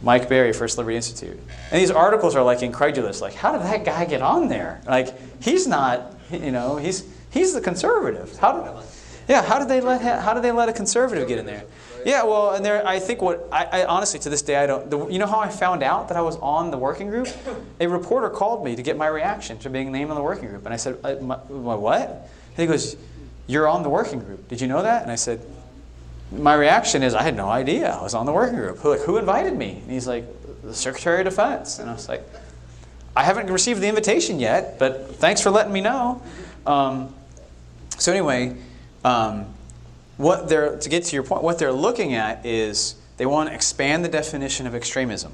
Mike Berry, First Liberty Institute. And these articles are like incredulous. Like, how did that guy get on there? Like, he's not, you know, he's, he's the conservative. How yeah, how did they let how did they let a conservative get in there? Yeah, well, and there, I think what I, I honestly to this day I don't. The, you know how I found out that I was on the working group? A reporter called me to get my reaction to being named on the working group, and I said, I, my, my what? And he goes, "You're on the working group. Did you know that?" And I said, "My reaction is I had no idea I was on the working group. Who, like, who invited me?" And he's like, "The Secretary of Defense." And I was like, "I haven't received the invitation yet, but thanks for letting me know." Um, so anyway. Um, what they're to get to your point what they're looking at is they want to expand the definition of extremism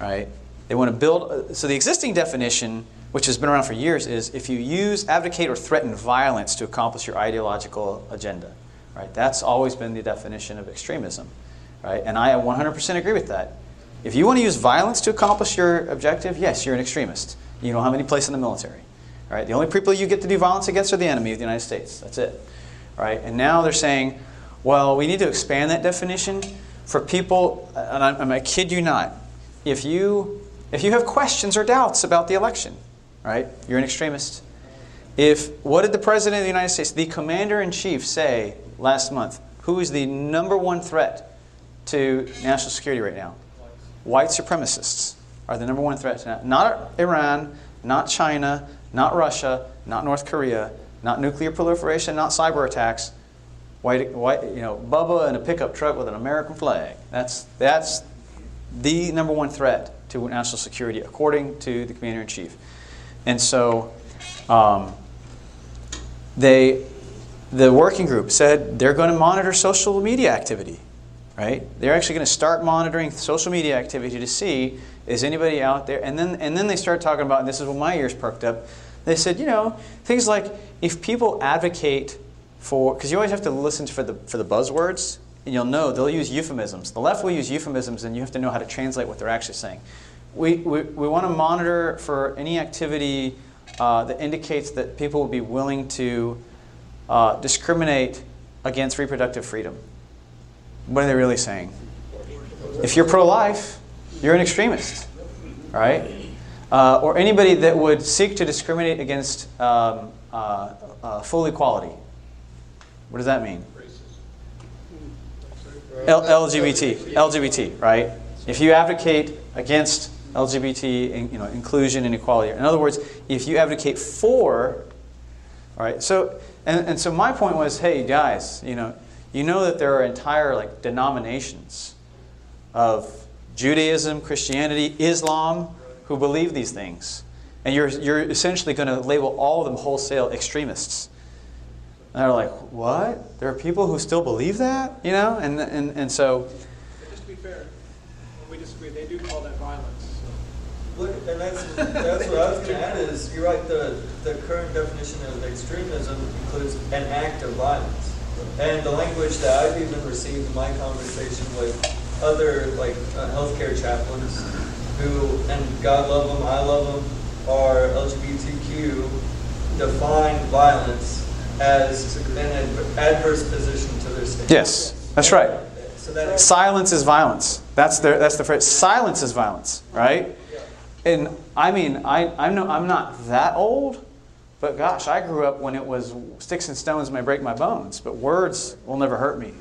right? They want to build uh, so the existing definition which has been around for years is if you use advocate or threaten violence to accomplish your ideological agenda right? That's always been the definition of extremism right? And i 100% agree with that. If you want to use violence to accomplish your objective yes you're an extremist. You don't have any place in the military right? The only people you get to do violence against are the enemy of the united states. That's it right? And now they're saying, well, we need to expand that definition for people, and I, and I kid you not, if you, if you have questions or doubts about the election, right, you're an extremist. If, what did the President of the United States, the Commander in Chief, say last month? Who is the number one threat to national security right now? White supremacists are the number one threat Not Iran, not China, not Russia, not North Korea, not nuclear proliferation, not cyber attacks. White, white, you know, Bubba in a pickup truck with an American flag. That's, that's the number one threat to national security, according to the commander in chief. And so, um, they, the working group said they're going to monitor social media activity, right? They're actually going to start monitoring social media activity to see is anybody out there. And then, and then they start talking about, and this is when my ears perked up. They said, you know, things like if people advocate for, because you always have to listen for the for the buzzwords, and you'll know they'll use euphemisms. The left will use euphemisms, and you have to know how to translate what they're actually saying. We, we, we want to monitor for any activity uh, that indicates that people will be willing to uh, discriminate against reproductive freedom. What are they really saying? If you're pro life, you're an extremist, right? Uh, or anybody that would seek to discriminate against um, uh, uh, full equality. What does that mean? L- LGBT, LGBT, right? If you advocate against LGBT, you know, inclusion and equality. In other words, if you advocate for, all right. So, and, and so my point was, hey guys, you know, you know that there are entire like denominations of Judaism, Christianity, Islam who believe these things, and you're you're essentially going to label all of them wholesale extremists. And they're like, what? There are people who still believe that, you know, and and and so. Just to be fair, we disagree. They do call that violence. Look, and that's, that's what I was going to add is, you're right, the, the current definition of extremism includes an act of violence. And the language that I've even received in my conversation with other, like, uh, healthcare chaplains who, and God love them, I love them, are LGBTQ, define violence as an ad- adverse position to their state. Yes, that's right. So that Silence is violence. That's the, that's the phrase. Silence is violence, right? And I mean, I, I'm, no, I'm not that old, but gosh, I grew up when it was sticks and stones may break my bones, but words will never hurt me,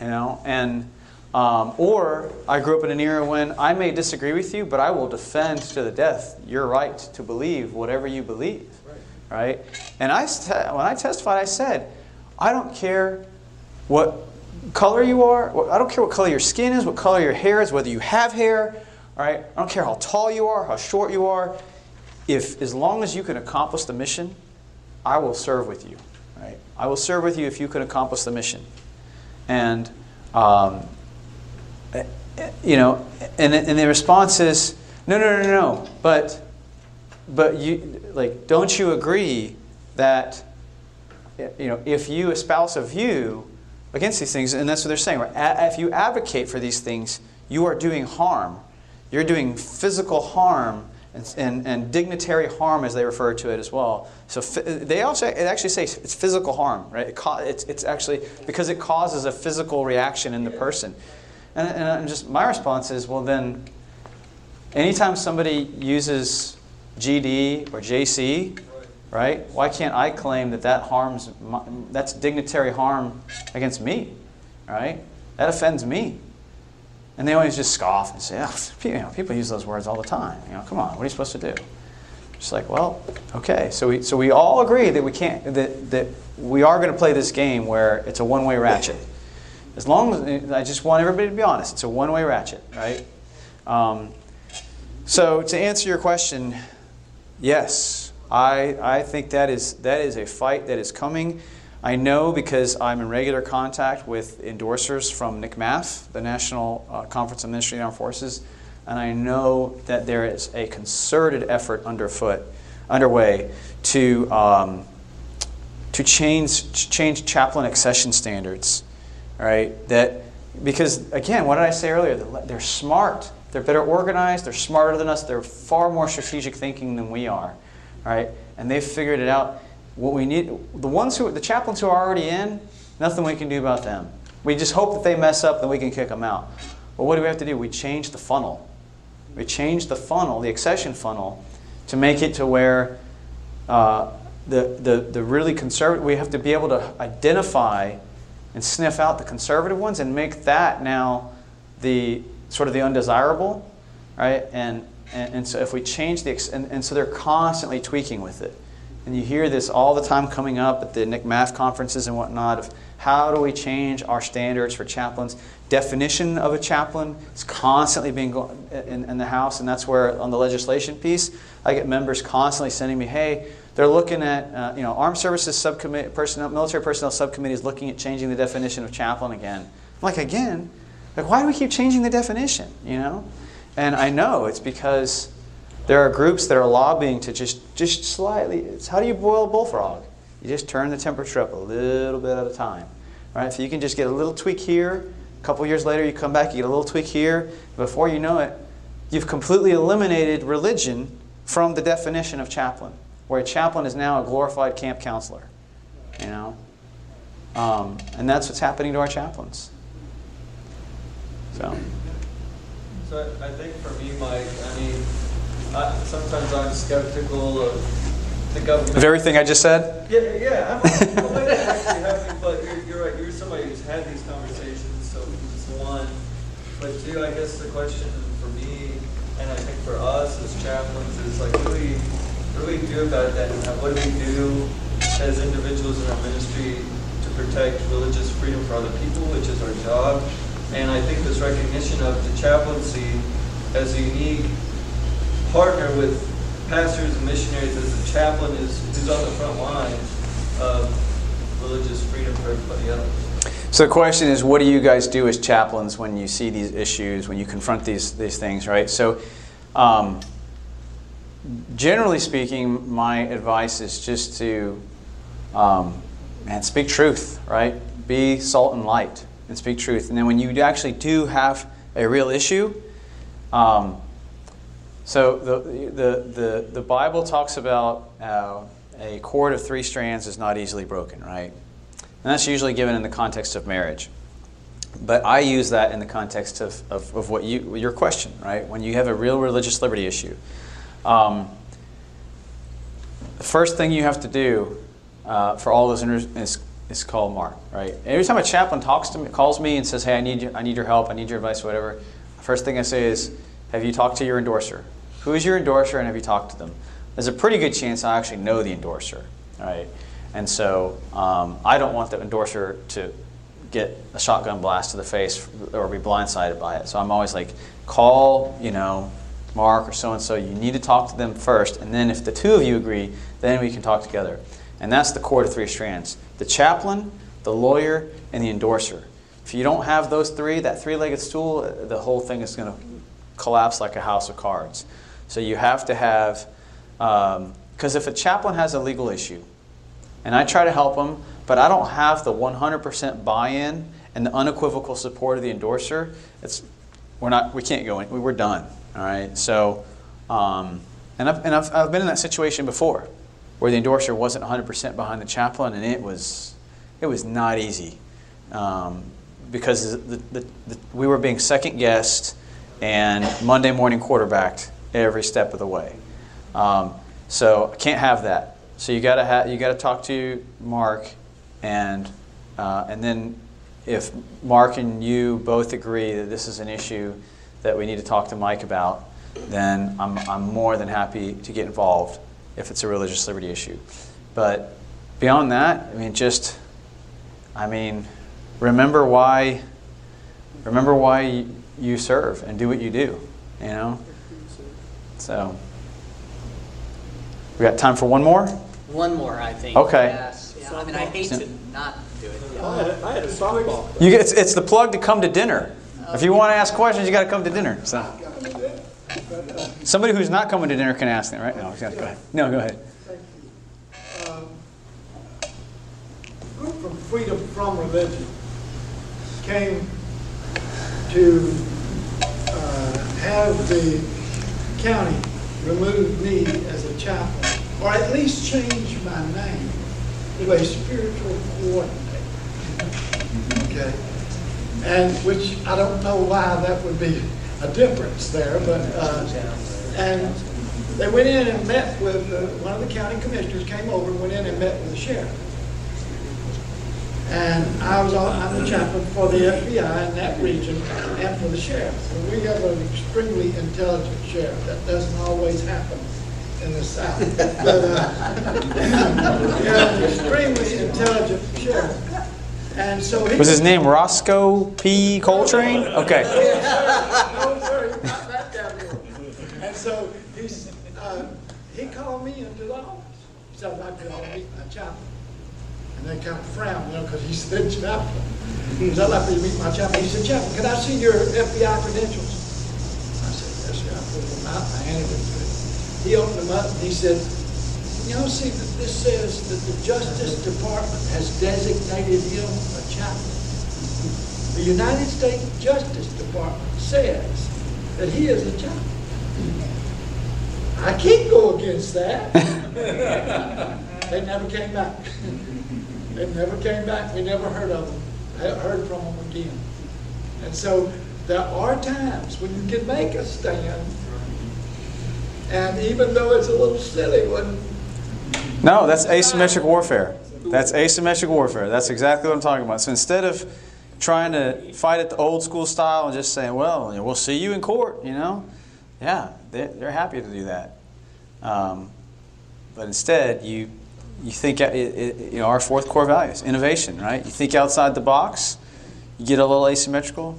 you know? And, um, or I grew up in an era when I may disagree with you, but I will defend to the death your right to believe whatever you believe, right? And I, when I testified, I said, I don't care what color you are. I don't care what color your skin is, what color your hair is, whether you have hair. Right. I don't care how tall you are, how short you are. If as long as you can accomplish the mission, I will serve with you. Right. I will serve with you if you can accomplish the mission. And um, you know, and and the response is no, no, no, no, no. But but you like, don't you agree that you know if you espouse a view against these things, and that's what they're saying. Right? If you advocate for these things, you are doing harm. You're doing physical harm and, and, and dignitary harm, as they refer to it as well. So they also it actually say it's physical harm, right? It it's, it's actually because it causes a physical reaction in the person. And, and just my response is, well, then, anytime somebody uses GD or JC, right? Why can't I claim that that harms, my, that's dignitary harm against me, right? That offends me. And they always just scoff and say, oh, you know, people use those words all the time. You know, come on, what are you supposed to do? Just like, well, okay. So we, so we all agree that we can't, that, that we are going to play this game where it's a one-way ratchet. As long as, I just want everybody to be honest, it's a one-way ratchet, right? Um, so to answer your question, yes, I, I think that is, that is a fight that is coming. I know because I'm in regular contact with endorsers from NCMAF, the National uh, Conference of Ministry Armed Forces, and I know that there is a concerted effort underfoot, underway to, um, to change, change chaplain accession standards, right? That, because again, what did I say earlier? They're smart. They're better organized. They're smarter than us. They're far more strategic thinking than we are, right? And they've figured it out what we need, the ones who, the chaplains who are already in, nothing we can do about them. We just hope that they mess up, then we can kick them out. But what do we have to do? We change the funnel. We change the funnel, the accession funnel, to make it to where uh, the, the, the really conservative, we have to be able to identify and sniff out the conservative ones and make that now the sort of the undesirable, right? And and, and so if we change the, and, and so they're constantly tweaking with it. And you hear this all the time coming up at the NCMAF conferences and whatnot of how do we change our standards for chaplains? Definition of a chaplain is constantly being go- in, in the House, and that's where on the legislation piece, I get members constantly sending me, hey, they're looking at, uh, you know, Armed Services Subcommittee, personnel, Military Personnel Subcommittee is looking at changing the definition of chaplain again. I'm like, again? Like, why do we keep changing the definition, you know? And I know it's because there are groups that are lobbying to just, just slightly, it's how do you boil a bullfrog? You just turn the temperature up a little bit at a time, right? So you can just get a little tweak here, a couple years later you come back, you get a little tweak here. Before you know it, you've completely eliminated religion from the definition of chaplain, where a chaplain is now a glorified camp counselor, you know? Um, and that's what's happening to our chaplains. So. So I think for me, Mike, I mean, I, sometimes I'm skeptical of the government. Of everything I just said? Yeah, yeah, I'm, I'm actually happy, but you're, you're right, you're somebody who's had these conversations, so it's one. But two, I guess the question for me, and I think for us as chaplains, is like, we, what do we do about that? And what do we do as individuals in our ministry to protect religious freedom for other people, which is our job? And I think this recognition of the chaplaincy as a unique partner with pastors and missionaries as a chaplain is who's on the front lines of religious freedom for everybody else. So the question is, what do you guys do as chaplains when you see these issues, when you confront these these things, right? So, um, generally speaking, my advice is just to, um, man, speak truth, right? Be salt and light, and speak truth. And then when you actually do have a real issue, um, so the, the the the Bible talks about uh, a cord of three strands is not easily broken, right? And that's usually given in the context of marriage. But I use that in the context of, of, of what you, your question, right? When you have a real religious liberty issue. Um, the first thing you have to do uh, for all those inter- is, is call Mark, right? Every time a chaplain talks to me, calls me and says, hey, I need, you, I need your help, I need your advice, whatever, first thing I say is, have you talked to your endorser? Who is your endorser and have you talked to them? There's a pretty good chance I actually know the endorser, right? And so um, I don't want the endorser to get a shotgun blast to the face or be blindsided by it. So I'm always like, call, you know, Mark or so and so. You need to talk to them first, and then if the two of you agree, then we can talk together. And that's the core of three strands: the chaplain, the lawyer, and the endorser. If you don't have those three, that three-legged stool, uh, the whole thing is going to collapse like a house of cards. So you have to have, um, because if a chaplain has a legal issue, and I try to help them, but I don't have the 100% buy-in and the unequivocal support of the endorser. It's we're not we can't go in. We're done. All right. So, um, and I've and I've, I've been in that situation before, where the endorser wasn't 100% behind the chaplain, and it was it was not easy, um, because the, the, the, we were being second guessed and Monday morning quarterbacked every step of the way. Um, so I can't have that. So you gotta ha- you gotta talk to Mark, and uh, and then if Mark and you both agree that this is an issue that we need to talk to Mike about, then I'm I'm more than happy to get involved if it's a religious liberty issue. But beyond that, I mean, just I mean, remember why remember why you serve and do what you do. You know. So we got time for one more. One more, I think. Okay. Yes. Yeah, I mean, I hate to not do it. I had, a- I had a softball. You get, it's, it's the plug to come to dinner. If you want to ask questions, you got to come to dinner. So somebody who's not coming to dinner can ask them, right? No, go ahead. No, go ahead. Um, Group from Freedom From Religion came to uh, have the county remove me as a chaplain, or at least change my name to a spiritual coordinator. Okay? And which I don't know why that would be a difference there, but, uh, and they went in and met with, uh, one of the county commissioners came over and went in and met with the sheriff. And I was, on- I'm the chaplain for the FBI in that region and for the sheriff. And we have an extremely intelligent sheriff. That doesn't always happen in the South. But, uh, we have an extremely intelligent sheriff. And so he. Was his name Roscoe P. Coltrane? Okay. No, sir, he's not that down. And so he's, uh, he called me into the office. He said, I'd like to meet my chaplain. And they kind of frowned, you know, because he said chaplain. He said, I'd like to meet my chaplain. He said, chaplain, can I see your FBI credentials? I said, yes, sir. I pulled them out, and I handed them to him. He opened them up, and he said, you know, see, that this says that the Justice Department has designated him a chaplain. The United States Justice Department says that he is a chaplain. I can't go against that. They never came back. They never came back. We never heard of them, I heard from them again. And so there are times when you can make a stand, and even though it's a little silly when No, that's asymmetric warfare. That's asymmetric warfare. That's exactly what I'm talking about. So instead of trying to fight it the old school style and just saying, well, we'll see you in court, you know, yeah, they're, they're happy to do that. Um, but instead, you you think it, it, you know our fourth core values, innovation, right? You think outside the box. You get a little asymmetrical.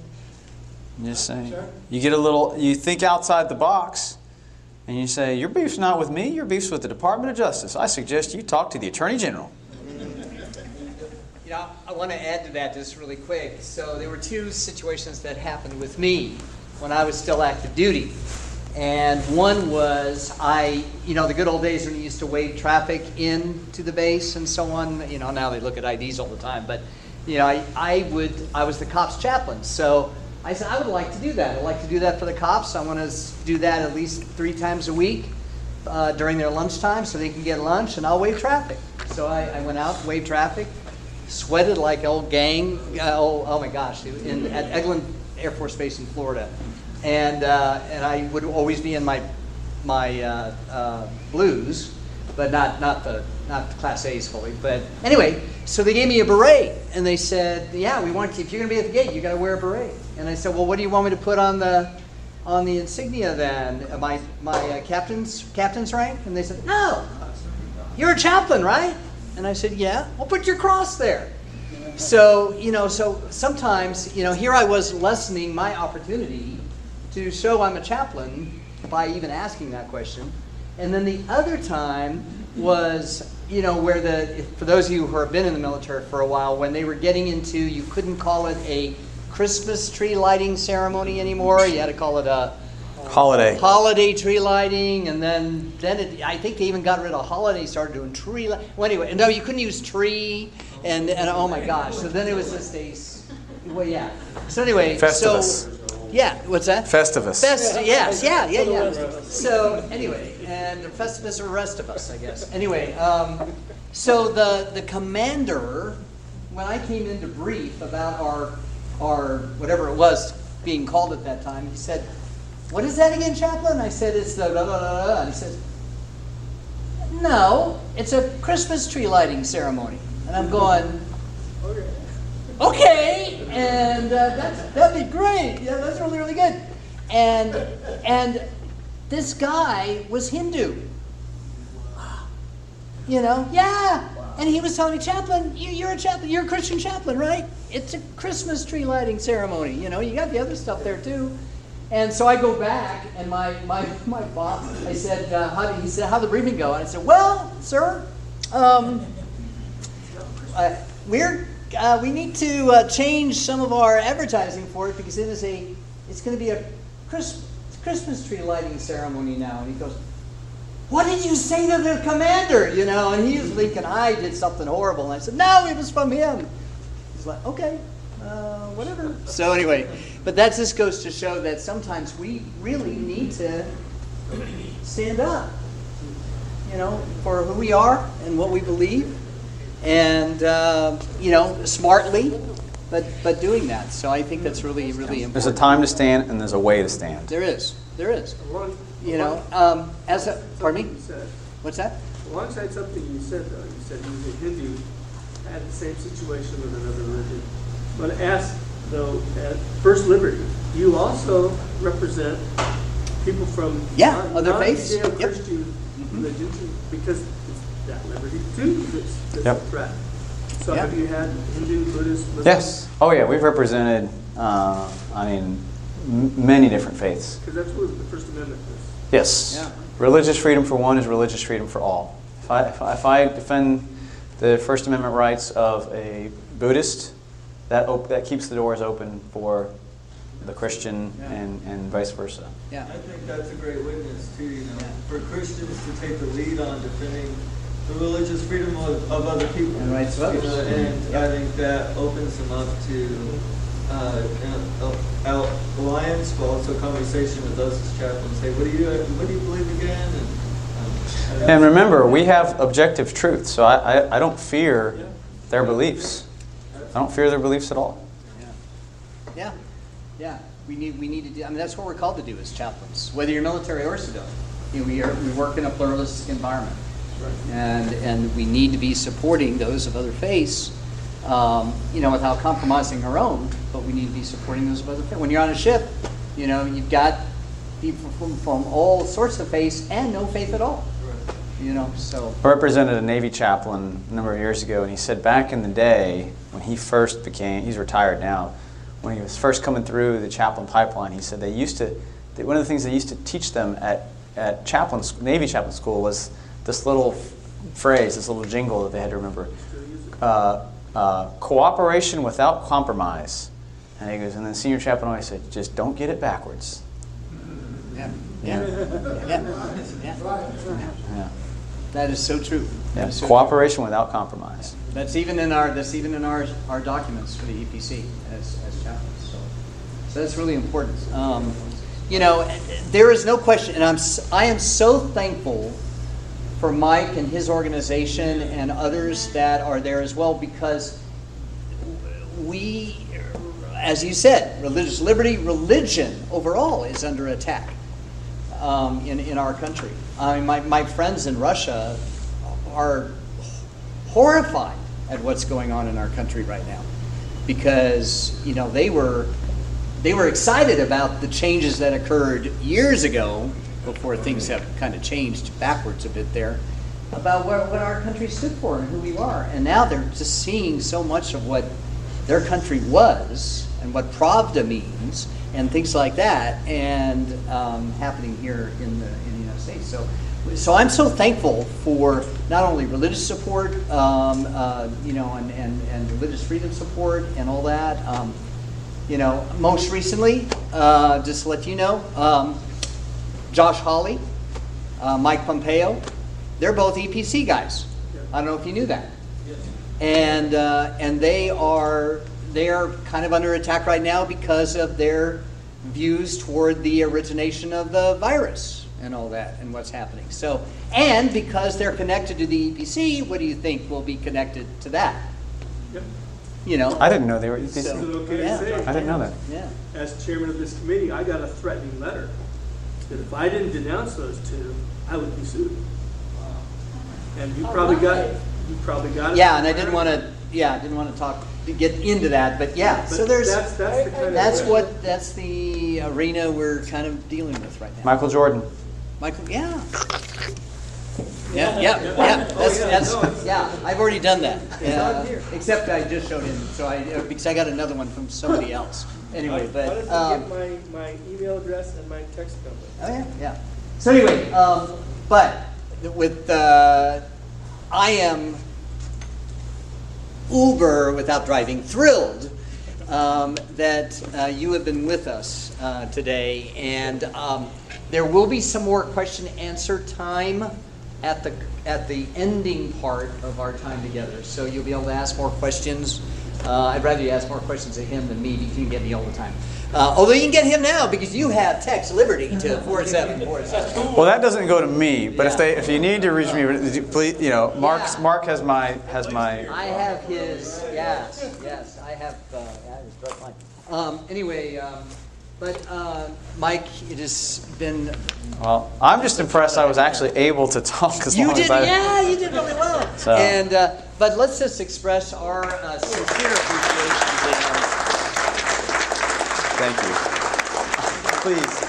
I'm just saying. You get a little. You think outside the box, and you say, "Your beef's not with me. Your beef's with the Department of Justice. I suggest you talk to the Attorney General." You know, I want to add to that just really quick. So there were two situations that happened with me when I was still active duty. And one was I, you know, the good old days when you used to wave traffic into the base and so on. You know, now they look at IDs all the time. But, you know, I, I would, I was the cops chaplain. So I said, I would like to do that. I'd like to do that for the cops. I want to do that at least three times a week uh, during their lunchtime so they can get lunch and I'll wave traffic. So I, I went out, waved traffic, sweated like old gang. Uh, oh, oh my gosh, in, at Eglin Air Force Base in Florida, and uh, and I would always be in my my uh, uh, blues, but not not the not Class A's fully. But anyway, so they gave me a beret, and they said, "Yeah, we want you. If you're going to be at the gate, you got to wear a beret." And I said, "Well, what do you want me to put on the on the insignia then? My my uh, captain's captain's rank?" And they said, "No, you're a chaplain, right?" And I said, "Yeah." Well, put your cross there. So you know, so sometimes you know, here I was lessening my opportunity to show I'm a chaplain by even asking that question, and then the other time was you know where the for those of you who have been in the military for a while, when they were getting into you couldn't call it a Christmas tree lighting ceremony anymore. You had to call it a Holiday. holiday tree lighting, and then then it, I think they even got rid of holiday, started doing tree. Li- well, anyway, no, you couldn't use tree, and and oh my gosh, so then it was just a well, yeah. So anyway, Festivus. so yeah, what's that? Festivus. Fest, yes, yeah, yeah, yeah. So anyway, and the Festivus are the rest of us, I guess. Anyway, um, so the the commander, when I came in to brief about our our whatever it was being called at that time, he said, "What is that again, chaplain?" I said, "It's the blah blah blah." blah. And he says, "No, it's a Christmas tree lighting ceremony." And I'm going, okay, and uh, that's, that'd be great. Yeah, that's really, really good. And, and this guy was Hindu. You know, yeah. And he was telling me, chaplain, you, you're a chaplain, you're a Christian chaplain, right? It's a Christmas tree lighting ceremony. You know, you got the other stuff there too. And so I go back, and my, my, my boss, I said, uh, how did, he said, how'd the briefing go? And I said, well, sir, um, uh, we're uh, we need to uh, change some of our advertising for it because it is a it's going to be a Christ, Christmas tree lighting ceremony now. And he goes, "What did you say to the commander?" You know, and he's thinking I did something horrible. And I said, "No, it was from him." He's like, "Okay, uh, whatever." So anyway, but that just goes to show that sometimes we really need to stand up, you know, for who we are and what we believe and uh, you know smartly but but doing that. So i think that's really really important There's a time to stand and there's a way to stand. there is. There is. You know um, as a pardon me? what's that? Alongside something you said though, you said he was a Hindu, had the same situation with another religion. But ask though, at First Liberty, you also represent people from Yeah, non- other faiths. non-Judeo-Christian religions, because it's that liberty too that's, that's Yep. a threat. So Yeah. have you had Hindu, Buddhist, Muslim? Yes. Oh, yeah. We've represented, uh, I mean, m- many different faiths. Because that's what the First Amendment is. Yes. Yeah. Religious freedom for one is religious freedom for all. If I, if I, if I defend the First Amendment rights of a Buddhist, that, op- that keeps the doors open for the Christian and, and vice versa. Yeah. I think that's a great witness too, you know, for Christians to take the lead on defending the religious freedom of, of other people. And rights of You others. know, And I think that opens them up to, uh, you know, alliance, but also conversation with us as chaplains, say, what do you, what do you believe again? And, um, And remember, we have objective truth, so I, I, I don't fear their beliefs. I don't fear their beliefs at all. Yeah, yeah. We need, we need to do, I mean, that's what we're called to do as chaplains, whether you're military or civilian. You know, we are, we work in a pluralistic environment. And, and we need to be supporting those of other faiths, um, you know, without compromising our own, but we need to be supporting those of other faiths. When you're on a ship, you know, you've got people from, from all sorts of faiths and no faith at all. You know, so. I represented a Navy chaplain a number of years ago, and he said back in the day, when he first became, he's retired now, when he was first coming through the chaplain pipeline, he said they used to, one of the things they used to teach them at, at chaplain, Navy chaplain school was this little phrase, this little jingle that they had to remember. Uh, uh, cooperation without compromise. And he goes, and then senior chaplain always said, just don't get it backwards. Yeah. Yeah. Yeah. Yeah. Yeah. That is so true. Yeah. so Cooperation without compromise. That's even in our, that's even in our, our documents for the EPC as, as chaplains, so. So that's really important. Um, you know, there is no question, and I'm, I am so thankful for Mike and his organization and others that are there as well because we, as you said, religious liberty, religion overall is under attack um, in, in our country. I mean, my, my friends in Russia are horrified at what's going on in our country right now because, you know, they were, they were excited about the changes that occurred years ago before things have kind of changed backwards a bit there about what, what our country stood for and who we are. And now they're just seeing so much of what their country was and what Pravda means and things like that and um, happening here in the, in the United States. So, so I'm so thankful for not only religious support, um, uh, you know, and, and, and religious freedom support and all that. Um, you know, most recently, uh, just to let you know, um, Josh Hawley, uh, Mike Pompeo, they're both EPC guys. I don't know if you knew that. And uh, and they are they are kind of under attack right now because of their views toward the origination of the virus and all that and what's happening. So and because they're connected to the EPC, what do you think will be connected to that? Yep. You know, I didn't know they were EPC. Is okay to Yeah. say? I didn't know that. Yeah. As chairman of this committee, I got a threatening letter that if I didn't denounce those two, I would be sued. And you probably got, you probably got it. Yeah, and I didn't want to. Yeah, I didn't want to talk to get into that, but yeah. But so there's that's- that's the kind of- that's what that's the arena we're kind of dealing with right now. Michael Jordan. Michael, yeah. Yeah, yeah, yeah. That's, that's, yeah. I've already done that. Yeah, except I just showed him, so I uh, because I got another one from somebody else. Anyway, Why but you um, get my, my email address and my text number? Oh, yeah, yeah. So anyway, um, but with, uh, I am uber, without driving, thrilled um, that uh, you have been with us uh, today. And um, there will be some more question answer time at the, at the ending part of our time together. So you'll be able to ask more questions. Uh, I'd rather you ask more questions of him than me. Because you can get me all the time. Uh, although you can get him now because you have text Liberty to 4747. Well, that doesn't go to me, but if they, if you need to reach me, please, you know, Mark's, Mark has my, has my, I have his, yes, yes, I have, uh, I have his direct line. Um, anyway, um, But, uh, Mike, it has been Well, I'm just impressed I was actually able to talk as You long did, as I. did. yeah, you did really well. So- And uh, but let's just express our uh, sincere appreciation. Thank you. Please.